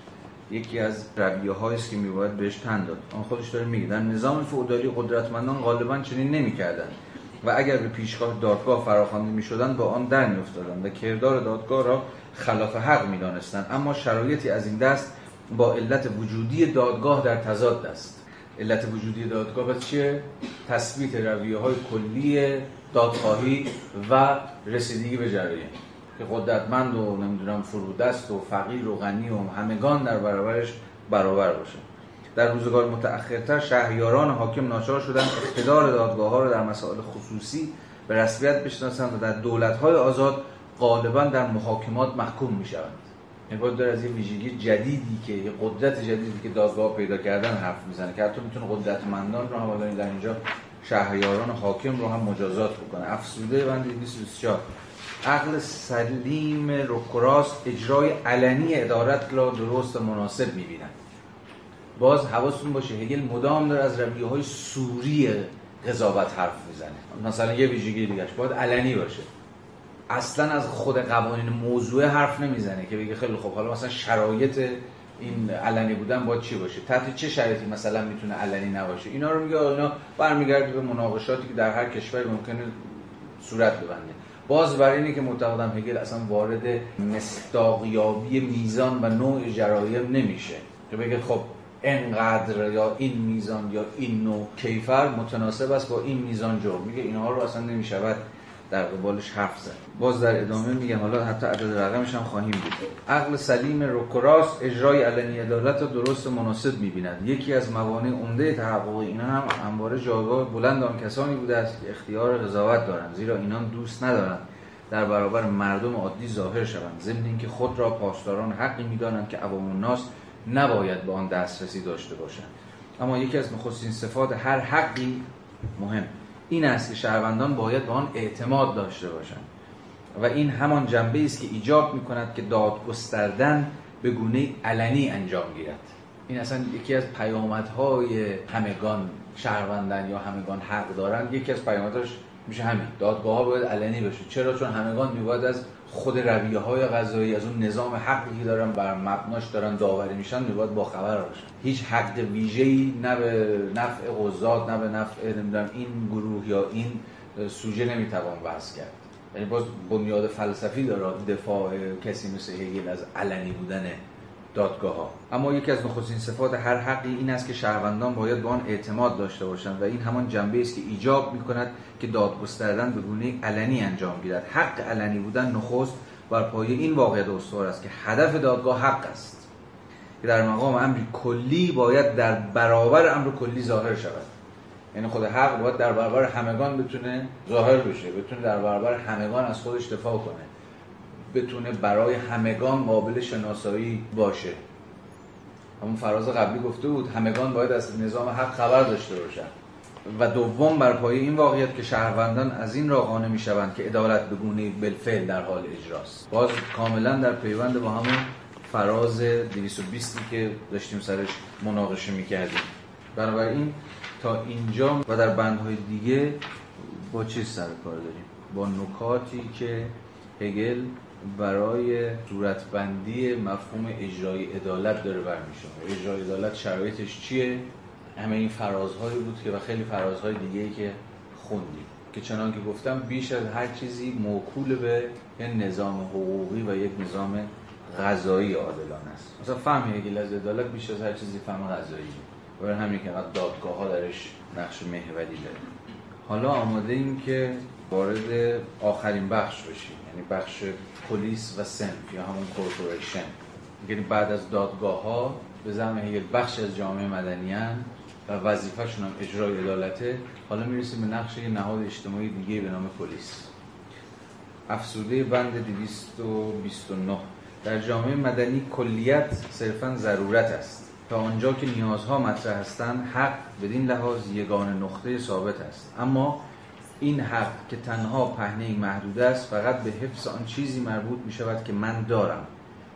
یکی از رویه است که میباید بهش تن داد. آن خودش داره میگه در نظام فئودالی قدرتمندان غالبا چنین نمی‌کردن. و اگر به پیشگاه دادگاه فراخوانده می‌شدند با آن در میافتادند و کردار دادگاه را خلاف حق می‌دانستند اما شرایطی از این دست با علت وجودی دادگاه در تضاد است. علت وجودی دادگاه بس چیه؟ تثبیت رویه های کلی دادخواهی و رسیدگی به جریان. که قدرتمند و نمی‌دونم فرودست و فقیر و غنی و همگان در برابرش برابر باشه. در روزگار متأخرتر شهریاران حاکم ناچار شدن اقتدار دادگاه ها را در مسائل خصوصی به رسمیت بشناسند و در دولت های آزاد غالبا در محاکمات محکوم می شوند باید داره از یه ویژگی جدیدی که یه قدرت جدیدی که دادگاه پیدا کردن حرف می‌زنه که حتی می‌تونه قدرتمندان رو هم حالا در اینجا شهریاران حاکم رو هم مجازات بکنه. افسوده بند 224 عقل سلیم روکراس اجرای علنی ادارت را درست و مناسب می‌بینن باز حواستون باشه هگل مدام داره از رویه های سوری قضاوت حرف می‌زنه. مثلا یه ویژگی دیگهش باید علنی باشه. اصلا از خود قوانین موضوع حرف نمی‌زنه که بگه خیلی خوب حالا مثلا شرایط این علنی بودن باید چی باشه؟ تحت چه شرایطی مثلا می‌تونه علنی نباشه؟ اینا رو میگه اینا برمیگرده به مناقشاتی که در هر کشوری ممکنه صورت ببنده. باز برای اینه که معتقدم هگل اصلا وارد مصداقیابی میزان و نوع جرایم نمیشه. که بگه خب انقدر یا این میزان یا این نوع کیفر متناسب است با این میزان جرم میگه اینها رو اصلا نمی‌شود در قبالش حرف زد. باز در ادامه میگه حالا حتی عدد رقمش هم خواهیم دید عقل سلیم روکراس اجرای علنی عدالت را درست مناسب می‌بیند. یکی از موانع عمده تحقق اینا هم همواره جایگاه بلند آن کسانی بوده است که اختیار قضاوت دارند زیرا اینان دوست ندارند در برابر مردم عادی ظاهر شوند. ضمن اینکه خود را پاسداران حقی می‌دانند که عوام الناس نباید به آن دسترسی داشته باشند. اما یکی از نخستین صفات هر حقی مهم. این است که شهروندان باید به آن اعتماد داشته باشند. و این همان جنبه است که ایجاب می کند که دادگستردن به گونه علنی انجام گیرد. این اصلا یکی از پیامدهای همگان شهروندن یا همگان حق دارند. یکی از پیامدهاش میشه همین. دادگاه ها باید علنی بشه چرا؟ چون همگان میباید از خود رویه های غذایی از اون نظام حقی که دارن بر مبناش دارن داوری میشن میباید با خبر باشن هیچ حق ویژه‌ای نه به نفع قضات نه به نفع نمی‌دونم این گروه یا این سوژه نمی‌توان بحث کرد. یعنی باز بنیاد فلسفی داره دفاع کسی مثل هگل از علنی بودن دادگاه ها اما یکی از نخستین صفات هر حقی این است که شهروندان باید به آن اعتماد داشته باشند و این همان جنبه است که ایجاب می کند که دادگستردن به گونه علنی انجام گیرد. حق علنی بودن نخست بر پایه این واقعیت استوار است که هدف دادگاه حق است. که در مقام امری کلی باید در برابر امر کلی ظاهر شود. یعنی خود حق باید در برابر همگان بتونه ظاهر بشه بتونه در برابر همگان از خودش دفاع کنه. بتونه برای همگان قابل شناسایی باشه. همون فراز قبلی گفته بود همگان باید از نظام حق خبر داشته باشن. و دوم بر پایه این واقعیت که شهروندان از این را قانع می‌شوند که عدالت به گونه بالفعل در حال اجراست. باز کاملا در پیوند با همون فراز 220 که داشتیم سرش مناقشه می‌کردیم. بنابراین تا اینجا و در بندهای دیگه با چیز سر کار داریم؟ با نکاتی که هگل برای صورتبندی مفهوم اجرای عدالت داره برمیشه اجرای عدالت شرایطش چیه؟ همه این فرازهایی بود که و خیلی فرازهای دیگه که خوندیم. که چنان که گفتم بیش از هر چیزی موکول به یک نظام حقوقی و یک نظام غذایی عادلانه است. مثلا فهم هگل از عدالت بیش از هر چیزی فهم غذایی برای همین که دادگاه ها درش نقش محوری داره. حالا آماده ایم که وارد آخرین بخش بشیم. یعنی بخش پلیس و سنف یا همون کورپوریشن. یعنی بعد از دادگاه ها به زعم هگل بخش از جامعه مدنی و وظیفهشون هم اجرای عدالته حالا می‌رسیم به نقش یه نهاد اجتماعی دیگه به نام پلیس. افسوده بند 229 در جامعه مدنی کلیت صرفا ضرورت است. تا آنجا که نیازها مطرح هستند حق بدین لحاظ یگان نقطه ثابت است. اما این حق که تنها پهنه محدود است فقط به حفظ آن چیزی مربوط می شود که من دارم.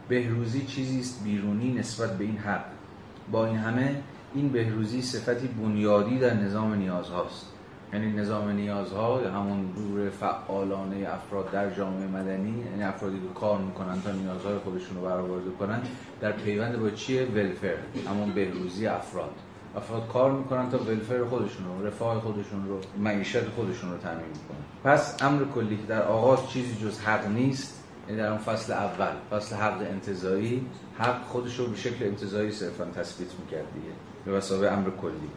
بهروزی چیزی است بیرونی نسبت به این حق. با این همه این بهروزی صفتی بنیادی در نظام نیازهاست. یعنی نظام نیازها یا همون دور فعالانه افراد در جامعه مدنی یعنی افرادی که کار می‌کنن تا نیازهای خودشون رو برآورده کنن در پیوند با چیه؟ ولفر همون بهروزی افراد. افراد کار می‌کنن تا ولفر خودشون رو رفاه خودشون رو معیشت خودشون رو تامین می‌کنن پس امر کلی که در آغاز چیزی جز حق نیست یعنی در اون فصل اول فصل حق انتظایی حق خودش رو به شکل انتظایی صرفا تثبیت می‌کرد دیگه به امر کلی.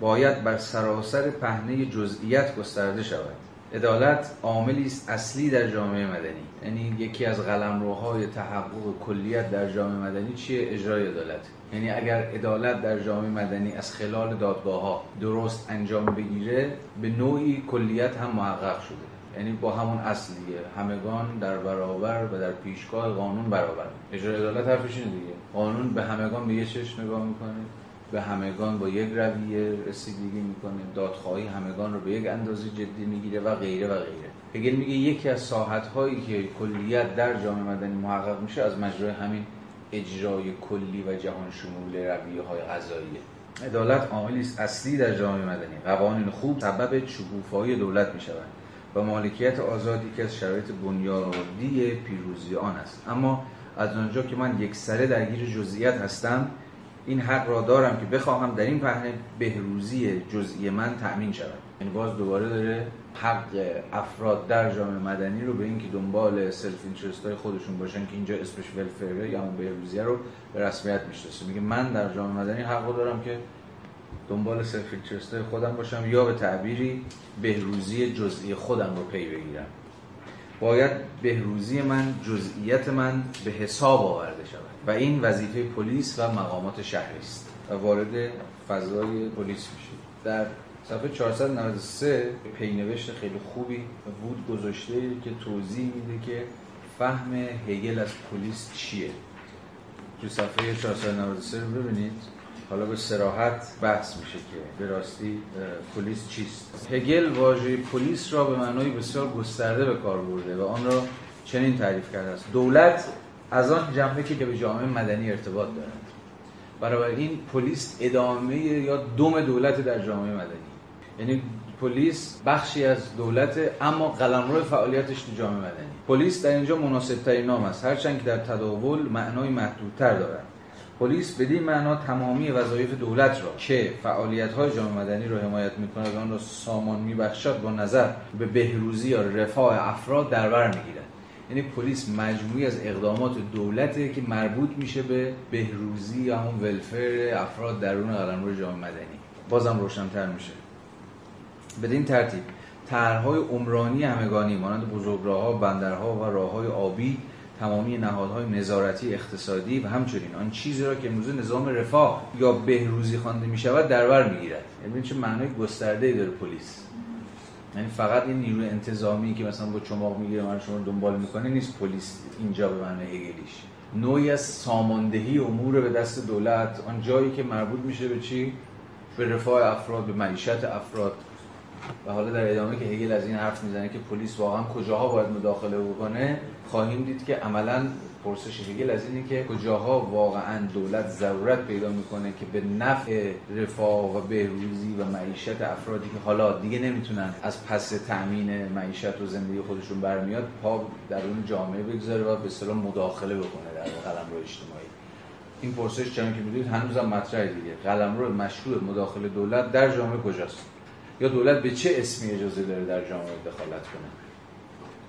باید بر سراسر پهنه جزئیات گسترده شود. عدالت عاملی است اصلی در جامعه مدنی. یعنی یکی از قلمروهای تحقق کلیت در جامعه مدنی چیه؟ اجرای عدالت. یعنی اگر عدالت در جامعه مدنی از خلال دادگاه ها درست انجام بگیره به نوعی کلیت هم محقق شده. یعنی با همون اصلیه همگان در برابر و در پیشگاه قانون برابر. اجرای عدالت حرفش دیگه. قانون به همگان به یه چشم نگاه می‌کنه. به همگان با یک رویه رسیدگی می‌کنه. دادخواهی همگان رو به یک اندازه جدی می‌گیره و غیره و غیره. هگل میگه یکی از ساحت هایی که کلیت در جامعه مدنی محقق میشه از مجرای همین اجرای کلی و جهان شمول رویه های غذاییه عدالت عاملی اصلی در جامعه مدنی. قوانین خوب سبب شکوفایی دولت می‌شوند و مالکیت آزادی که از شرایط بنیادی پیروزی آن است. اما از آنجا که من یک سره درگیر جزئیات هستم این حق را دارم که بخواهم در این پهنه بهروزی جزئی من تأمین شود. یعنی باز دوباره داره حق افراد در جامعه مدنی رو به اینکه دنبال سلف اینترست های خودشون باشن که اینجا اسمش ولفره یا اون بهروزیه رو به رسمیت می‌شناسه. میگه من در جامعه مدنی حق دارم که دنبال self-interest های خودم باشم یا به تعبیری بهروزی جزئی خودم رو پی بگیرم. باید بهروزی من جزئیت من به حساب آورده شود. و این وظیفه پلیس و مقامات شهری است. و وارد فضای پلیس میشه در صفحه 493 پینوشت خیلی خوبی وود گذاشته که توضیح میده که فهم هگل از پلیس چیه. تو صفحه 493 رو ببینید. حالا به سراحت بحث میشه که به راستی پلیس چیست. هگل واژه پلیس را به معنای بسیار گسترده به کار برده و آن را چنین تعریف کرده است. دولت از آن جنبه که به جامعه مدنی ارتباط دارد این پلیس ادامه یا دوم دولت در جامعه مدنی. یعنی پلیس بخشی از دولت اما قلمرو فعالیتش تو جامعه مدنی. پلیس در اینجا مناسب ترین نام است. هرچند که در تداول معنای محدودتر دارد. پلیس بدین معنا تمامی وظایف دولت را که فعالیت های جامعه مدنی را حمایت می‌کند و آن را سامان میبخشد با نظر به بهروزی یا رفاه افراد در بر می‌گیرد. یعنی پلیس مجموعی از اقدامات دولته که مربوط میشه به بهروزی یا همون ولفر افراد درون قلمرو جامعه مدنی. بازم روشنتر میشه. بدین ترتیب طرحهای عمرانی همگانی مانند بزرگراهها بندرها و راههای آبی تمامی نهادهای نظارتی اقتصادی و همچنین آن چیزی را که امروز نظام رفاه یا بهروزی خوانده می شود در بر می‌گیرد. یعنی چه معنای گسترده ای داره پلیس؟ یعنی فقط این نیروی انتظامی که مثلا با چماق می‌گیره من شما دنبال می‌کنه نیست پلیس اینجا به معنی هگلیش نوعی از ساماندهی امور به دست دولت آن جایی که مربوط میشه به چی؟ به رفاه افراد به معیشت افراد. و حالا در ادامه که هگل از این حرف می‌زنه که پلیس واقعا کجاها باید مداخله بکنه خواهیم دید که عملا پرسش هگل از اینه که کجاها واقعا دولت ضرورت پیدا می‌کنه که به نفع رفاه و بهروزی و معیشت افرادی که حالا دیگه نمی‌تونن از پس تأمین معیشت و زندگی خودشون برمیاد پا در اون جامعه بگذاره و به اصطلاح مداخله بکنه در قلمرو اجتماعی. این پرسش چون که می‌دونید هنوزم مطرح دیگه. قلمرو مشروع مداخله دولت در جامعه کجاست؟ یا دولت به چه اسمی اجازه داره در جامعه دخالت کنه؟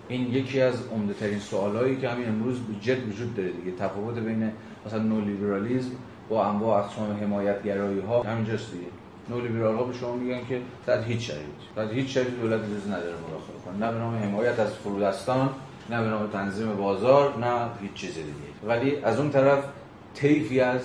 این یکی از عمده ترین سوالایی که همین امروز جد وجود داره دیگه. تفاوت بین مثلا نولیبرالیسم با انواع اقسام حمایتگرایی ها همینجاست دیگه. نولیبرال ها به شما میگن که در هیچ شرایطی در هیچ شرایطی دولت اجازه نداره مداخله کنه. نه به نام حمایت از فرودستان نه به نام تنظیم بازار نه هیچ چیز دیگه. ولی از اون طرف طیفی از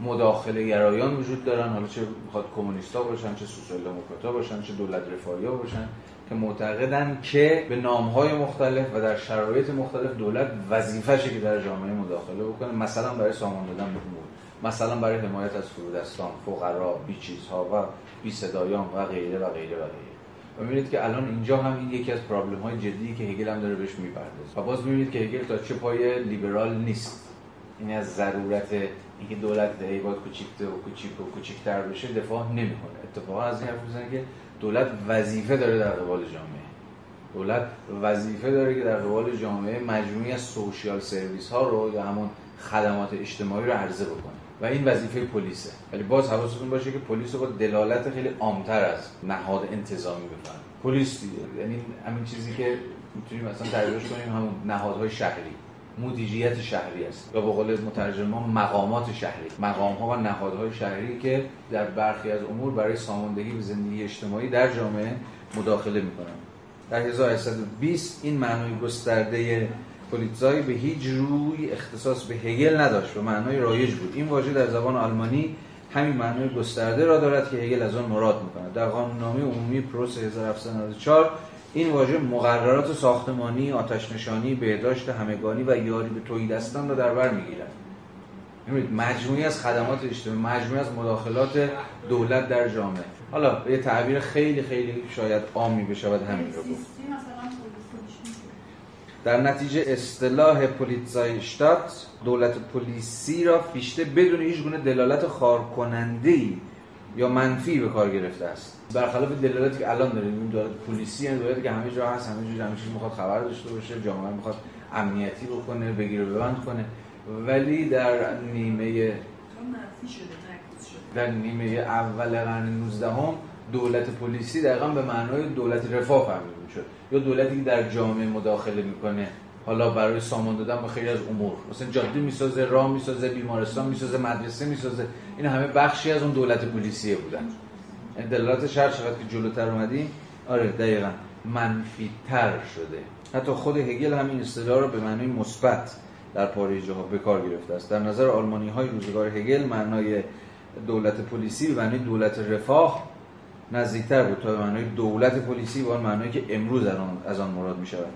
مداخله گرایان وجود دارن. حالا چه می‌خواد کمونیستا باشن چه سوسیال دموکرات‌ها باشن چه دولت رفاهی باشن که معتقدن که به نامهای مختلف و در شرایط مختلف دولت وظیفه‌شه که در جامعه مداخله بکنه. مثلا برای سامان دادن به امور. مثلا برای حمایت از فرودستان فقرا بی چیزها و بی صدایان و غیره و غیره و غیره. و می‌بینید که الان اینجا هم این یکی از پرابلم های جدی که هگل هم داره بهش می‌پردازه. و باز می‌بینید که هگل تا چه پای لیبرال نیست. این از ضرورت اینکه دولت دهی باید کوچیکتر و کوچیک و کوچیکتر بشه دفاع نمی‌کنه. اتفاقا از این حرف می‌زنه که دولت وظیفه داره در قبال جامعه. دولت وظیفه داره که در قبال جامعه مجموعی از سوشیال سرویس ها رو یا همون خدمات اجتماعی رو عرضه بکنه. و این وظیفه پلیسه. ولی باز حواستون باشه که پلیس با دلالت خیلی عامتر از نهاد انتظامی بفهم پلیس دیگه. یعنی همین چیزی که می‌تونیم مثلا تعریفش کنیم همون نهادهای شهری. مدیریت شهری است یا به قول مترجمان مقامات شهری. مقام ها و نهادهای شهری که در برخی از امور برای ساماندهی و زندگی اجتماعی در جامعه مداخله می‌کنن در 1820 این معنای گسترده پولیتزای به هیچ روی اختصاص به هگل نداشت و معنای رایج بود. این واژه در زبان آلمانی همین معنای گسترده را دارد که هگل از آن مراد می‌کند. در قانوننامه عمومی پروس 1794 این واژه مقررات ساختمانی، آتشنشانی، بهداشت همگانی و یاری به توی دستان را در بر می‌گیرد. مجموعی از خدمات اجتماعی، مجموعی از مداخلات دولت در جامعه. حالا یه تعبیر خیلی خیلی شاید عامی بشود همین رو گفت. در نتیجه اصطلاح پولیتزایشتات دولت پلیسی را فیشته بدون هیچ گونه دلالت خارکننده‌ای یا منفی به کار گرفته است. برخلاف دلالاتی که الان داریم این دولت پلیسی این دولتی که همه جا هست همه جا همه چیز می‌خواد خبر داشته باشه جامعه می‌خواد امنیتی بکنه بگیره ببند کنه. ولی در نیمه در نیمه اول قرن 19 هم دولت پلیسی دقیقا به معنای دولت رفاه فهمیده شد یا دولتی که در جامعه مداخله می‌کنه. حالا برای سامان دادن به خیلی از امور. مثلا جاده می‌سازه راه می‌سازه بیمارستان می‌سازه مدرسه می‌سازه. این همه بخشی از اون دولت پلیسیه بودن. دلالت شهر شد که جلوتر اومدیم؟ آره دقیقا. منفی تر شده. حتی خود هگل همین اصطلاح رو به معنای مثبت در پاره جاها به کار گرفته است. در نظر آلمانی های روزگار هگل معنای دولت پلیسی به معنای دولت رفاه نزدیکتر بود تا به معنای دولت پلیسی به آن معنایی که امروز از آن مراد می شود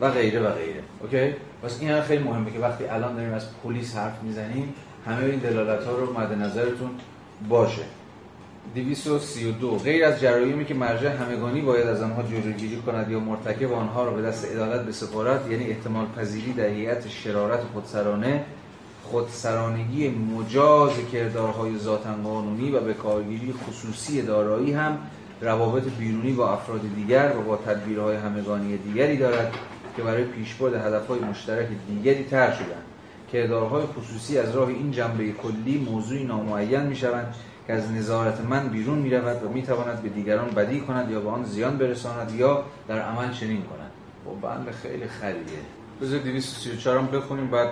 و غیره و غیره. اوکی؟ پس این خیلی مهمه که وقتی الان داریم از پلیس حرف می‌زنیم همه این دلالت ها رو مد نظرتون باشه. 232 غیر از جرایمی که مرجع همگانی باید از آنها جلوگیری کند یا مرتکب آنها را به دست عدالت بسپارد یعنی احتمال پذیری در هیئت شرارت خودسرانه خودسرانگی مجاز کردارهای ذاتا قانونی و به کارگیری خصوصی دارایی هم روابط بیرونی با افراد دیگر و با تدبیرهای همگانی دیگری دارد. که برای پیشبرد هدفهای مشترک دیگری تر شدند کردارهای خصوصی از راه این جنبه کلی موضوعی نامعین می شوند که از نظارت من بیرون می رود و می تواند به دیگران بدی کند یا به آن زیان برساند یا در عمل چنین کند. و خب، بند خیلی خریه. بذار 234 هم بخونیم بعد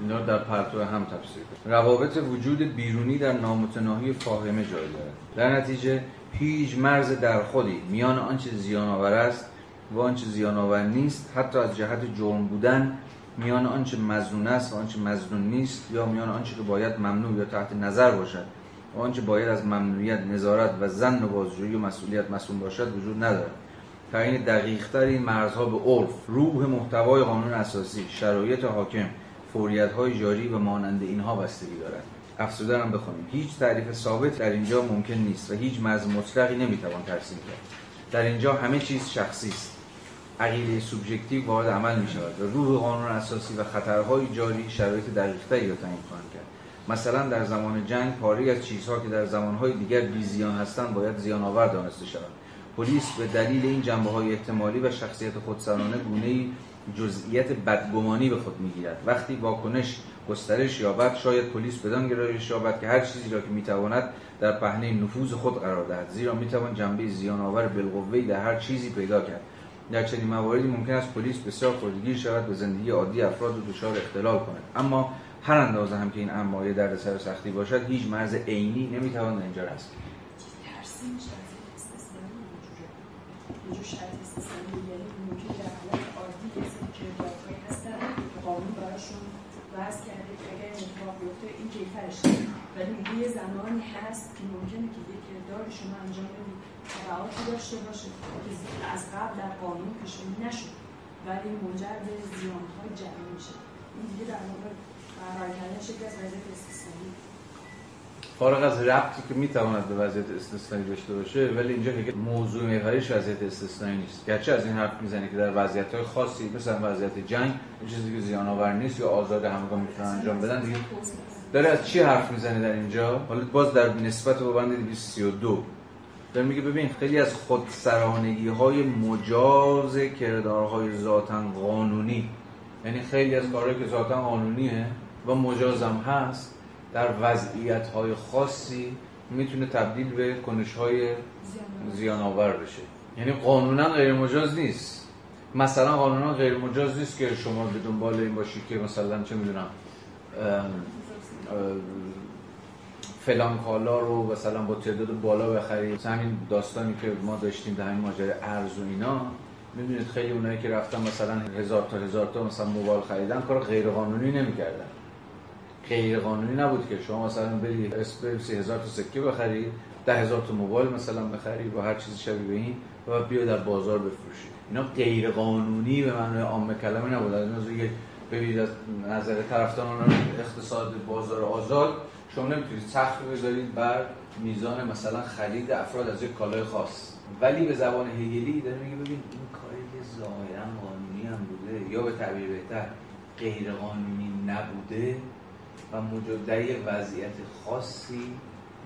اینا در پرتو هم تفسیر کنیم. روابط وجود بیرونی در نامتناهی فاهمه جای دارد. در نتیجه هیچ مرز در خودی میان آنچه زیان آور است و آنچه زیان آور نیست حتی از جهت جرم بودن میان آنچه مزنون است و آنچه مزنون نیست یا میان آنچه که باید ممنوع یا تحت نظر باشد. و آنچه باید از ممنوعیت نظارت و زن و بازجویی و مسئولیت مسئول باشد وجود ندارد. تعیین دقیقتر این مرزها به عرف روح محتوای قانون اساسی شرایط حاکم فوریت های جاری و مانند اینها بستگی دارد. افزوده هم بخونیم هیچ تعریف ثابت در اینجا ممکن نیست و هیچ مرز مطلقی نمی‌توان ترسیم کرد. در اینجا همه چیز شخصی است. عقیده سوبژکتیو وارد عمل می شود و روح قانون اساسی و خطرهای جاری شرایط دقیقتری را تعیین خواهند کرد. مثلا در زمان جنگ پاری از چیزها که در زمانهای دیگر بی زیان هستند باید زیان آور دانسته شود پلیس به دلیل این جنبه های احتمالی و شخصیت خودسرانه گونه جزئیت بدگمانی به خود می‌گیرد. وقتی واکنش گسترش یابد شاید پلیس بدان گرایش یابد که هر چیزی را که می‌تواند در پهنه نفوذ خود قرار دهد. زیرا می‌توان جنبه زیان آور بالقوه در هر چیزی پیدا کرد. در چنین مواردی ممکن است پلیس بسیار خودگیر شود به زندگی عادی افراد و دچار اختلال کند. اما هر اندازه هم که این امایه در سر سختی باشد هیچ مرز عینی نمی‌توان اینجا استثنایی یعنی وضع کرده این ولی یه زمانی هست که ممکنه که یه کردار شما انجام بدید. تبعاتی داشته باشه که از قبل در قانون پیش نشد ولی منجر به زیانهای جمعی میشه. این دیگه در واقع برقرار کردن شکل از وضعیت استثنایی. فارغ از ربطی که می‌تواند به وضعیت استثنایی داشته باشه ولی اینجا که موضوع محوریش وضعیت استثنایی نیست. گرچه از این حرف می‌زنه که در وضعیت های خاصی مثلا وضعیت جنگ چیزی که زیان آور نیست یا آزاد همگاه می‌تونن انجام بدن دیگه داره از چی حرف می‌زنه در اینجا؟ حالا باز در نسبت با بند 232 داره میگه ببین خیلی از خودسرانگی های مجاز کردارهای ذاتا قانونی یعنی خیلی از کارهایی که ذاتا قانونیه و مجازم هست در وضعیت های خاصی می‌تونه تبدیل به کنش های زیان آور بشه. یعنی قانونا غیر مجاز نیست. مثلا قانونا غیر مجاز نیست که شما به دنبال این باشید که مثلا چه می‌دونم فلان کالا رو مثلا با تعداد بالا بخرید مثلا همین داستانی که ما داشتیم در همین ماجرا ارز و اینا می‌دونید خیلی اونایی که رفتن مثلا هزار تا هزار تا مثلا موبایل خریدن کار غیر قانونی نمی‌کردن. غیر قانونی نبود که شما مثلا بری اسپرسی هزار تا سکه بخرید ده هزار تا موبایل مثلا بخری و هر چیزی شبیه به این و بیا در بازار بفروشی. اینا غیر قانونی به معنای عام کلمه نبود. از ببینید از نظر طرفداران اقتصاد بازار آزاد شما نمی‌تونید سخت بذارید بر میزان مثلا خرید افراد از یک کالای خاص. ولی به زبان هگلی داره میگه ببین این کاری که ظاهرا قانونی هم بوده یا به تعبیر بهتر غیر قانونی نبوده و یه وضعیت خاصی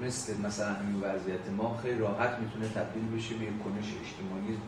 مثل مثلا همین وضعیت ما خیلی راحت می‌تونه تبدیل بشه به کنش اجتماعی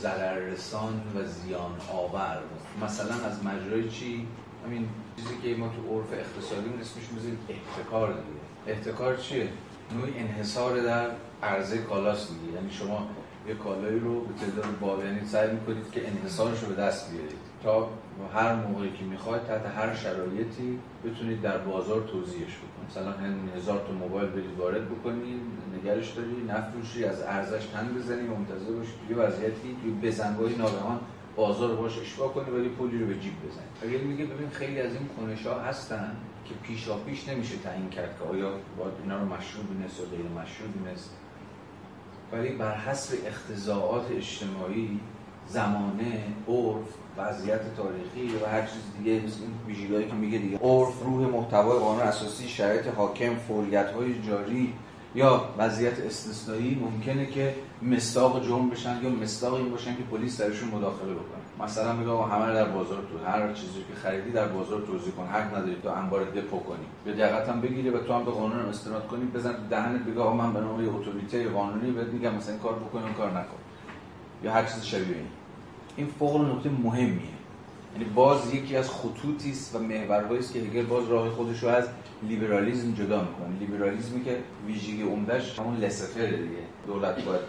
ضرررسان و زیان آور مثلا از مجرای چی؟ همین چیزی که ما تو عرف اقتصادی اسمش می‌ذاریم احتکار دیگه. احتکار چیه؟ نوعی انحصار در عرضه کالاست دیگه. یعنی شما یه کالایی رو به تعداد بالا یعنی سعی می‌کنید که انحصارش رو به دست بیارید. تا هر موقعی که می‌خواید تحت هر شرایطی بتونید در بازار توضیحش بکنید. مثلا هزار تا موبایل برید وارد بکنید نگرش داری نفروشی از ارزش تن بزنی و منتظر باشی توی وضعیتی بزنگاهی ناگهان بازار باش اشباه کنی ولی پولی رو به جیب بزنی. اگر میگه ببین خیلی از این کنش ها هستن که پیشا پیش نمیشه تعیین کرد که آیا باید اینا رو مشروع دونست یا غیر مشروع دونست ولی بر حسب اختزاعات اجتماعی زمانه عرف وضعیت تاریخی و هر چیز دیگه این ویژگی‌هایی که میگه دیگه. عرف روح محتوای قانون اساسی شرایط حاکم فوریت های جاری یا وضعیت استثنایی ممکنه که مستاق جرم بشن یا مستاق این باشن که پلیس درشون مداخله بکنه. مثلا میگه همه در بازار تو هر چیزی که خریدی در بازار توضیح کن. حق نداری تو انبار دپو کنی. به دقت هم بگیری و تو هم به قانون استناد کنی. بزن تو دهنت بگه من به نام اتوریته قانونی بهت میگم مثلا کار بکن این کار نکن. یا هر چیز شبیه این. این فوق نکته مهمیه. یعنی باز یکی از خطوطی است و محورهایی است که هگل باز راه خودش رو از لیبرالیسم جدا می‌کنه. لیبرالیسمی که ویژگی عمدهش همون لسفر دیگه. دولت باید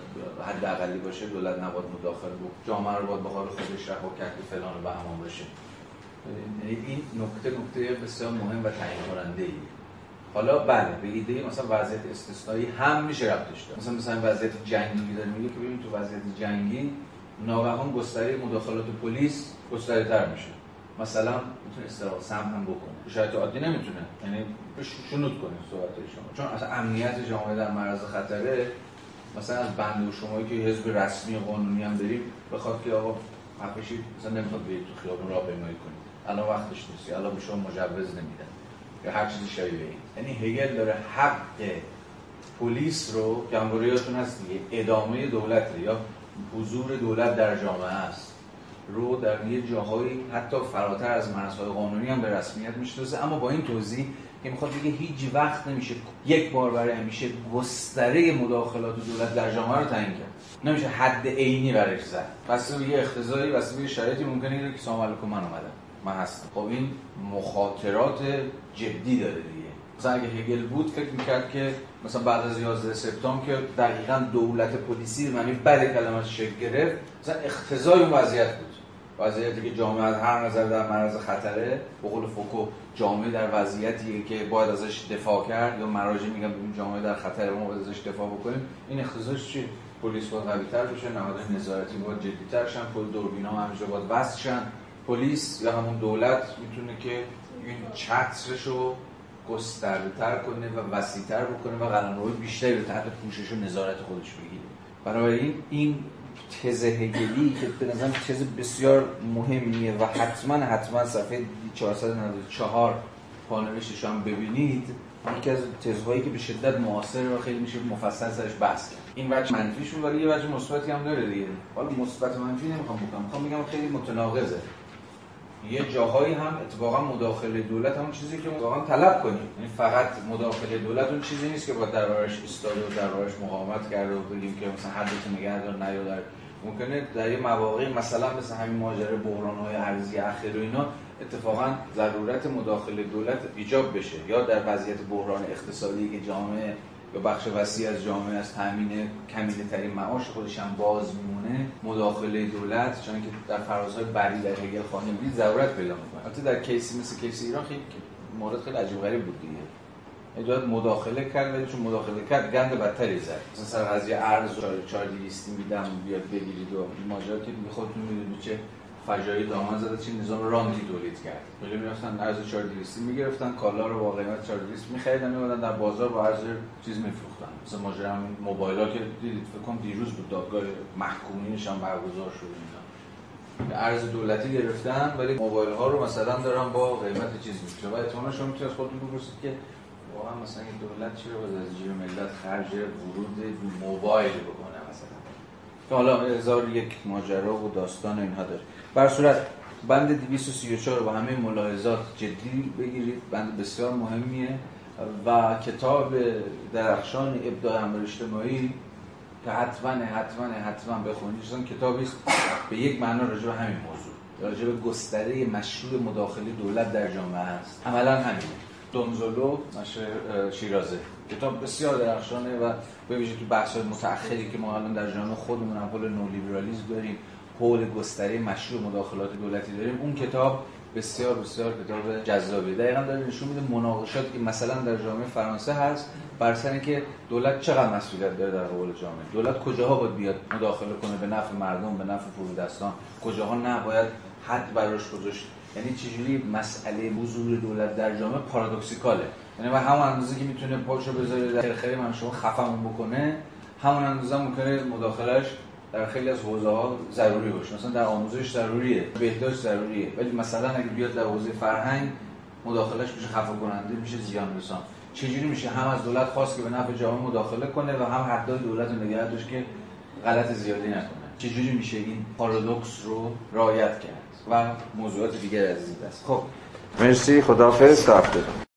حد اقلی باشه دولت نباید مداخله بود جامعه رو باید حال خودش رها کرد که فلان به همان باشه. این نکته نکته بسیار مهم و تعیین کننده ای. حالا بله به ایده مثلا وضعیت استثنایی هم میشه ربطش داد مثلا مثلا وضعیت جنگی داره میگه که ببین تو وضعیت جنگی ناگهان گستره مداخلات پلیس گستره تر میشه. مثلا می‌تونه استراحت سم هم بکنه. شاید عادی نمی‌تونه. یعنی شنود کنه صحبت شما. چون اصلا امنیت جامعه در معرض خطره مثلا از بنده و شمایی که حزب رسمی قانونی هم داریم بخواد که آقا حقشی مثلا نمی‌خواد بیاید تو خیابون راه پیمایی کنید الان وقتش نیست. الان به شما مجوز نمیدن. یا هر چیزی شبیه این. یعنی هگل داره حق پلیس رو که هست دیگه ادامه دولت یا حضور دولت در جامعه است رو در یه جاهایی حتی فراتر از مرزهای قانونی هم به رسمیت می‌شناسه. اما با این توضیح که می‌خواد بگه هیچ وقت نمیشه یک بار برای همیشه گستره مداخلات دولت در جامعه رو تعیین کرد. نمیشه حد عینی برش زد. پس یه اختزایی واسه به شرایطی ممکنه که سلام علیکم من اومدم. من هستم. خب این مخاطرات جدی داره دیگه. مثلا اگه هگل بود فکر می‌کرد که مثلا بعد از 11 سپتامبر که دقیقا دولت پلیسی معنی بعد کلمه شکل گرفت مثلا اختزای اون وضعیت بود. وضعیتی که جامعه از هر نظر در معرض خطره به قول فوکو جامعه در وضعیتیه که باید ازش دفاع کرد یا مراجع میگن ببین جامعه در خطر ما باید ازش دفاع بکنیم. این اختزاش چیه؟ پلیس باید قوی‌تر بشه نهادهای نظارتی باید جدی‌تر شن پل دوربینا همیشه باید وصل شن. پلیس یا همون دولت می‌تونه که این چترش رو گسترده‌تر کنه و وسیع‌تر بکنه و قلمروهای بیشتری به تحت پوشش و نظارت خودش بگیره. بنابراین این تز هگلی که به نظرم تز بسیار مهمیه و حتما حتما صفحه 494 پانوشتش هم ببینید یکی از تزهایی که به شدت معاصر و خیلی میشه مفصل سرش بحث کرد. این وجه منفیش ولی یه وجه مثبتی هم داره دیگه. حالا مثبت منفی نمی‌خوام بکنم می‌خوام بگم خیلی متناقضه. یه جاهایی هم اتفاقا مداخله دولت همون چیزی که واقعا طلب کنیم. یعنی فقط مداخله دولت اون چیزی نیست که با دربارش ایستاده و دربارش مقاومت کرده و بگیم که مثلا حدت نگه دار در ممکنه در یه مواقعی مثلا مثل همین ماجرا بحران های ارزی اخیر و اینا اتفاقا ضرورت مداخله دولت ایجاب بشه. یا در وضعیت بحران اقتصادی که جامعه یا بخش وسیع از جامعه از تامین کمیله ترین معاش خودش هم باز میمونه مداخله دولت چون که در فرازهای بری در هگل دید ضرورت پیدا می‌کنه. البته در کیسی مثل کیسی ایران خیلی مورد خیلی عجیب غریب بود دیگه. اجازه مداخله کرد ولی چون مداخله کرد گند بدتری زد. مثلا سر قضیه ارز 4200 میدم بیاد بگیرید و ماجرا که خودتون می‌دونید چه فجایی دامن زده چه نظام رانتی تولید کرد. خیلی می‌رفتن ارز 4200 می‌گرفتن کالا رو با قیمت 4200 میخریدن میوردن در بازار با ارز چیز میفروختن. مثلا ماجرا همین موبایلا که دیدید فکر کنم دیروز بود دادگاه محکومینش هم برگزار شد ارز دولتی گرفتن ولی موبایل ها رو مثلا دارن با قیمت چیز میشه و احتمالاً شما می‌تونید خودتون بپرسید که واقعا مثلا این دولت چرا باید از جیب ملت خرج ورود موبایل بکنه مثلا؟ که حالا هزار یک ماجرا و داستان اینها داره. بر صورت بند 234 رو با همه ملاحظات جدی بگیرید بند بسیار مهمیه و کتاب درخشان ابداع امر اجتماعی که حتما حتما حتما بخونید. چون کتابی است به یک معنا راجع به همین موضوع راجع به گستره مشروع مداخله دولت در جامعه است. عملا همینه. دونزولو نشر شیرازه. کتاب بسیار درخشانه و به ویژه تو بحث متأخری که ما الان در جامعه خودمون هم حول نولیبرالیسم داریم حول گستره مشروع مداخلات دولتی داریم اون کتاب بسیار بسیار کتاب جذابی دقیقا داره نشون میده مناقشاتی که مثلا در جامعه فرانسه هست بر سر که دولت چقدر مسئولیت داره در قبال جامعه. دولت کجاها باید بیاد مداخله کنه به نفع مردم به نفع فرودستان؟ کجاها نباید حد براش گذاشت؟ یعنی چجوری مسئله حضور دولت در جامعه پارادوکسیکاله؟ یعنی و همون اندازه که می‌تونه پاشو بذاره در خیلی من شما خفمون بکنه همون اندازه ممکنه مداخلش در خیلی از حوزه ها ضروری باشه. مثلا در آموزش ضروریه بهداشت ضروریه ولی مثلا اگه بیاد در حوزه فرهنگ مداخلش میشه خفه کننده میشه زیان رسان چجوری میشه هم از دولت خواست که به نفع جامعه مداخله کنه و هم حدای دولت رو نگه داشت که غلط زیادی نکنه؟ چجوری میشه این پارادوکس رو رعایت کرد؟ و موضوعات دیگر از این دست خب. مرسی. خداحافظ. تا